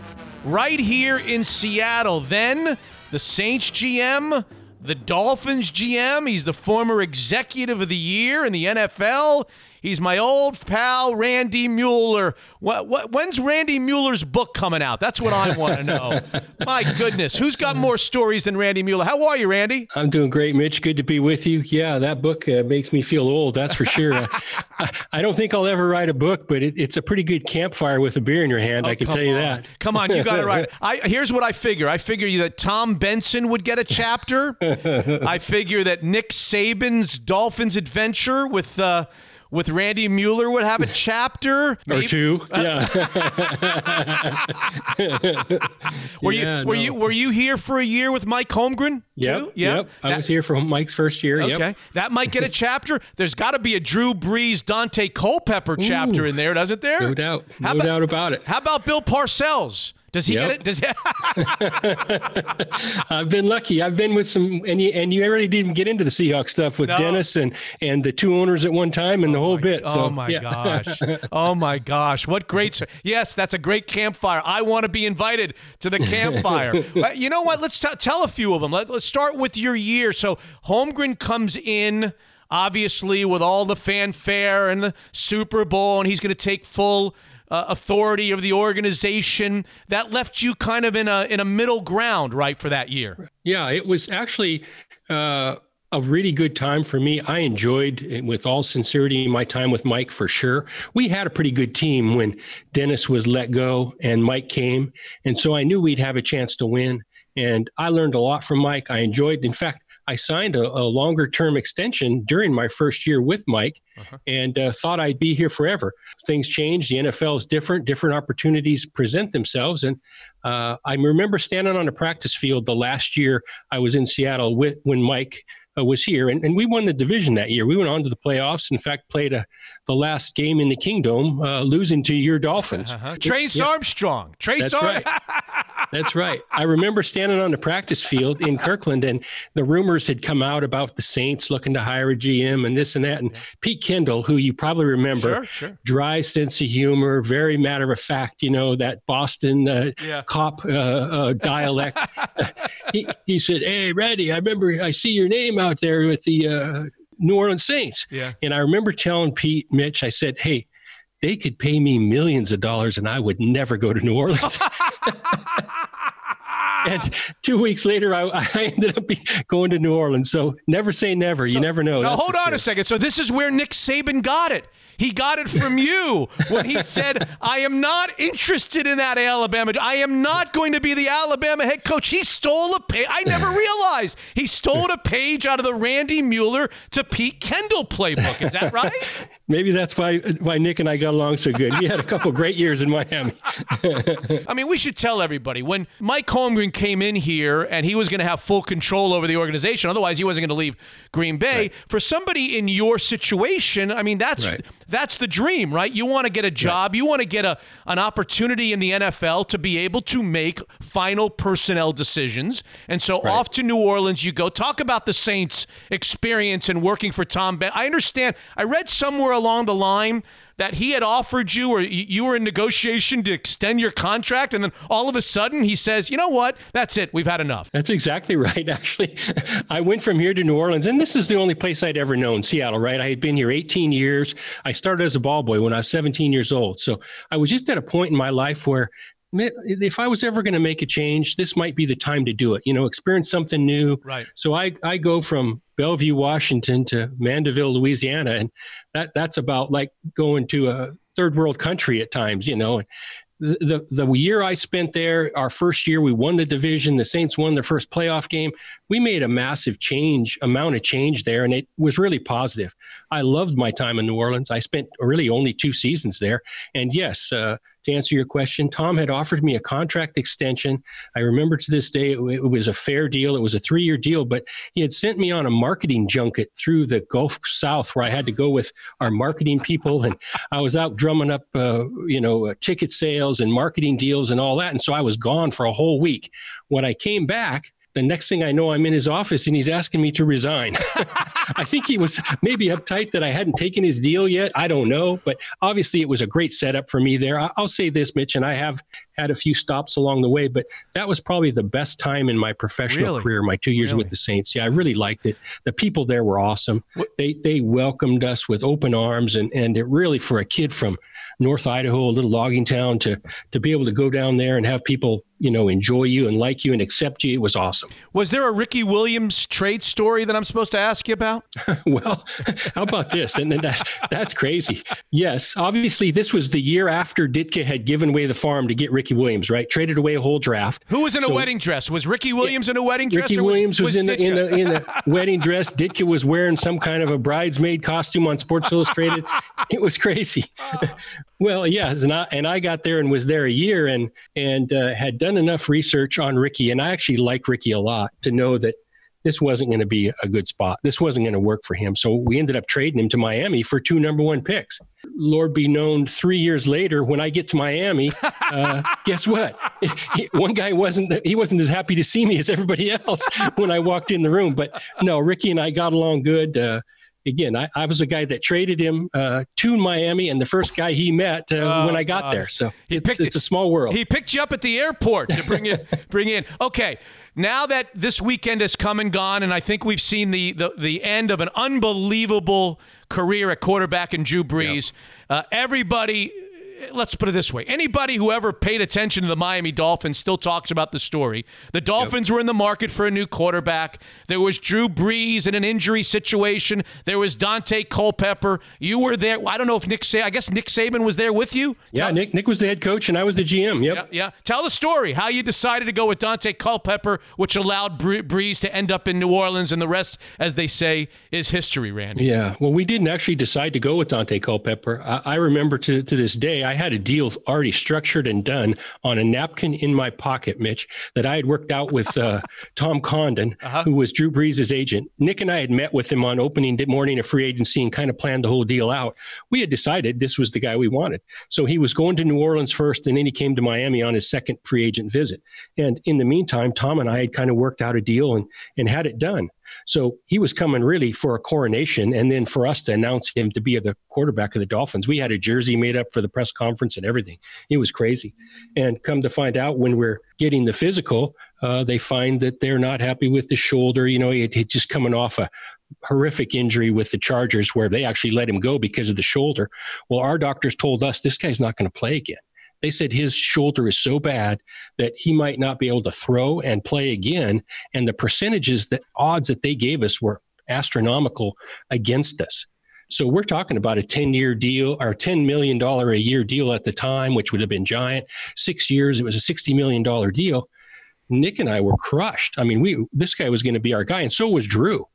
right here in Seattle. Then the Saints GM, the Dolphins GM. He's the former executive of the year in the NFL. He's my old pal, Randy Mueller. What, what, when's Randy Mueller's book coming out? That's what I want to know. my goodness, who's got more stories than Randy Mueller? How are you, Randy? I'm doing great, Mitch. Good to be with you. Yeah, that book uh, makes me feel old, that's for sure. I, I, don't think I'll ever write a book, but it, it's a pretty good campfire with a beer in your hand. Oh, I can tell you on. that. Come on, you got it right. I, here's what I figure I figure that Tom Benson would get a chapter. I figure that Nick Saban's Dolphins adventure with. Uh, with Randy Mueller would have a chapter or two. Yeah. Were Yeah, you were no. you were you here for a year with Mike Holmgren? Yep. too? Yeah. Yep. I That- was here for Mike's first year. Okay, Yep. that might get a chapter. There's got to be a Drew Brees, Daunte Culpepper chapter Ooh. in there, doesn't there? No doubt. How No about- doubt about it. How about Bill Parcells? Does he Yep. get it? Does he? I've been lucky. I've been with some, and you, and you already didn't get into the Seahawks stuff with No. Dennis and and the two owners at one time and the oh whole bit. So, oh my yeah. gosh! Oh my gosh! What great! Yes, that's a great campfire. I want to be invited to the campfire. But uh, you know what? Let's t- tell a few of them. Let, let's start with your year. So Holmgren comes in. Obviously, with all the fanfare and the Super Bowl, and he's going to take full uh, authority of the organization. That left you kind of in a in a middle ground, right, for that year. Yeah, it was actually uh, a really good time for me. I enjoyed, with all sincerity, my time with Mike for sure. We had a pretty good team when Dennis was let go and Mike came. And so I knew we'd have a chance to win. And I learned a lot from Mike. I enjoyed, in fact, I signed a, a longer term extension during my first year with Mike and uh, thought I'd be here forever. Things change. The NFL is different. Different opportunities present themselves. And uh, I remember standing on a practice field the last year I was in Seattle with when Mike uh, was here, and, and we won the division that year. We went on to the playoffs. In fact, played a, the last game in the Kingdom, uh, losing to your Dolphins. Uh-huh. Trace Yeah. Armstrong. Trace That's Armstrong. right. That's right. I remember standing on the practice field in Kirkland, and the rumors had come out about the Saints looking to hire a GM and this and that. And Pete Kendall, who you probably remember, Sure, sure. dry sense of humor, very matter of fact, you know, that Boston uh, Yeah. cop uh, uh, dialect. he, he said, Hey, Reddy, I remember I see your name out there with the uh, New Orleans Saints. Yeah. And I remember telling Pete, Mitch, I said, Hey, they could pay me millions of dollars and I would never go to New Orleans. and two weeks later, I, I ended up going to New Orleans. So never say never. you never know. Now That's hold on sure. a second. So this is where Nick Saban got it. He got it from you when he said, "I am not interested in that Alabama. I am not going to be the Alabama head coach." He stole a page. I never realized he stole a page out of the Randy Mueller to Pete Kendall playbook. Is that right? Maybe that's why why Nick and I got along so good. We had a couple great years in Miami. I mean, we should tell everybody when Mike Holmgren came in here and he was going to have full control over the organization. Otherwise, he wasn't going to leave Green Bay. For somebody in your situation, I mean, that's Right. that's the dream, right? You want to get a job, you want to get a an opportunity in the NFL to be able to make final personnel decisions. And so off to New Orleans you go. Talk about the Saints' experience in working for Tom. I understand. I read somewhere along the line that he had offered you or you were in negotiation to extend your contract and then all of a sudden he says, "You know what? That's it. We've had enough." That's exactly right. Actually, I went from here to New Orleans, and this is the only place I'd ever known, Seattle, right? I had been here 18 years. I started as a ball boy when I was 17 years old. So I was just at a point in my life where if I was ever going to make a change, this might be the time to do it, you know, experience something new. Right. So I, I go from Bellevue, Washington to Mandeville, Louisiana. And that, that's about like going to a third world country at times, you know, the, the the year I spent there, our first year, we won the division. The Saints won their first playoff game. We made a massive change, amount of change there, and it was really positive. I loved my time in New Orleans. I spent really only two seasons there, and yes, uh, to answer your question, Tom had offered me a contract extension. I remember to this day it, it was a fair deal. It was a three-year deal, but he had sent me on a marketing junket through the Gulf South, where I had to go with our marketing people, and I was out drumming up, uh, you know, uh, ticket sales and marketing deals and all that. And so I was gone for a whole week. When I came back. The next thing I know, I'm in his office and he's asking me to resign. I think he was maybe uptight that I hadn't taken his deal yet. I don't know, but obviously it was a great setup for me there. I'll say this, Mitch, and I have had a few stops along the way, but that was probably the best time in my professional Really? career, my two years Really? with the Saints. Yeah, I really liked it. The people there were awesome. They they welcomed us with open arms, and and it really for a kid from North Idaho, a little logging town, to to be able to go down there and have people you know enjoy you and like you and accept you, it was awesome. Was there a Ricky Williams trade story that I'm supposed to ask you about? well, how about this? And then that, that's crazy. Yes, obviously, this was the year after Ditka had given away the farm to get Ricky Williams, right? Traded away a whole draft. Who was in a wedding dress? Was Ricky Williams in a wedding dress? Ricky Williams was, in, the, in, the, in the wedding dress. Ditka was wearing some kind of a bridesmaid costume on Sports Illustrated. It was crazy. Well, yes, and I and I got there and was there a year and and uh, had done enough research on Ricky, and I actually like Ricky a lot to know that this wasn't going to be a good spot. This wasn't going to work for him. So we ended up trading him to Miami for two number one picks. Lord be known, three years later, when I get to Miami, uh, guess what? One guy wasn't he wasn't as happy to see me as everybody else when I walked in the room. But no, Ricky and I got along good. Uh, again, I, I was the guy that traded him uh, to Miami, and the first guy he met uh, Oh, when I got God. there. So He it's, picked it's a small world. He picked you up at the airport to bring you bring in. Okay, now that this weekend has come and gone, and I think we've seen the the, the end of an unbelievable career at quarterback in Drew Brees. Uh, everybody. Let's put it this way. Anybody who ever paid attention to the Miami Dolphins still talks about the story. The Dolphins were in the market for a new quarterback. There was Drew Brees in an injury situation. There was Daunte Culpepper. You were there. I don't know if Nick Saban, I guess Nick Saban was there with you. yeah, Nick Nick was the head coach, and I was the GM. Yep. Yeah, yeah. Tell the story. How you decided to go with Daunte Culpepper, which allowed Bree- Brees to end up in New Orleans, and the rest, as they say, is history. Randy. Yeah. Well, we didn't actually decide to go with Daunte Culpepper. I, I remember to, to this day, I had a deal already structured and done on a napkin in my pocket, Mitch, that I had worked out with uh, Tom Condon, who was Drew Brees' agent. Nick and I had met with him on opening day- morning of free agency and kind of planned the whole deal out. We had decided this was the guy we wanted. So he was going to New Orleans first, and then he came to Miami on his second free agent visit. And in the meantime, Tom and I had kind of worked out a deal and, and had it done. So he was coming really for a coronation and then for us to announce him to be the quarterback of the Dolphins. We had a jersey made up for the press conference and everything. It was crazy. And come to find out when we're getting the physical, uh, they find that they're not happy with the shoulder. You know, it, it just coming off a horrific injury with the Chargers where they actually let him go because of the shoulder. Well, our doctors told us this guy's not going to play again. They said his shoulder is so bad that he might not be able to throw and play again. And the percentages, the odds that they gave us were astronomical against us. So we're talking about a 10 year deal or $10 million a year deal at the time, which would have been giant. Six years, it was a $60 million deal. Nick and I were crushed. I mean, we this guy was going to be our guy, and so was Drew.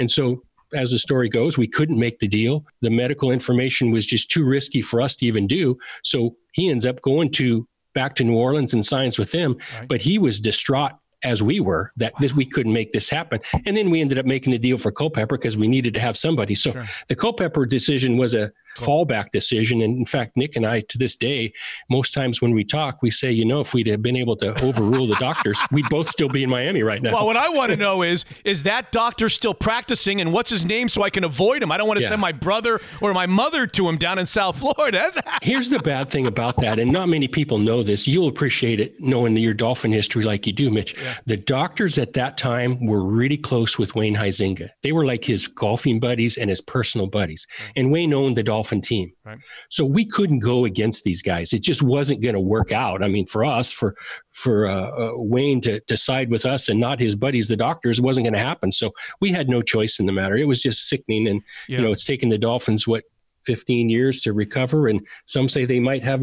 And so, as the story goes, we couldn't make the deal. The medical information was just too risky for us to even do. So he ends up going to back to New Orleans and signs with them. But he was distraught as we were that this, we couldn't make this happen. And then we ended up making a deal for Culpepper because we needed to have somebody. So the Culpepper decision was a fallback decision. And in fact, Nick and I, to this day, most times when we talk, we say, you know, if we'd have been able to overrule the doctors, we'd both still be in Miami right now. Well, what I want to know is, is that doctor still practicing, and what's his name so I can avoid him? I don't want to Yeah. send my brother or my mother to him down in South Florida. Here's the bad thing about that, and not many people know this. You'll appreciate it knowing your dolphin history like you do, Mitch. The doctors at that time were really close with Wayne Huizinga. They were like his golfing buddies and his personal buddies. Mm. And Wayne owned the Dolphin team. Right. So we couldn't go against these guys. It just wasn't going to work out. I mean, for us, for for uh, uh, Wayne to, to side with us and not his buddies, the doctors, wasn't going to happen. So we had no choice in the matter. It was just sickening. And, Yeah. you know, it's taken the Dolphins, what, 15 years to recover. And some say they might have,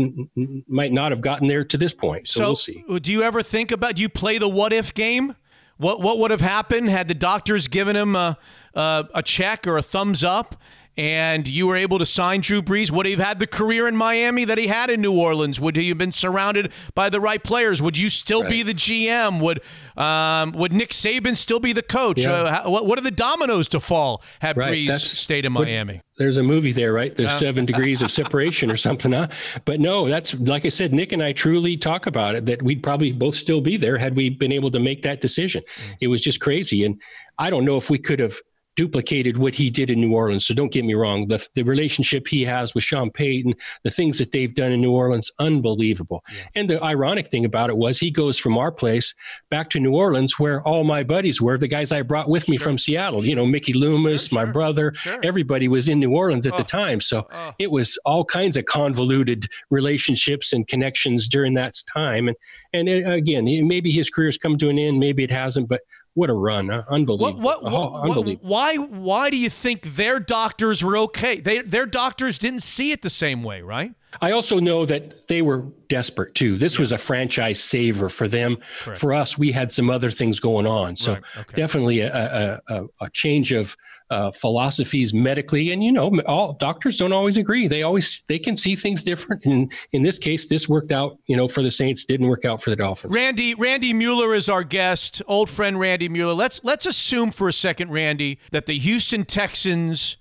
might not have gotten there to this point. So, we'll see. do you ever think about? Do you play the what if game? What what would have happened had the doctors given him a a, a check or a thumbs up, and you were able to sign Drew Brees? Would he have had the career in Miami that he had in New Orleans? Would he have been surrounded by the right players? Would you still be the GM? Would um, would Nick Saban still be the coach? Yeah. Uh, what, what are the dominoes to fall had Right, Brees that's stayed in what- Miami? There's a movie there, right? There's Yeah. seven degrees of separation or something. Huh? But no, that's like I said, Nick and I truly talk about it that we'd probably both still be there had we been able to make that decision. It was just crazy. And I don't know if we could have duplicated what he did in New Orleans. So don't get me wrong. The, the relationship he has with Sean Payton, the things that they've done in New Orleans, unbelievable. And the ironic thing about it was he goes from our place back to New Orleans where all my buddies were, the guys I brought with me from Seattle, you know, Mickey Loomis, my brother, everybody was in New Orleans at the oh. time. So oh. it was all kinds of convoluted relationships and connections during that time. And, and uh, it, again, maybe his career's come to an end, maybe it hasn't, but what a run. Huh? Unbelievable. What, what, Oh, what- unbelievable. why why do you think their doctors were okay? They their doctors didn't see it the same way, right? I also know that they were desperate too. This yeah. was a franchise saver for them. Correct. For us, we had some other things going on. So right. okay. definitely a, a, a, change of uh, philosophies medically. And you know, all doctors don't always agree. They always they can see things different. And in this case, this worked out. You know, for the Saints, didn't work out for the Dolphins. Randy Randy Mueller is our guest, old friend Randy Mueller. Let's let's assume for a second, Randy, that the Houston Texans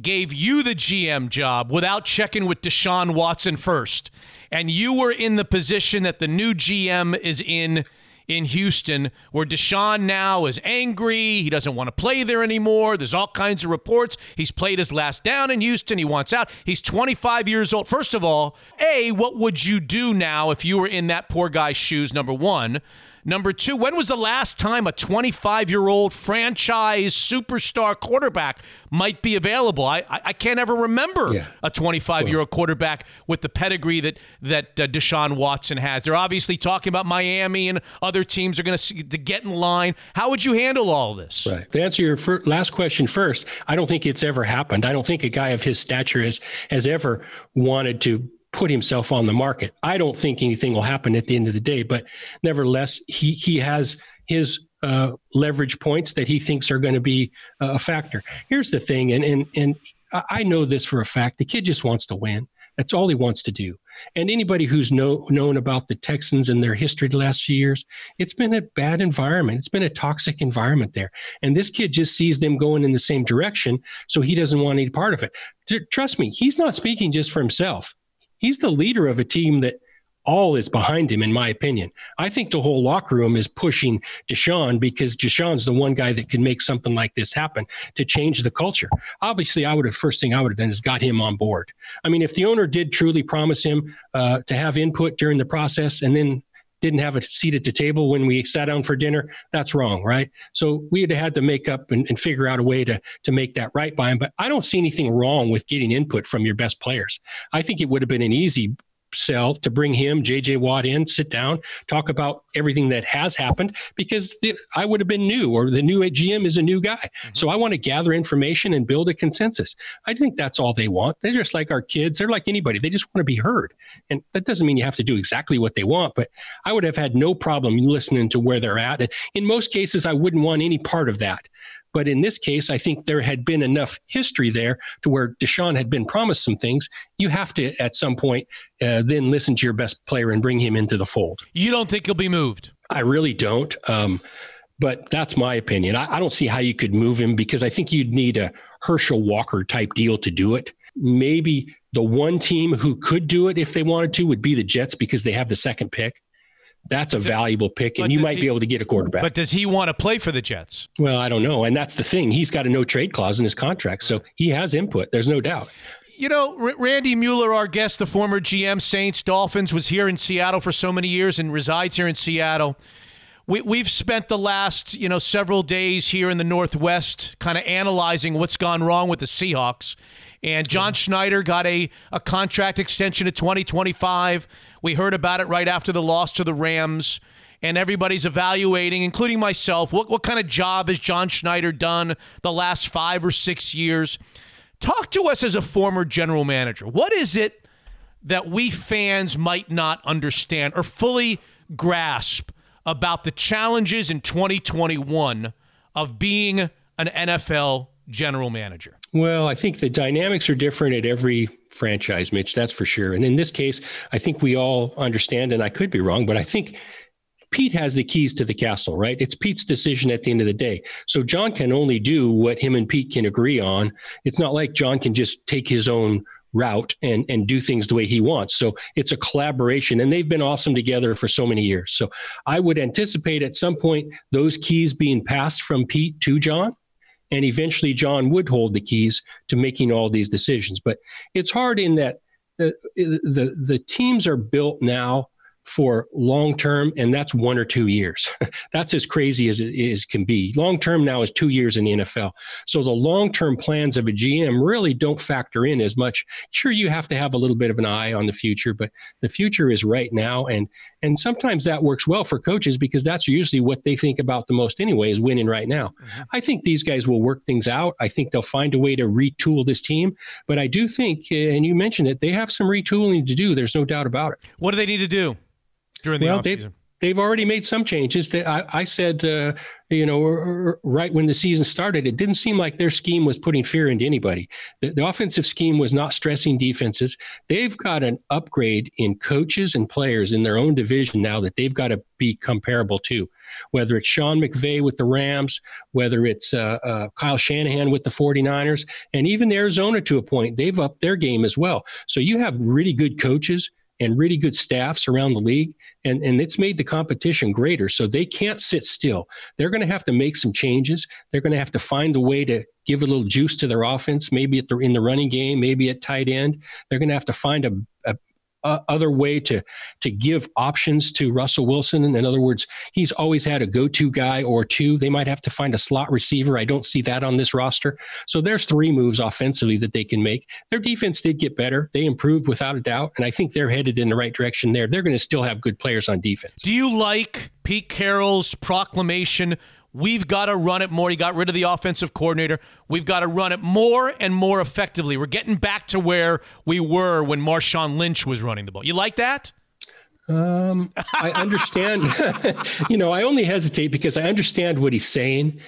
gave you the GM job without checking with Deshaun Watson first, and you were in the position that the new GM is in in Houston, where Deshaun now is angry. He doesn't want to play there anymore. There's all kinds of reports. He's played his last down in Houston. He wants out. He's 25 years old. First of all, A, what would you do now if you were in that poor guy's shoes? Number one. Number two, when was the last time a 25 year old franchise superstar quarterback might be available? I, I, I can't ever remember yeah. a 25 year old quarterback with the pedigree that, that uh, Deshaun Watson has. They're obviously talking about Miami and other teams are going to get in line. How would you handle all this? Right. To answer your last question first, I don't think it's ever happened. I don't think a guy of his stature has, has ever wanted to put himself on the market. I don't think anything will happen at the end of the day, but nevertheless, he he has his uh, leverage points that he thinks are going to be a factor. Here's the thing, and and and I know this for a fact: the kid just wants to win. That's all he wants to do. And anybody who's know, known about the Texans and their history the last few years, it's been a bad environment. It's been a toxic environment there. And this kid just sees them going in the same direction, so he doesn't want any part of it. Trust me, he's not speaking just for himself he's the leader of a team that all is behind him, in my opinion. I think the whole locker room is pushing Deshaun because Deshaun's the one guy that can make something like this happen to change the culture. Obviously, I would have first thing I would have done is got him on board. I mean, if the owner did truly promise him uh, to have input during the process and then didn't have a seat at the table when we sat down for dinner, that's wrong, right? So we have had to make up and, and, figure out a way to to make that right by him. But I don't see anything wrong with getting input from your best players. I think it would have been an easy sell to bring him, JJ Watt, in, sit down, talk about everything that has happened because the, I would have been new or the new GM is a new guy. Mm-hmm. So I want to gather information and build a consensus. I think that's all they want. They're just like our kids. They're like anybody. They just want to be heard. And that doesn't mean you have to do exactly what they want, but I would have had no problem listening to where they're at. And in most cases, I wouldn't want any part of that. But in this case, I think there had been enough history there to where Deshaun had been promised some things. You have to, at some point, uh, then listen to your best player and bring him into the fold. You don't think he'll be moved? I really don't. Um, but that's my opinion. I, I don't see how you could move him because I think you'd need a Herschel Walker type deal to do it. Maybe the one team who could do it if they wanted to would be the Jets because they have the second pick. That's a valuable pick, and you might he, be able to get a quarterback. But does he want to play for the Jets? Well, I don't know, and that's the thing. He's got a no trade clause in his contract, so he has input. There's no doubt. You know, R- Randy Mueller, our guest, the former GM, Saints, Dolphins, was here in Seattle for so many years and resides here in Seattle. We, we've spent the last, you know, several days here in the Northwest kind of analyzing what's gone wrong with the Seahawks. And John Schneider got a, a contract extension to 2025. We heard about it right after the loss to the Rams. And everybody's evaluating, including myself, what, what kind of job has John Schneider done the last five or six years? Talk to us as a former general manager. What is it that we fans might not understand or fully grasp about the challenges in 2021 of being an NFL general manager? Well, I think the dynamics are different at every franchise, Mitch, that's for sure. And in this case, I think we all understand, and I could be wrong, but I think Pete has the keys to the castle, right? It's Pete's decision at the end of the day. So John can only do what him and Pete can agree on. It's not like John can just take his own route and and do things the way he wants. So it's a collaboration and they've been awesome together for so many years. So I would anticipate at some point those keys being passed from Pete to John and eventually John would hold the keys to making all these decisions. But it's hard in that the the, the teams are built now for long term, and that's one or two years. that's as crazy as it is can be. Long term now is two years in the NFL. So the long term plans of a GM really don't factor in as much. Sure, you have to have a little bit of an eye on the future, but the future is right now, and and sometimes that works well for coaches because that's usually what they think about the most anyway is winning right now. Mm-hmm. I think these guys will work things out. I think they'll find a way to retool this team, but I do think, and you mentioned it, they have some retooling to do. There's no doubt about it. What do they need to do? during the well, offseason? They've already made some changes. I, I said, uh, you know, right when the season started, it didn't seem like their scheme was putting fear into anybody. The, the, offensive scheme was not stressing defenses. They've got an upgrade in coaches and players in their own division now that they've got to be comparable to. Whether it's Sean McVay with the Rams, whether it's uh, uh, Kyle Shanahan with the 49ers, and even Arizona to a point, they've upped their game as well. So you have really good coaches and really good staffs around the league and and it's made the competition greater. So they can't sit still. They're going to have to make some changes. They're going to have to find a way to give a little juice to their offense maybe at the in the running game maybe at tight end. They're going to have to find a, a uh, other way to to give options to Russell Wilson. In other words, he's always had a go-to guy or two. They might have to find a slot receiver. I don't see that on this roster. So there's three moves offensively that they can make. Their defense did get better. They improved without a doubt, and I think they're headed in the right direction there. They're going to still have good players on defense. Do you like Pete Carroll's proclamation We've got to run it more. He got rid of the offensive coordinator. We've got to run it more and more effectively. We're getting back to where we were when Marshawn Lynch was running the ball. You like that? Um, I understand. you know, I only hesitate because I understand what he's saying.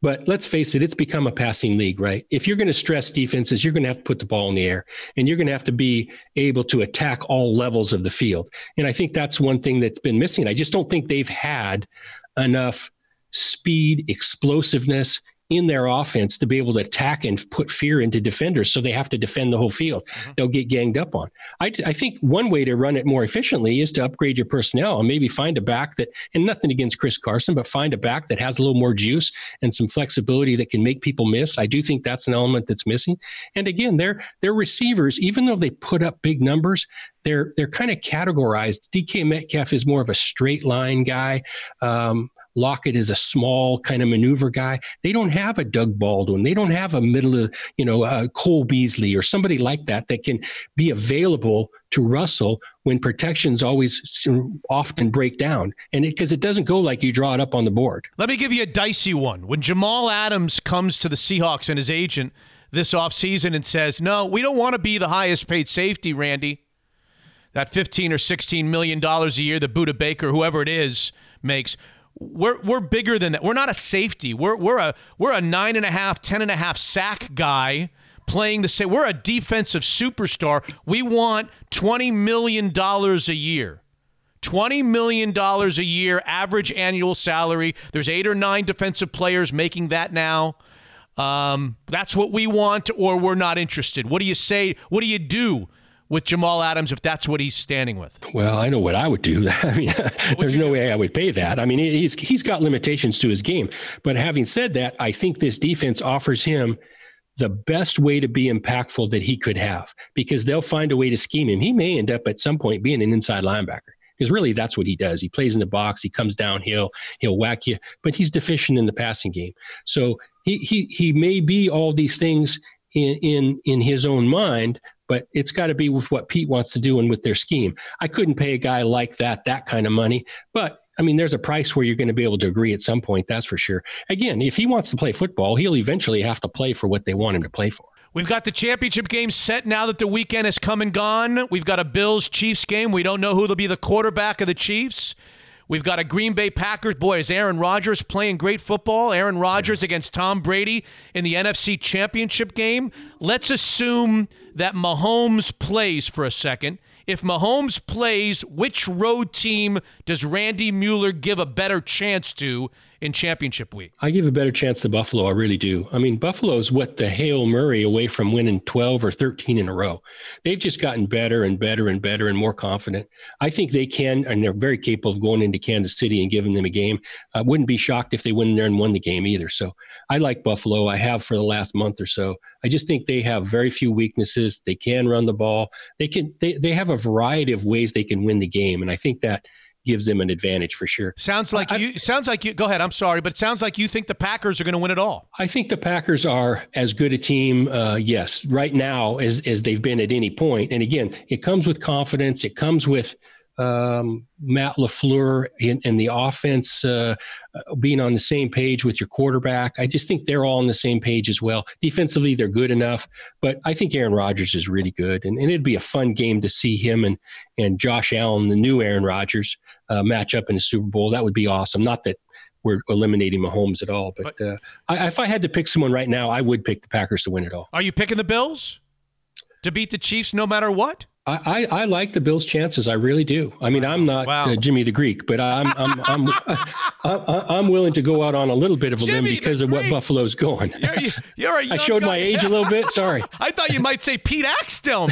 But let's face it, it's become a passing league, right? If you're going to stress defenses, you're going to have to put the ball in the air and you're going to have to be able to attack all levels of the field. And I think that's one thing that's been missing. I just don't think they've had enough speed, explosiveness in their offense to be able to attack and put fear into defenders. So they have to defend the whole field. Mm-hmm. They'll get ganged up on. I, I, think one way to run it more efficiently is to upgrade your personnel and maybe find a back that, and nothing against Chris Carson, but find a back that has a little more juice and some flexibility that can make people miss. I do think that's an element that's missing. And again, their their receivers, even though they put up big numbers, they're they're kind of categorized. DK Metcalf is more of a straight line guy. Um, Lockett is a small kind of maneuver guy. They don't have a Doug Baldwin. They don't have a middle of, you know, uh, Cole Beasley or somebody like that that can be available to Russell when protections always often break down. And because it, it, doesn't go like you draw it up on the board. Let me give you a dicey one. When Jamal Adams comes to the Seahawks and his agent this offseason and says, no, we don't want to be the highest paid safety, Randy. That 15 or 16 million dollars a year that Budda Baker, whoever it is, makes we're we're bigger than that. We're not a safety. We're we're a we're a nine and a half, ten and a half sack guy playing the same. We're a defensive superstar. We want twenty million dollars a year. $20 million a year average annual salary. There's eight or nine defensive players making that now. Um, that's what we want, or we're not interested. What do you say? What do you do with Jamal Adams if that's what he's standing with? Well, I know what I would do. I mean, there's no do? way I would pay that. I mean, he's he's got limitations to his game. But having said that, I think this defense offers him the best way to be impactful that he could have because they'll find a way to scheme him. He may end up at some point being an inside linebacker because really that's what he does. He plays in the box, he comes downhill, he'll whack you, but he's deficient in the passing game. So he he he may be all these things in in in his own mind, but it's got to be with what Pete wants to do and with their scheme. I couldn't pay a guy like that that kind of money, but I mean, there's a price where you're going to be able to agree at some point. That's for sure. Again, if he wants to play football, he'll eventually have to play for what they want him to play for. We've got the championship game set now that the weekend has come and gone. We've got a Bills Chiefs game. We don't know who will be the quarterback of the Chiefs. We've got a Green Bay Packers. Boy, is Aaron Rodgers playing great football? Aaron Rodgers against Tom Brady in the NFC Championship game. Let's assume that Mahomes plays for a second. If Mahomes plays, which road team does Randy Mueller give a better chance to in championship week? I give a better chance to Buffalo. I really do. I mean, Buffalo's what the Hail Murray away from winning 12 or 13 in a row. They've just gotten better and better and better and more confident. I think they can, and they're very capable of going into Kansas City and giving them a game. I wouldn't be shocked if they went in there and won the game either. So I like Buffalo. I have for the last month or so. I just think they have very few weaknesses. They can run the ball. They can. They, they have a variety of ways they can win the game, and I think that gives them an advantage for sure. Sounds like I, you. Sounds like you. Go ahead. I'm sorry, but it sounds like you think the Packers are going to win it all. I think the Packers are as good a team, uh, yes, right now as as they've been at any point. And again, it comes with confidence. It comes with um, Matt LaFleur and, the offense uh, being on the same page with your quarterback. I just think they're all on the same page as well. Defensively, they're good enough, but I think Aaron Rodgers is really good. And, and it'd be a fun game to see him and, and Josh Allen, the new Aaron Rodgers, uh, match up in the Super Bowl. That would be awesome. Not that we're eliminating Mahomes at all, but, but uh, I, if I had to pick someone right now, I would pick the Packers to win it all. Are you picking the Bills to beat the Chiefs no matter what? I, I, like the Bills' chances. I really do. I mean, I'm not wow. uh, Jimmy the Greek, but I'm I'm I'm, I'm, I'm willing to go out on a little bit of a Jimmy limb because of what Buffalo's going. You're, you're a I showed guy. my age a little bit. Sorry. I thought you might say Pete Axthelm.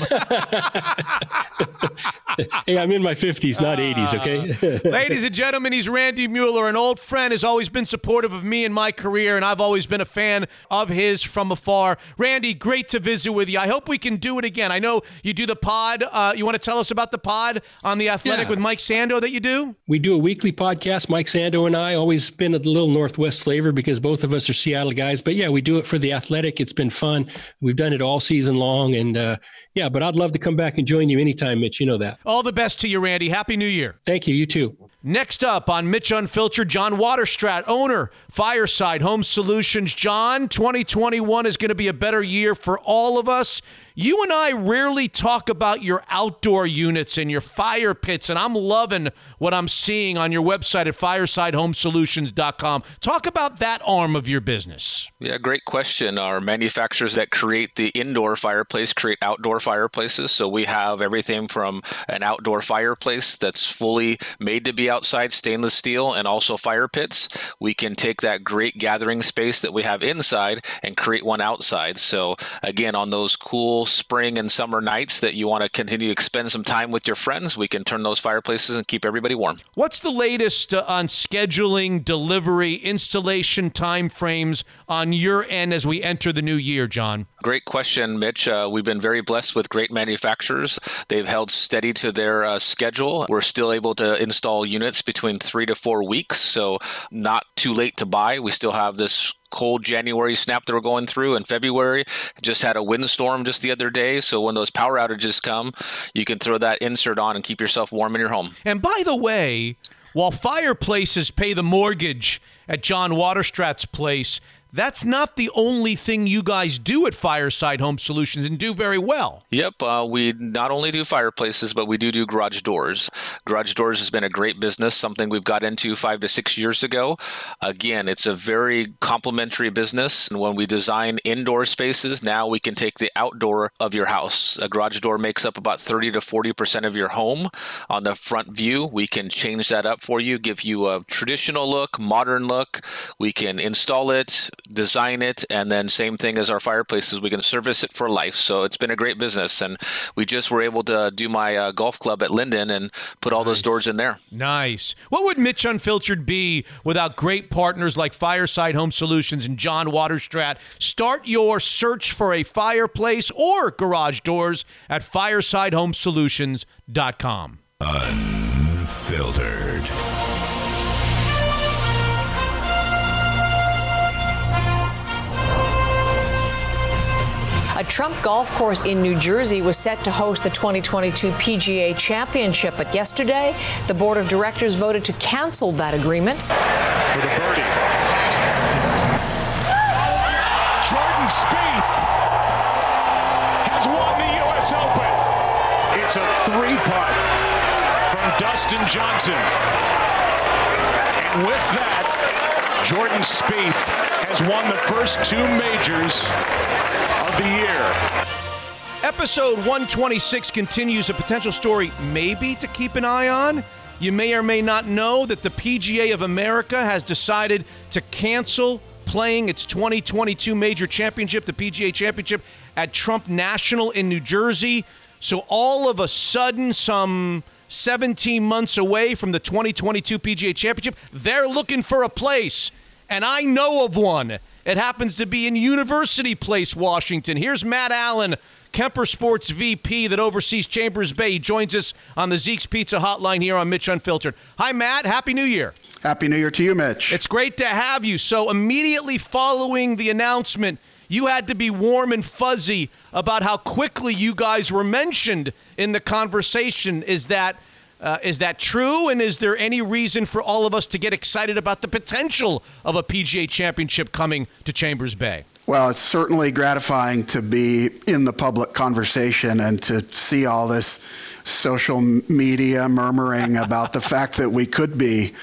hey, I'm in my 50s, not uh, 80s. Okay. ladies and gentlemen, he's Randy Mueller, an old friend, has always been supportive of me and my career, and I've always been a fan of his from afar. Randy, great to visit with you. I hope we can do it again. I know you do the pod pod. Uh, you want to tell us about the pod on the Athletic yeah. with Mike Sando that you do? We do a weekly podcast. Mike Sando and I always been a little Northwest flavor because both of us are Seattle guys. But yeah, we do it for the Athletic. It's been fun. We've done it all season long, and uh, yeah. But I'd love to come back and join you anytime, Mitch. You know that. All the best to you, Randy. Happy New Year. Thank you. You too. Next up on Mitch Unfiltered, John Waterstrat, owner, Fireside Home Solutions. John, 2021 is going to be a better year for all of us. You and I rarely talk about your outdoor units and your fire pits, and I'm loving what I'm seeing on your website at firesidehomesolutions.com. Talk about that arm of your business. Yeah, great question. Our manufacturers that create the indoor fireplace create outdoor fireplaces. So we have everything from an outdoor fireplace that's fully made to be outside, stainless steel, and also fire pits. We can take that great gathering space that we have inside and create one outside. So again, on those cool spring and summer nights that you want to continue to spend some time with your friends, we can turn those fireplaces and keep everybody warm. What's the latest uh, on scheduling, delivery, installation timeframes on your end as we enter the new year, John? Great question, Mitch. Uh, we've been very blessed with great manufacturers. They've held steady to their uh, schedule. We're still able to install units between three to four weeks, so not too late to buy. We still have this cold January snap that we're going through in February. Just had a windstorm just the other day. So when those power outages come, you can throw that insert on and keep yourself warm in your home. And by the way, while fireplaces pay the mortgage at John Waterstrat's place, that's not the only thing you guys do at Fireside Home Solutions and do very well. Yep, uh, we not only do fireplaces, but we do do garage doors. Garage doors has been a great business, something we've got into five to six years ago. Again, it's a very complementary business. And when we design indoor spaces, now we can take the outdoor of your house. A garage door makes up about 30 to 40% of your home. On the front view, we can change that up for you, give you a traditional look, modern look. We can install it design it, and then same thing as our fireplaces, we can service it for life. So it's been a great business, and we just were able to do my uh, golf club at Linden and put all nice. those doors in there. Nice. What would Mitch Unfiltered be without great partners like Fireside Home Solutions and John Waterstrat? Start your search for a fireplace or garage doors at firesidehomesolutions.com. Unfiltered. A Trump golf course in New Jersey was set to host the 2022 PGA Championship, but yesterday the board of directors voted to cancel that agreement. Birdie. Jordan Spieth has won the U.S. Open. It's a three putt from Dustin Johnson. And with that, Jordan Spieth has won the first two majors of the year. Episode 126 continues a potential story maybe to keep an eye on. You may or may not know that the PGA of America has decided to cancel playing its 2022 major championship, the PGA Championship, at Trump National in New Jersey. So all of a sudden, some 17 months away from the 2022 PGA Championship, they're looking for a place. And I know of one. It happens to be in University Place, Washington. Here's Matt Allen, Kemper Sports VP that oversees Chambers Bay. He joins us on the Zeke's Pizza Hotline here on Mitch Unfiltered. Hi, Matt. Happy New Year. Happy New Year to you, Mitch. It's great to have you. So, immediately following the announcement, you had to be warm and fuzzy about how quickly you guys were mentioned in the conversation. Is that uh, is that true? And is there any reason for all of us to get excited about the potential of a PGA Championship coming to Chambers Bay? Well, it's certainly gratifying to be in the public conversation and to see all this social media murmuring about the fact that we could be.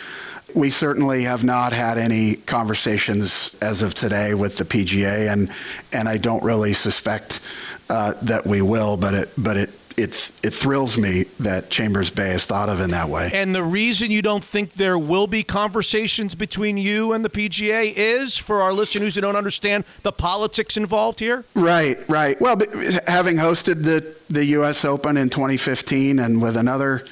We certainly have not had any conversations as of today with the PGA, and and I don't really suspect uh, that we will. But it but it it it thrills me that Chambers Bay is thought of in that way. And the reason you don't think there will be conversations between you and the PGA is for our listeners who don't understand the politics involved here. Right, right. Well, having hosted the the U.S. Open in 2015 and with another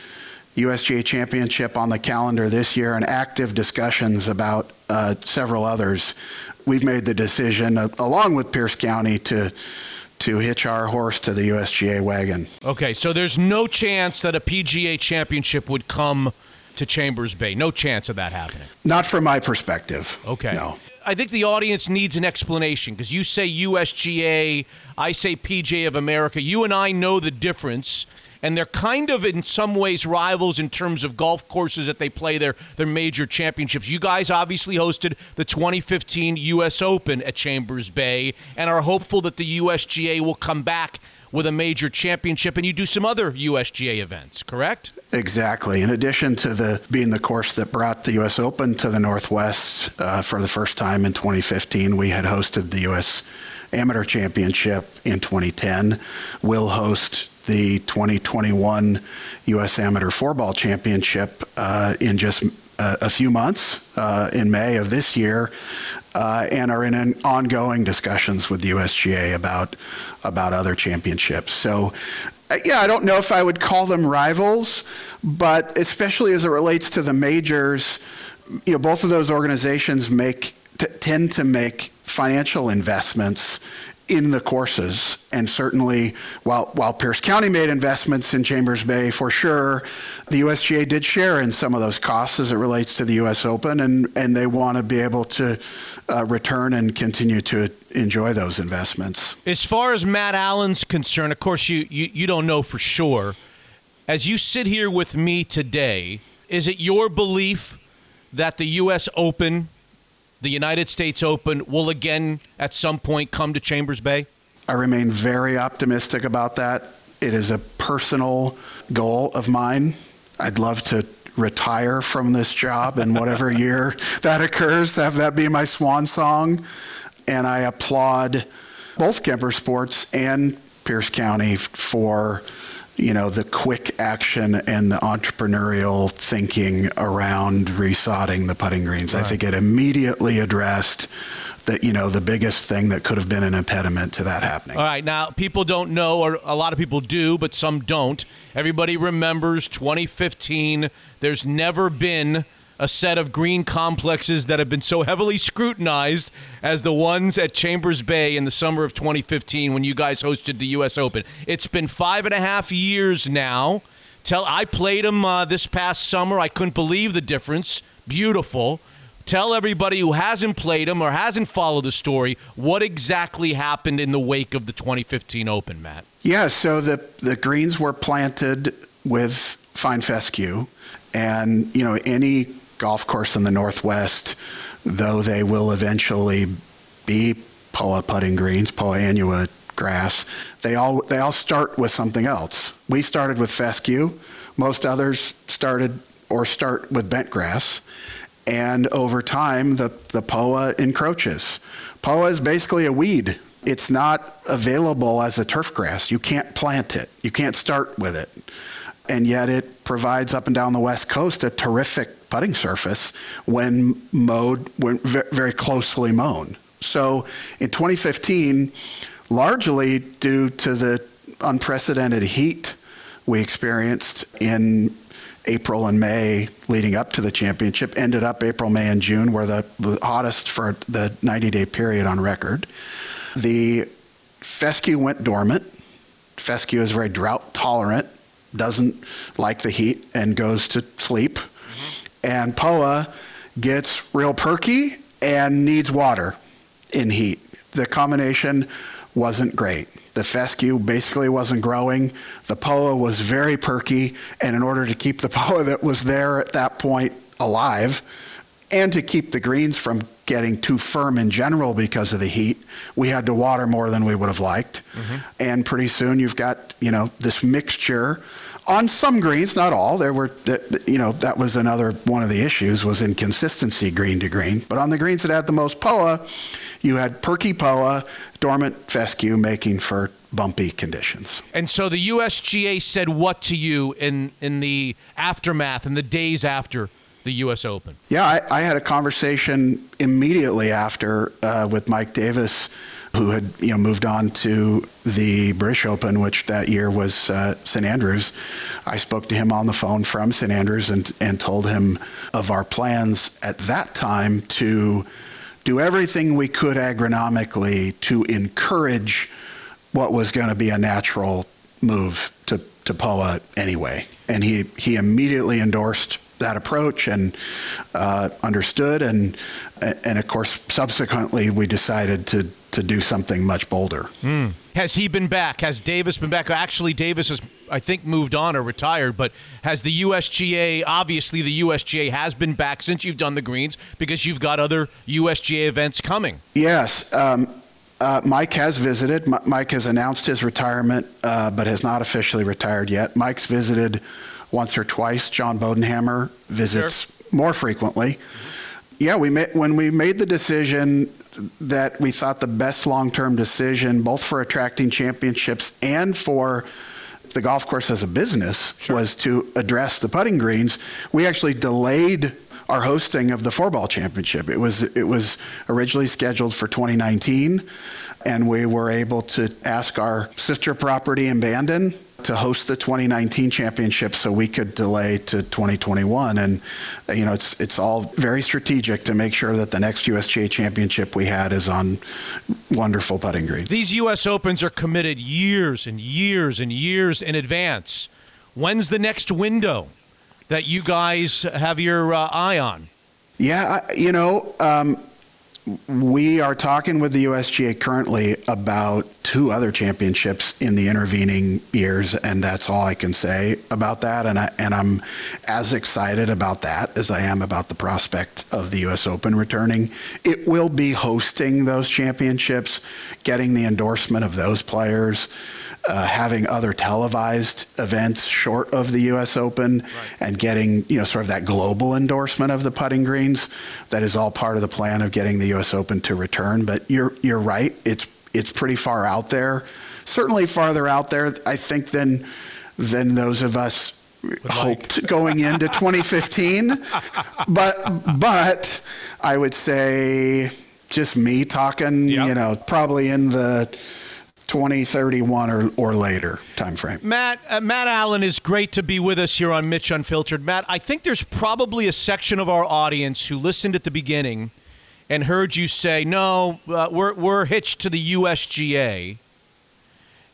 USGA championship on the calendar this year and active discussions about uh, several others, we've made the decision, uh, along with Pierce County, to to hitch our horse to the USGA wagon. Okay, so there's no chance that a PGA championship would come to Chambers Bay. No chance of that happening. Not from my perspective. Okay. No. I think the audience needs an explanation because you say USGA, I say PGA of America. You and I know the difference and they're kind of in some ways rivals in terms of golf courses that they play their their major championships. You guys obviously hosted the 2015 U.S. Open at Chambers Bay and are hopeful that the USGA will come back with a major championship, and you do some other USGA events, correct? Exactly. In addition to the being the course that brought the U.S. Open to the Northwest uh, for the first time in 2015, we had hosted the U.S. Amateur Championship in 2010. We'll host the 2021 U.S. Amateur Four-Ball Championship uh, in just uh, a few months uh, in May of this year, uh, and are in an ongoing discussions with the USGA about about other championships. So. Uh, yeah, I don't know if I would call them rivals, but especially as it relates to the majors, you know, both of those organizations make t- tend to make financial investments in the courses. And certainly, while, while Pierce County made investments in Chambers Bay for sure, the USGA did share in some of those costs as it relates to the U.S. Open, and, and they want to be able to uh, return and continue to enjoy those investments. As far as Matt Allen's concerned, of course, you, you, you don't know for sure. As you sit here with me today, is it your belief that the U.S. Open the United States Open will again at some point come to Chambers Bay? I remain very optimistic about that. It is a personal goal of mine. I'd love to retire from this job in whatever year that occurs, have that be my swan song. And I applaud both Kemper Sports and Pierce County for you know, the quick action and the entrepreneurial thinking around resodding the putting greens. Right. I think it immediately addressed that you know the biggest thing that could have been an impediment to that happening. All right, now people don't know, or a lot of people do, but some don't. Everybody remembers 2015. There's never been a set of green complexes that have been so heavily scrutinized as the ones at Chambers Bay in the summer of 2015 when you guys hosted the U.S. Open. It's been five and a half years now. Tell I played them uh, this past summer. I couldn't believe the difference. Beautiful. Tell everybody who hasn't played them or hasn't followed the story what exactly happened in the wake of the 2015 Open, Matt. Yeah, so the the greens were planted with fine fescue, and you know any golf course in the Northwest, though they will eventually be POA putting greens, POA annua grass, they all they all start with something else. We started with fescue. Most others started or start with bent grass. And over time, the, the POA encroaches. POA is basically a weed. It's not available as a turf grass. You can't plant it. You can't start with it. and yet it provides up and down the West Coast a terrific putting surface when mowed, when very closely mown. So in 2015, largely due to the unprecedented heat we experienced in April and May leading up to the championship, ended up April, May, and June were the, the hottest for the 90 day period on record. The fescue went dormant. Fescue is very drought tolerant, doesn't like the heat, and goes to sleep. And POA gets real perky and needs water in heat. The combination wasn't great. The fescue basically wasn't growing. The POA was very perky, and in order to keep the POA that was there at that point alive, and to keep the greens from getting too firm in general because of the heat, we had to water more than we would have liked. Mm-hmm. And pretty soon you've got, you know, this mixture on some greens, not all. There were, you know, that was another one of the issues was inconsistency green to green. But on the greens that had the most POA, you had perky POA, dormant fescue, making for bumpy conditions. And so the USGA said what to you in in the aftermath, in the days after the U.S. Open? Yeah, I, I had a conversation immediately after uh, with Mike Davis who had you know moved on to the British Open, which that year was uh, St Andrews. I spoke to him on the phone from St Andrews and and told him of our plans at that time to do everything we could agronomically to encourage what was going to be a natural move to to POA anyway. And he he immediately endorsed that approach and uh, understood and and of course subsequently we decided to to do something much bolder. Mm. Has he been back? Has Davis been back? Actually, Davis has, I think, moved on or retired. But has the USGA? Obviously, the USGA has been back since you've done the greens because you've got other USGA events coming. Yes. Um, uh, Mike has visited. M- Mike has announced his retirement, uh, but has not officially retired yet. Mike's visited once or twice. John Bodenhamer visits sure. more frequently. Yeah, we made, when we made the decision that we thought the best long-term decision, both for attracting championships and for the golf course as a business, sure. was to address the putting greens. We actually delayed our hosting of the four ball championship. It was it was originally scheduled for 2019, and we were able to ask our sister property in Bandon to host the 2019 championship so we could delay to 2021 and you know it's it's all very strategic to make sure that the next USGA championship we had is on wonderful putting greens. These US Opens are committed years and years and years in advance. When's the next window that you guys have your uh, eye on? Yeah, you know, um, we are talking with the USGA currently about two other championships in the intervening years, and that's all I can say about that. And I and I'm as excited about that as I am about the prospect of the U.S. Open returning. It will be hosting those championships, getting the endorsement of those players uh, having other televised events short of the U.S. Open right. and getting you know sort of that global endorsement of the putting greens. That is all part of the plan of getting the U.S. Open to return. But you're you're right. It's it's pretty far out there. Certainly farther out there, I think, than than those of us hoped like. going into 2015. but but I would say just me talking, yep. you know, probably in the 2031 or, or later time frame. Matt uh, Matt Allen is great to be with us here on Mitch Unfiltered. Matt, I think there's probably a section of our audience who listened at the beginning and heard you say, "No, uh, we're we're hitched to the USGA."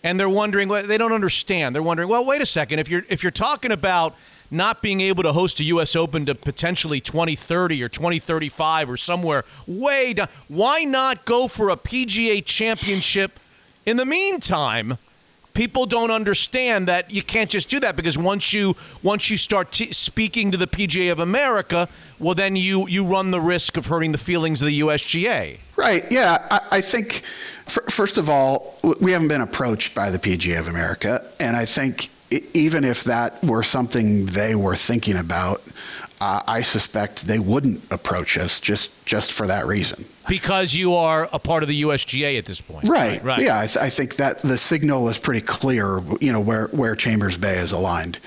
And they're wondering, well, they don't understand. They're wondering, well, wait a second. If you're if you're talking about not being able to host a U.S. Open to potentially 2030 or 2035 or somewhere way down, why not go for a PGA Championship? In the meantime, people don't understand that you can't just do that because once you once you start t- speaking to the PGA of America, well, then you you run the risk of hurting the feelings of the USGA. Right. Yeah. I, I think f- first of all, we haven't been approached by the PGA of America, and I think even if that were something they were thinking about, uh, I suspect they wouldn't approach us just just for that reason. Because you are a part of the USGA at this point, right? Right. Yeah, I, th- I think that the signal is pretty clear. You know where where Chambers Bay is aligned.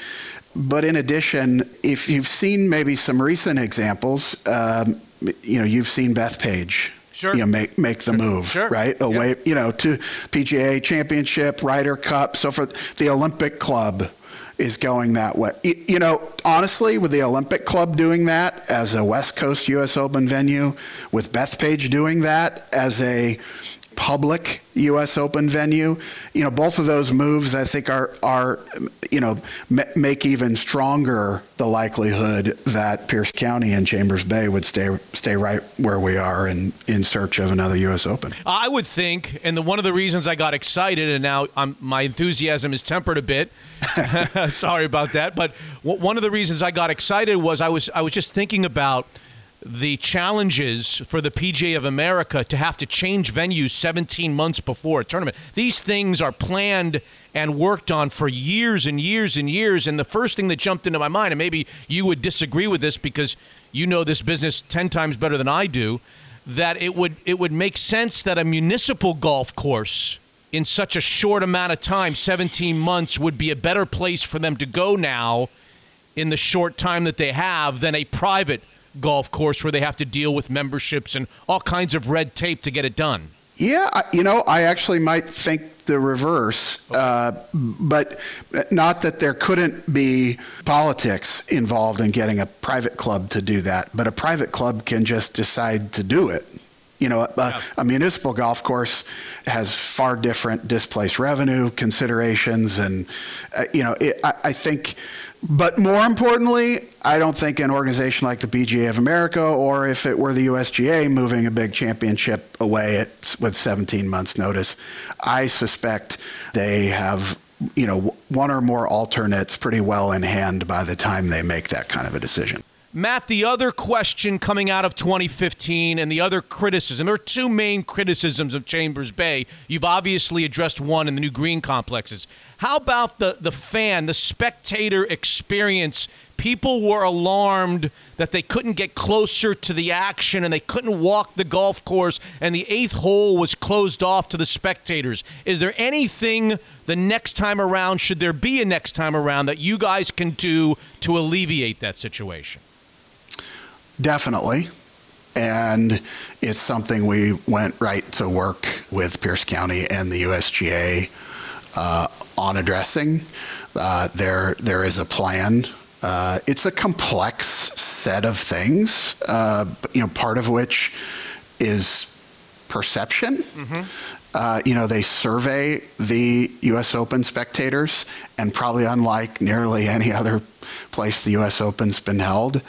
but in addition, if you've seen maybe some recent examples, um, you know, you've seen Bethpage. Sure. You know, make make the move, Sure. right? Away, you know, to PGA Championship, Ryder Cup, so for the Olympic Club is going that way. You know, honestly, with the Olympic Club doing that as a West Coast U.S. Open venue, with Bethpage doing that as a public U.S. Open venue, you know, both of those moves I think are are you know ma- make even stronger the likelihood that Pierce County and Chambers Bay would stay stay right where we are in in search of another U.S. Open. I would think, and the, one of the reasons I got excited, and now I'm, my enthusiasm is tempered a bit. Sorry about that, but w- one of the reasons I got excited was I was I was just thinking about the challenges for the PGA of America to have to change venues 17 months before a tournament. These things are planned and worked on for years and years and years. And the first thing that jumped into my mind, and maybe you would disagree with this because you know this business 10 times better than I do, that it would it would make sense that a municipal golf course in such a short amount of time, 17 months, would be a better place for them to go now in the short time that they have than a private golf course where they have to deal with memberships and all kinds of red tape to get it done. Yeah, you know, I actually might think the reverse, uh, but not that there couldn't be politics involved in getting a private club to do that, but a private club can just decide to do it. You know, a, a municipal golf course has far different displaced revenue considerations, and uh, you know, it, I, I think. But more importantly, I don't think an organization like the PGA of America, or if it were the USGA moving a big championship away at, with 17 months' notice, I suspect they have, you know, one or more alternates pretty well in hand by the time they make that kind of a decision. Matt, the other question coming out of 2015 and the other criticism, there are two main criticisms of Chambers Bay. You've obviously addressed one in the new green complexes. How about the, the fan, the spectator experience? People were alarmed that they couldn't get closer to the action and they couldn't walk the golf course, and the eighth hole was closed off to the spectators. Is there anything the next time around, should there be a next time around, that you guys can do to alleviate that situation? Definitely. And it's something we went right to work with Pierce County and the USGA uh, on addressing. Uh, there, there is a plan. Uh, it's a complex set of things, uh, you know, part of which is perception. Uh, you know, they survey the U.S. Open spectators, and probably unlike nearly any other place the U.S. Open's been held,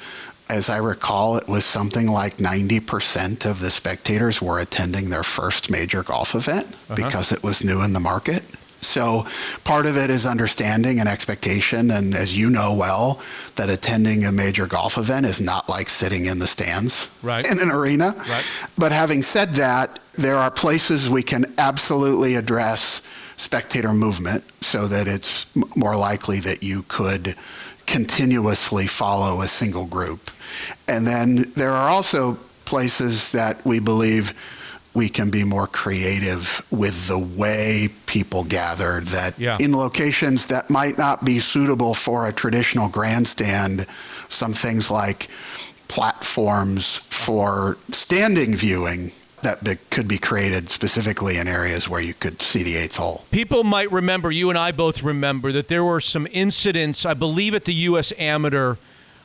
as I recall, it was something like 90% of the spectators were attending their first major golf event Uh-huh. because it was new in the market. So part of it is understanding and expectation. And as you know well, that attending a major golf event is not like sitting in the stands Right. in an arena. Right. But having said that, there are places we can absolutely address spectator movement so that it's m- more likely that you could continuously follow a single group. And then there are also places that we believe we can be more creative with the way people gather that Yeah. in locations that might not be suitable for a traditional grandstand some things like platforms for standing viewing that be, could be created specifically in areas where you could see the eighth hole People might remember, you and I both remember, that there were some incidents, I believe, at the U.S. Amateur,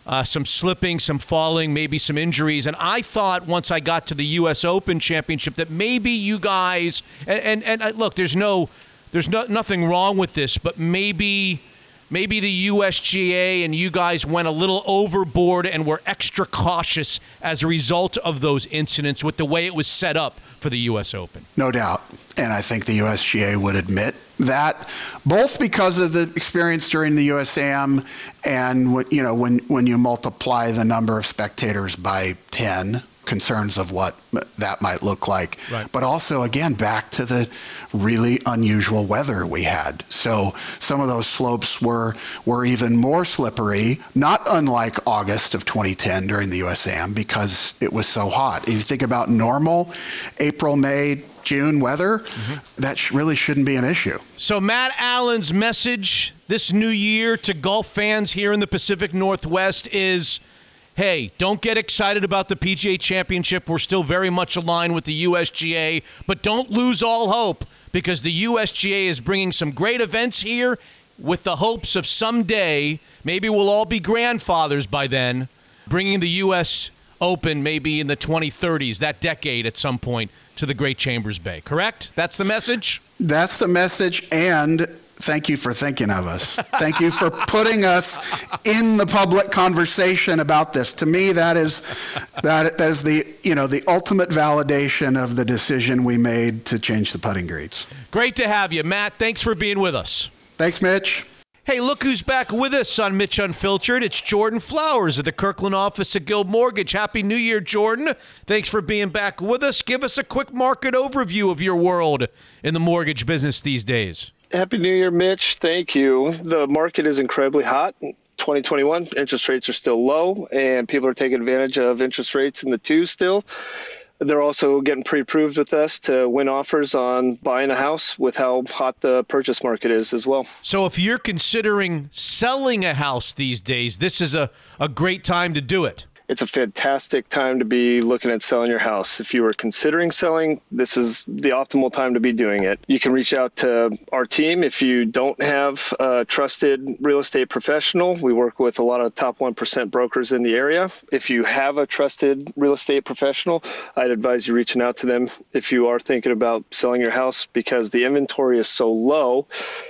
uh, some slipping, some falling, maybe some injuries. And I thought once I got to the U.S. Open Championship that maybe you guys, and, and, and uh, look, there's no, there's no, nothing wrong with this, but maybe. Maybe the USGA and you guys went a little overboard and were extra cautious as a result of those incidents with the way it was set up for the U.S. Open. No doubt. And I think the USGA would admit that, both because of the experience during the USAM and you know when when you multiply the number of spectators by 10 concerns of what that might look like Right. but also again back to the really unusual weather we had so some of those slopes were were even more slippery not unlike August of 2010 during the USAM because it was so hot if you think about normal April May June weather, mm-hmm. that sh- really shouldn't be an issue. So, Matt Allen's message this new year to golf fans here in the Pacific Northwest is hey, don't get excited about the PGA Championship. We're still very much aligned with the USGA, but don't lose all hope because the USGA is bringing some great events here with the hopes of someday, maybe we'll all be grandfathers by then, bringing the U.S. Open maybe in the 2030s, that decade at some point, to the Great Chambers Bay. Correct? That's the message? That's the message. And thank you for thinking of us. Thank you for putting us in the public conversation about this. To me, that is that that is the you know the ultimate validation of the decision we made to change the putting greens. Great to have you, Matt. Thanks for being with us. Thanks, Mitch. Hey, look who's back with us on Mitch Unfiltered. It's Jordan Flowers of the Kirkland office of Guild Mortgage. Happy New Year, Jordan. Thanks for being back with us. Give us a quick market overview of your world in the mortgage business these days. Happy New Year, Mitch. Thank you. The market is incredibly hot. 2021 interest rates are still low, and people are taking advantage of interest rates in the twos still. They're also getting pre-approved with us to win offers on buying a house with how hot the purchase market is as well. So, if you're considering selling a house these days, this is a, a great time to do it. It's a fantastic time to be looking at selling your house. If you are considering selling, this is the optimal time to be doing it. You can reach out to our team if you don't have a trusted real estate professional. We work with a lot of top 1% brokers in the area. If you have a trusted real estate professional, I'd advise you reaching out to them if you are thinking about selling your house because the inventory is so low.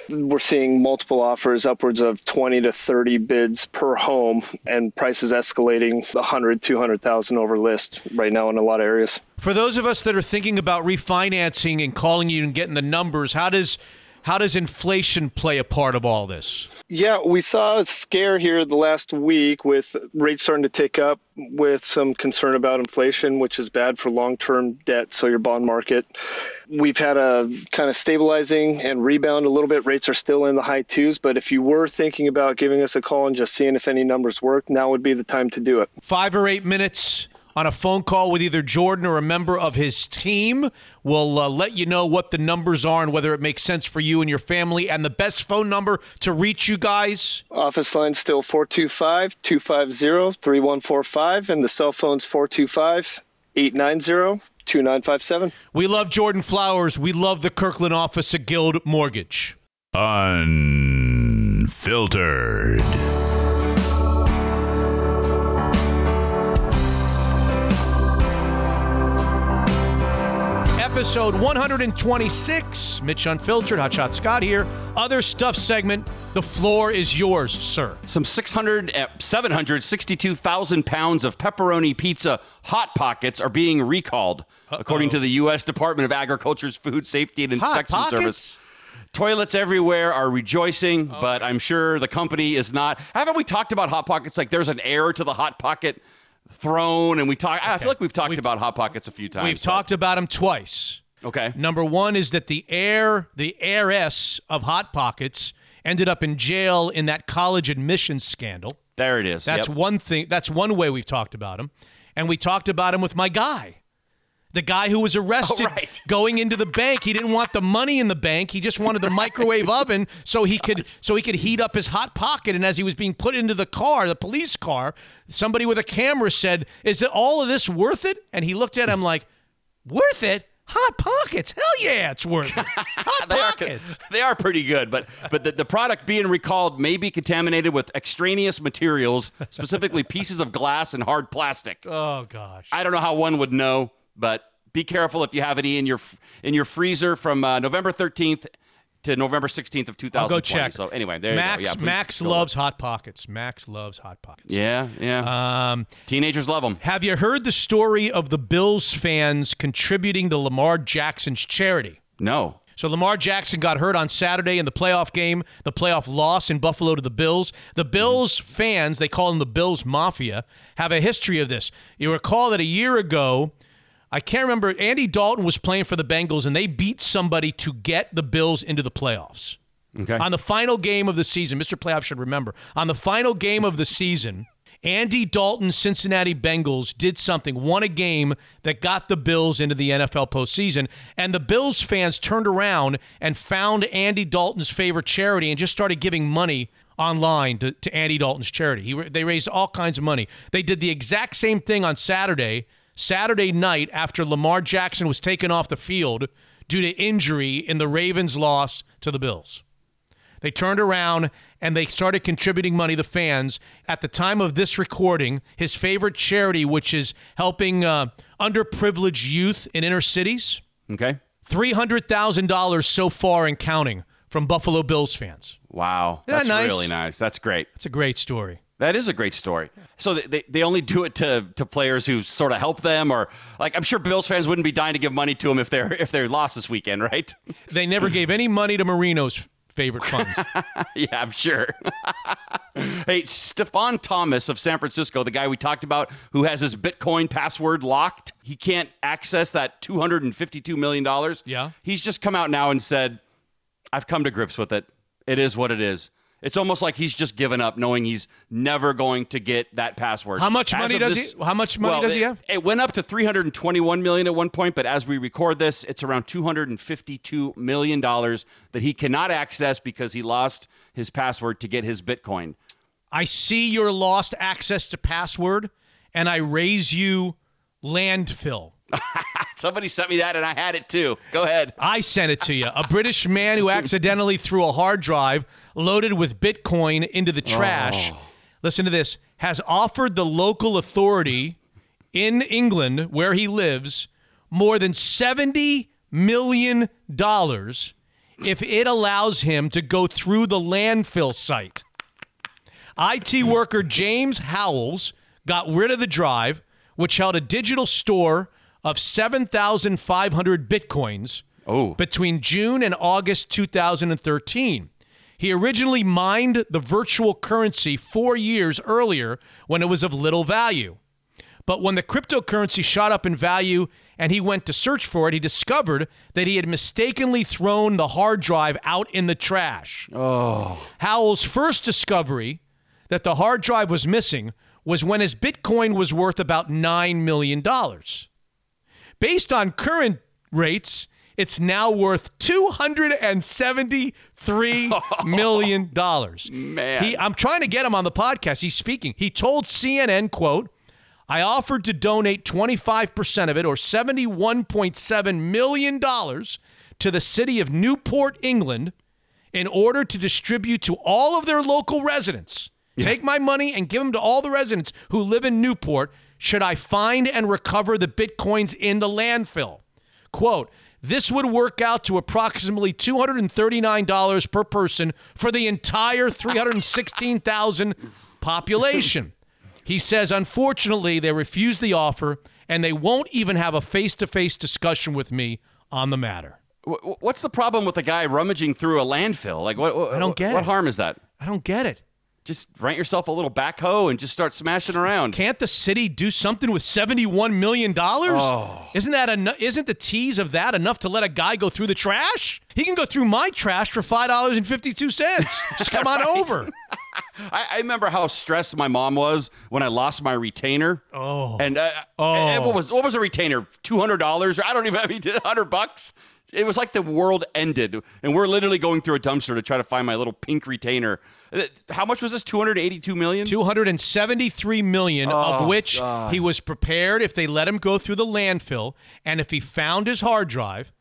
We're seeing multiple offers, upwards of 20 to 30 bids per home, and prices escalating 100, 200,000 over list right now in a lot of areas. For those of us that are thinking about refinancing and calling you and getting the numbers, how does how does inflation play a part of all this? Yeah, we saw a scare here the last week with rates starting to tick up with some concern about inflation, which is bad for long term debt, so your bond market. We've had a kind of stabilizing and rebound a little bit. Rates are still in the high twos, but if you were thinking about giving us a call and just seeing if any numbers work, now would be the time to do it. Five or eight minutes on a phone call with either Jordan or a member of his team. We'll uh, let you know what the numbers are and whether it makes sense for you and your family. And the best phone number to reach you guys? Office line still 425 250 3145, and the cell phone's 425 890 2957. We love Jordan Flowers. We love the Kirkland office of Guild Mortgage. Unfiltered. Episode 126. Mitch Unfiltered, Hotshot Scott here. Other stuff segment. The floor is yours, sir. Some 600, uh, 762,000 pounds of pepperoni pizza Hot Pockets are being recalled, according to the U.S. Department of Agriculture's Food Safety and Inspection? Service. Toilets everywhere are rejoicing, but I'm sure the company is not. Haven't we talked about Hot Pockets? Like there's an heir to the Hot Pocket throne, and we talk. I feel like we've talked about Hot Pockets a few times. We've talked about him twice. Okay. Number one is that the heir, the heiress of Hot Pockets, ended up in jail in that college admissions scandal. There it is. That's Yep. one thing. That's one way we've talked about him, and we talked about him with my guy, the guy who was arrested going into the bank. He didn't want the money in the bank. He just wanted the microwave oven so he could so he could heat up his hot pocket. And as he was being put into the car, the police car, somebody with a camera said, "Is it all of this worth it?" And he looked at him like, "Worth it." Hot pockets, hell yeah, it's worth it. Hot they pockets. Are, they are pretty good, but but the, the product being recalled may be contaminated with extraneous materials, specifically pieces of glass and hard plastic. Oh gosh. I don't know how one would know, but be careful if you have any in your in your freezer from uh, November 13th to November 16th of 2020. I'll go check. So anyway, there Max, you go. Yeah, Max loves hot pockets. Max loves hot pockets. Yeah, yeah. Um, Teenagers love them. Have you heard the story of the Bills fans contributing to Lamar Jackson's charity? No. So Lamar Jackson got hurt on Saturday in the playoff game, the playoff loss in Buffalo to the Bills. The Bills fans, they call them the Bills Mafia, have a history of this. You recall that a year ago, I can't remember, Andy Dalton was playing for the Bengals and they beat somebody to get the Bills into the playoffs. Okay. On the final game of the season, Mr. Playoff should remember, on the final game of the season, Andy Dalton's Cincinnati Bengals did something, won a game that got the Bills into the NFL postseason. And the Bills fans turned around and found Andy Dalton's favorite charity and just started giving money online to, to Andy Dalton's charity. He, they raised all kinds of money. They did the exact same thing on Saturday, Saturday night after Lamar Jackson was taken off the field due to injury in the Ravens' loss to the Bills. They turned around and they started contributing money to fans. At the time of this recording, his favorite charity, which is helping uh, underprivileged youth in inner cities, Okay. $300,000 so far and counting from Buffalo Bills fans. Wow. That That's nice? really nice. That's great. It's a great story. That is a great story. So they, they, they only do it to, to players who sort of help them, or like I'm sure Bills fans wouldn't be dying to give money to them if they're if they're lost this weekend, right? They never gave any money to Marino's favorite funds. yeah, I'm sure. hey, Stefan Thomas of San Francisco, the guy we talked about who has his Bitcoin password locked, he can't access that $252 million. Yeah. He's just come out now and said, I've come to grips with it. It is what it is. It's almost like he's just given up, knowing he's never going to get that password. How much As money does this- he- how much money well, does he have? It went up to 321 million at one point, but as we record this, it's around 252 million dollars that he cannot access because he lost his password to get his Bitcoin. I see your lost access to password, and I raise you landfill. Somebody sent me that, and I had it too. Go ahead. I sent it to you. A British man who accidentally threw a hard drive loaded with Bitcoin into the trash. Oh. Listen to this. Has offered the local authority in England, where he lives, more than $70 million if it allows him to go through the landfill site. IT worker James Howells got rid of the drive, which held a digital store of 7,500 bitcoins between June and August 2013. He originally mined the virtual currency four years earlier when it was of little value. But when the cryptocurrency shot up in value and he went to search for it, he discovered that he had mistakenly thrown the hard drive out in the trash. Oh. Howell's first discovery that the hard drive was missing was when his Bitcoin was worth about $9 million. Based on current rates, it's now worth $273 million. Man. He, I'm trying to get him on the podcast. He's speaking. He told CNN, quote, I offered to donate 25% of it or $71.7 million to the city of Newport, England, in order to distribute to all of their local residents. Take my money and give them to all the residents who live in Newport should I find and recover the bitcoins in the landfill. Quote, this would work out to approximately $239 per person for the entire 316,000 population. He says, unfortunately, they refused the offer and they won't even have a face to face discussion with me on the matter. Wh- wh- What's the problem with a guy rummaging through a landfill? Like, what? what I don't get what it. harm is that? I don't get it. Just rent yourself a little backhoe and just start smashing around. Can't the city do something with $71 million? Oh. Isn't that eno- isn't the tease of that enough to let a guy go through the trash? He can go through my trash for $5.52. Just come on over. I, I remember how stressed my mom was when I lost my retainer. Oh. And uh, Oh. and what was what was a retainer? Two hundred dollars? I don't even have hundred bucks. It was like the world ended, and we're literally going through a dumpster to try to find my little pink retainer. Uh, How much was this? Two hundred eighty-two million. 273 million of Oh, which God. he was prepared if they let him go through the landfill and if he found his hard drive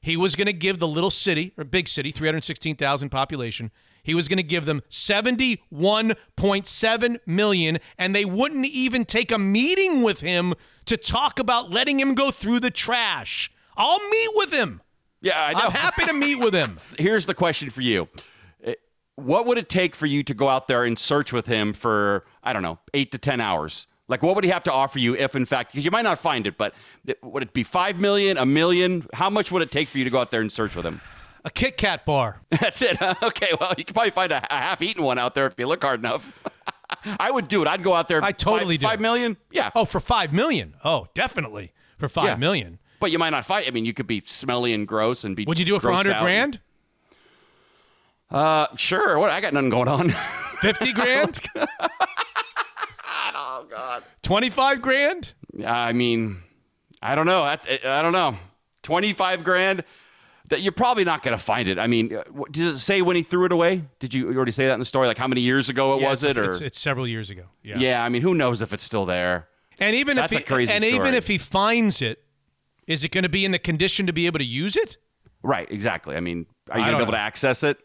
he was going to give the little city or big city 316,000 population he was going to give them 71.7 million and they wouldn't even take a meeting with him to talk about letting him go through the trash I'll meet with him Yeah, I know. I'm happy to meet with him Here's the question for you. What would it take for you to go out there and search with him for, I don't know, eight to 10 hours? Like, what would he have to offer you if, in fact, because you might not find it, but would it be five million, a million? How much would it take for you to go out there and search with him? a Kit Kat bar That's it. huh? Okay, well, you could probably find a, a half-eaten one out there if you look hard enough. I would do it. I'd go out there. I totally five, do. Five million? Yeah. oh for 5 million oh definitely for five Yeah. million. But you might not fight. I mean, you could be smelly and gross and be. would you do it for grossed 100 out. grand Uh, sure. What? I got nothing going on. 50 grand oh, God. 25 grand? I mean, I don't know. I, I don't know. 25 grand. That you're probably not going to find it. I mean, uh, does it say when he threw it away? Did you already say that in the story? Like how many years ago it Yeah, was it? Or it's, it's several years ago. Yeah. yeah. I mean, who knows if it's still there? And even That's if a he, and story. even if he finds it, is it going to be in the condition to be able to use it? Right. Exactly. I mean, are you going to be able to access it?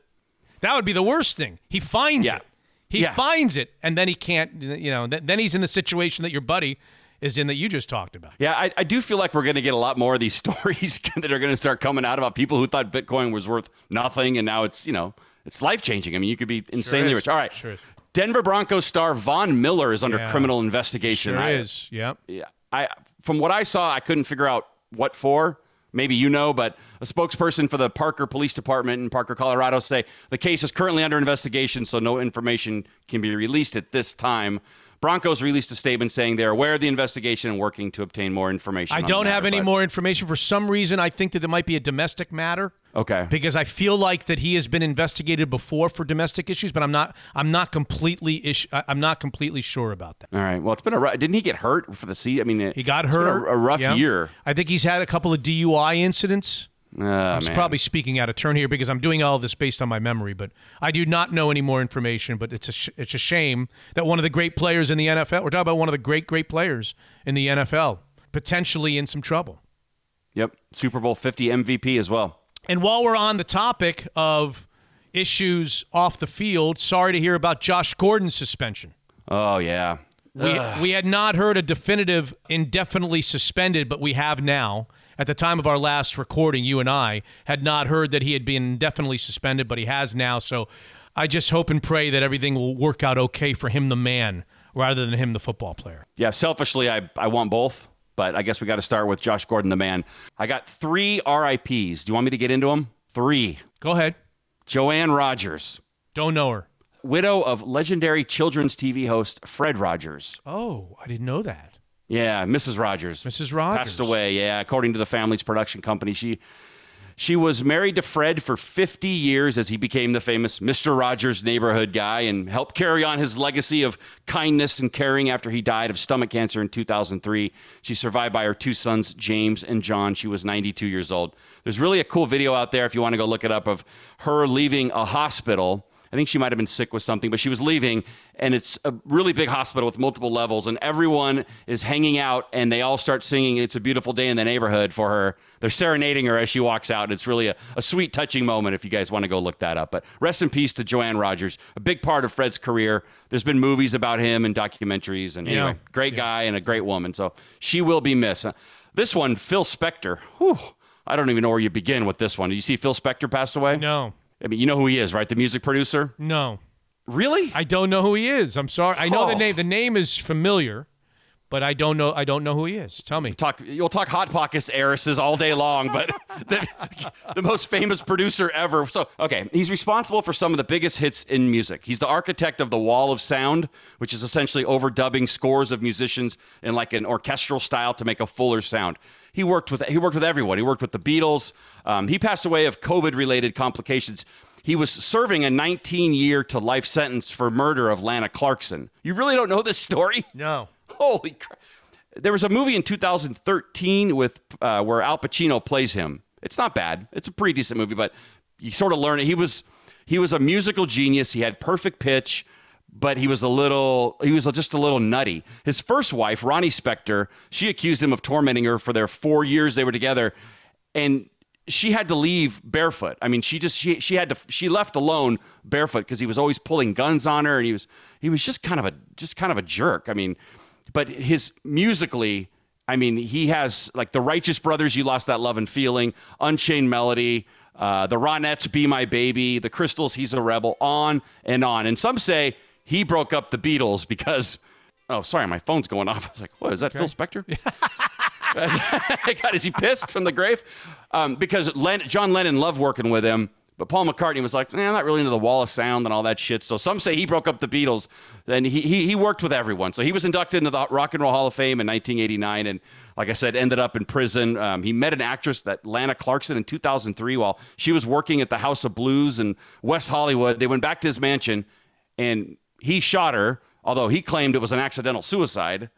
That would be the worst thing. He finds Yeah. it. He Yeah. finds it, and then he can't. You know, th- then he's in the situation that your buddy is in that you just talked about. Yeah, I, I do feel like we're going to get a lot more of these stories that are going to start coming out about people who thought Bitcoin was worth nothing, and now it's you know it's life changing. I mean, you could be insanely is. rich. All right, Sure. Denver Broncos star Von Miller is under Yeah. criminal investigation. Sure I- is. Yep. Yeah, I from what I saw, I couldn't figure out what for. Maybe you know, but a spokesperson for the Parker Police Department in Parker, Colorado, say the case is currently under investigation, so no information can be released at this time. Broncos released a statement saying they're aware of the investigation and working to obtain more information. I don't have matter, any but- more information. For some reason, I think that it might be a domestic matter. Okay. Because I feel like that he has been investigated before for domestic issues, but I'm not. I'm not completely. Ish, I'm not completely sure about that. All right. Well, it's been a. ru- Didn't he get hurt for the sea? I mean, He got it's been hurt. A, a rough Yeah. year. I think he's had a couple of DUI incidents. Oh, I'm man. probably speaking out of turn here because I'm doing all this based on my memory, but I do not know any more information. But it's a sh- it's a shame that one of the great players in the NFL. We're talking about one of the great great players in the NFL potentially in some trouble. Yep. Super Bowl 50 MVP as well. And while we're on the topic of issues off the field, sorry to hear about Josh Gordon's suspension. Oh yeah. We, Ugh. we had not heard a definitive indefinitely suspended, but we have now. At the time of our last recording, you and I had not heard that he had been indefinitely suspended, but he has now. So I just hope and pray that everything will work out okay for him, the man, rather than him, the football player. Yeah. Selfishly, I I want both, but I guess we got to start with Josh Gordon, the man. I got three RIPS. Do you want me to get into them? Three. Go ahead. Joanne Rogers, Don't know her. widow of legendary children's TV host Fred Rogers. Oh, I didn't know that. Yeah, Mrs. Rogers. Mrs. Rogers. passed away. Yeah, according to the family's production company, she she was married to Fred for 50 years as he became the famous Mr. Rogers neighborhood guy and helped carry on his legacy of kindness and caring after he died of stomach cancer in 2003. She's survived by her two sons, James and John. She was 92 years old. There's really a cool video out there if you want to go look it up of her leaving a hospital. I think she might have been sick with something, but she was leaving, and it's a really big hospital with multiple levels, and everyone is hanging out, and they all start singing "It's a Beautiful Day in the Neighborhood" for her. They're serenading her as she walks out. and It's really a, a sweet, touching moment. If you guys want to go look that up, but rest in peace to Joanne Rogers, a big part of Fred's career. There's been movies about him and documentaries, and anyway, Yeah. great guy and a great woman. So she will be missed. Uh, This one, Phil Spector. Whew, I don't even know where you begin with this one. Did you see Phil Spector passed away? No. I mean, you know who he is, right? The music producer. No. Really? I don't know who he is. I'm sorry. I know the Oh. name. The name is familiar, but I don't know. I don't know who he is. Tell me. Talk. You'll talk hot pockets heiresses all day long, but the, the most famous producer ever. So, okay, he's responsible for some of the biggest hits in music. He's the architect of the Wall of Sound, which is essentially overdubbing scores of musicians in like an orchestral style to make a fuller sound. He worked with he worked with everyone. He worked with the Beatles. Um, he passed away of COVID-related complications. He was serving a 19 year to life sentence for murder of Lana Clarkson. You really don't know this story? No. Holy crap. There was a movie in 2013 with uh, where Al Pacino plays him. It's not bad. It's a pretty decent movie, but you sort of learn it. He was he was a musical genius. He had perfect pitch, but he was a little he was just a little nutty. His first wife, Ronnie Spector, she accused him of tormenting her for their 4 years they were together and she had to leave barefoot. I mean, she just she she had to she left alone barefoot because he was always pulling guns on her, and he was he was just kind of a just kind of a jerk. I mean, but his musically, I mean, he has like the Righteous Brothers, "You Lost That Love and Feeling," Unchained Melody, uh, the Ronettes, "Be My Baby," the Crystals, "He's a Rebel," on and on. And some say he broke up the Beatles because. Oh, sorry, my phone's going off. I was like, "What is that, Phil Spector?" God, is he pissed from the grave? Um, because Len, John Lennon loved working with him, but Paul McCartney was like, "Man, I'm not really into the Wall of Sound and all that shit." So some say he broke up the Beatles. Then he, he he worked with everyone. So he was inducted into the Rock and Roll Hall of Fame in 1989, and like I said, ended up in prison. Um, he met an actress, that Lana Clarkson, in 2003 while she was working at the House of Blues in West Hollywood. They went back to his mansion, and he shot her. Although he claimed it was an accidental suicide.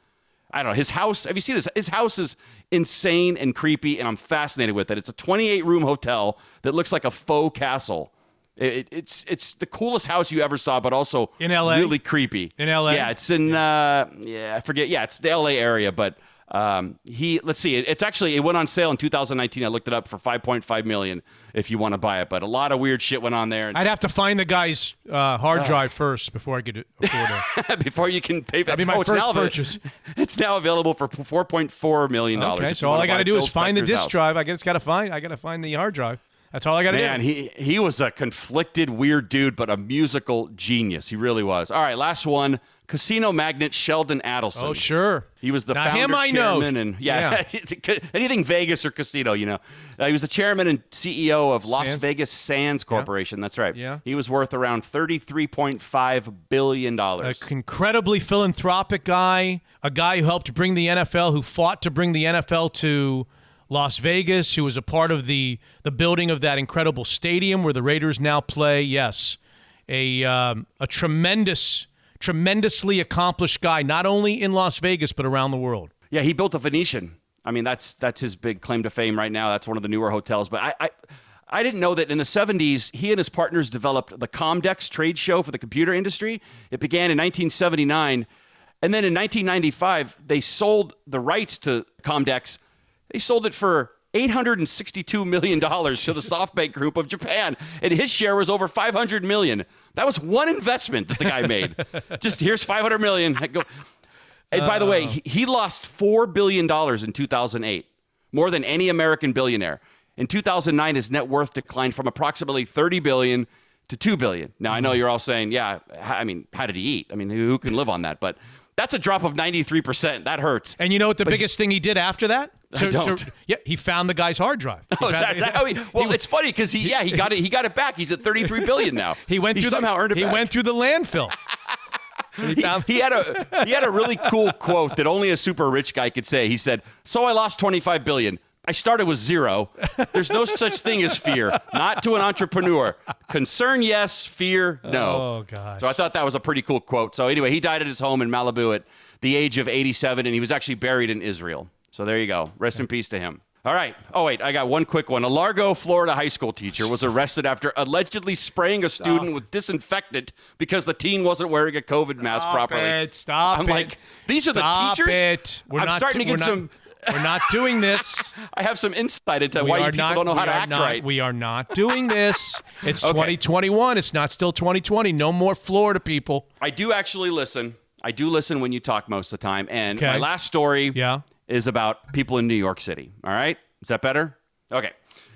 I don't know. His house, have you seen this? His house is insane and creepy, and I'm fascinated with it. It's a 28 room hotel that looks like a faux castle. It, it- it's it's the coolest house you ever saw, but also In LA? really creepy. In LA? Yeah, it's in uh, yeah, I forget. Yeah, it's the LA area, but um, he let's see. It, it's actually it went on sale in 2019. I looked it up for 5.5 million if you want to buy it, but a lot of weird shit went on there. I'd have to find the guy's uh, hard drive first before I could afford it. before you can pay. That'd be my oh, it's first now purchase. It's now available for 4.4 million dollars. Okay, so all I got to do is find the disk drive. I just got to find. I got to find the hard drive. That's all I got to do. Man, he he was a conflicted, weird dude, but a musical genius. He really was. All right, last one. Casino magnate Sheldon Adelson. Oh, sure. He was the Now, founder, him I know. chairman, and yeah, anything Vegas or casino, you know. Uh, he was the chairman and CEO of Las Sands? Vegas Sands Corporation. That's right. Yeah. He was worth around thirty-three point five billion dollars. An incredibly philanthropic guy, a guy who helped bring the NFL, who fought to bring the NFL to Las Vegas, who was a part of the the building of that incredible stadium where the Raiders now play. Yes, a um, a tremendous, tremendously accomplished guy, not only in Las Vegas but around the world. Yeah, he built a Venetian. I mean, that's that's his big claim to fame right now. That's one of the newer hotels. But I, I, I didn't know that in the 70s, he and his partners developed the Comdex trade show for the computer industry. It began in 1979. And then in 1995, they sold the rights to Comdex. They sold it for $862 million to the SoftBank Group of Japan. And his share was over 500 million. That was one investment that the guy made. Just here's $500 million. Go. And by the way, oh. he, he lost $4 billion in 2008, more than any American billionaire. In 2009, his net worth declined from approximately 30 billion to 2 billion. Now, I know mm-hmm. you're all saying, yeah, I mean, how did he eat? I mean, who can live on that? But that's a drop of 93%. That hurts. And you know what the biggest thing he did after that? I don't. yeah, he found the guy's hard drive. Oh, he Oh, found- that- is that how he- well, it's funny because he, yeah, he got it. He got it back. He's at 33 billion now. He went He through somehow the, earned it He back. went through the landfill. he, he had a he had a really cool quote that only a super rich guy could say. He said, "So I lost 25 billion. I started with zero. There's no such thing as fear. Not to an entrepreneur. Concern, yes. Fear, no. Oh, god. So I thought that was a pretty cool quote. So anyway, he died at his home in Malibu at the age of 87, and he was actually buried in Israel. So there you go. Rest in peace to him. All right. Oh, wait. I got one quick one. A Largo, Florida high school teacher was arrested after allegedly spraying a student with disinfectant because the teen wasn't wearing a COVID mask Stop properly. it. Stop I'm it. like, these are the Stop teachers? It. We're I'm not starting to we're get not- We're not doing this. I have some insight into We why people not- don't know how to act not- right. We are not doing this. It's Okay. 2021. It's not still 2020. No more Florida people. I do actually listen. I do listen when you talk most of the time. And Okay. my last story Yeah. Is about people in New York City. All right? Is that better? Okay.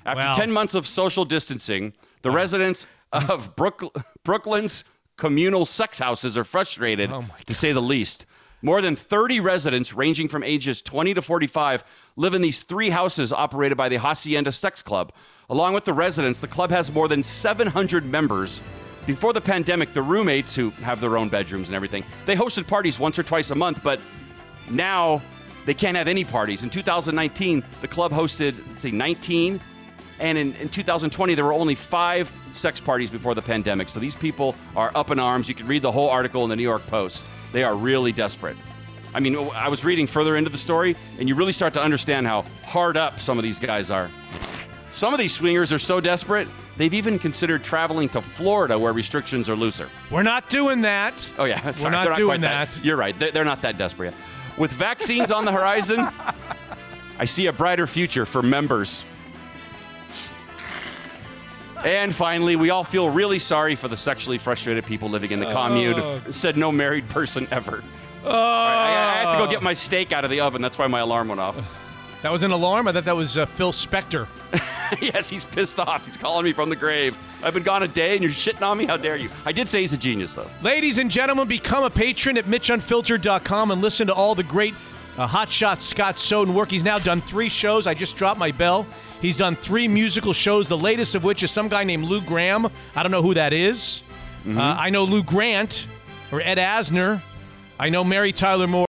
After Well- 10 months of social distancing, the residents of Brook- Brooklyn's communal sex houses are frustrated, Oh to say the least. More than 30 residents, ranging from ages 20 to 45, live in these three houses operated by the Hacienda Sex Club. Along with the residents, the club has more than 700 members. Before the pandemic, the roommates, who have their own bedrooms and everything, they hosted parties once or twice a month, but now they can't have any parties. In 2019, the club hosted, let's see, 19. And in, in 2020, there were only five sex parties before the pandemic. So these people are up in arms. You can read the whole article in the New York Post. They are really desperate. I mean, I was reading further into the story, and you really start to understand how hard up some of these guys are. Some of these swingers are so desperate, they've even considered traveling to Florida where restrictions are looser. We're not doing that. Oh yeah, sorry, We're not they're doing quite that. You're right. They're, they're not that desperate. yet. With vaccines on the horizon, I see a brighter future for members. And finally, we all feel really sorry for the sexually frustrated people living in the oh. commune. Oh. Said no married person ever. Oh. All right, I, I have to go get my steak out of the oven. That's why my alarm went off. That was an alarm. I thought that was uh, Phil Spector. yes, he's pissed off. He's calling me from the grave. I've been gone a day and you're shitting on me? How dare you? I did say he's a genius, though. Ladies and gentlemen, become a patron at MitchUnfiltered.com and listen to all the great uh, Hot Shots Scott Soden work. He's now done three shows. I just dropped my bell. He's done three musical shows, the latest of which is some guy named Lou Gramm. I don't know who that is. Uh, I know Lou Grant or Ed Asner. I know Mary Tyler Moore.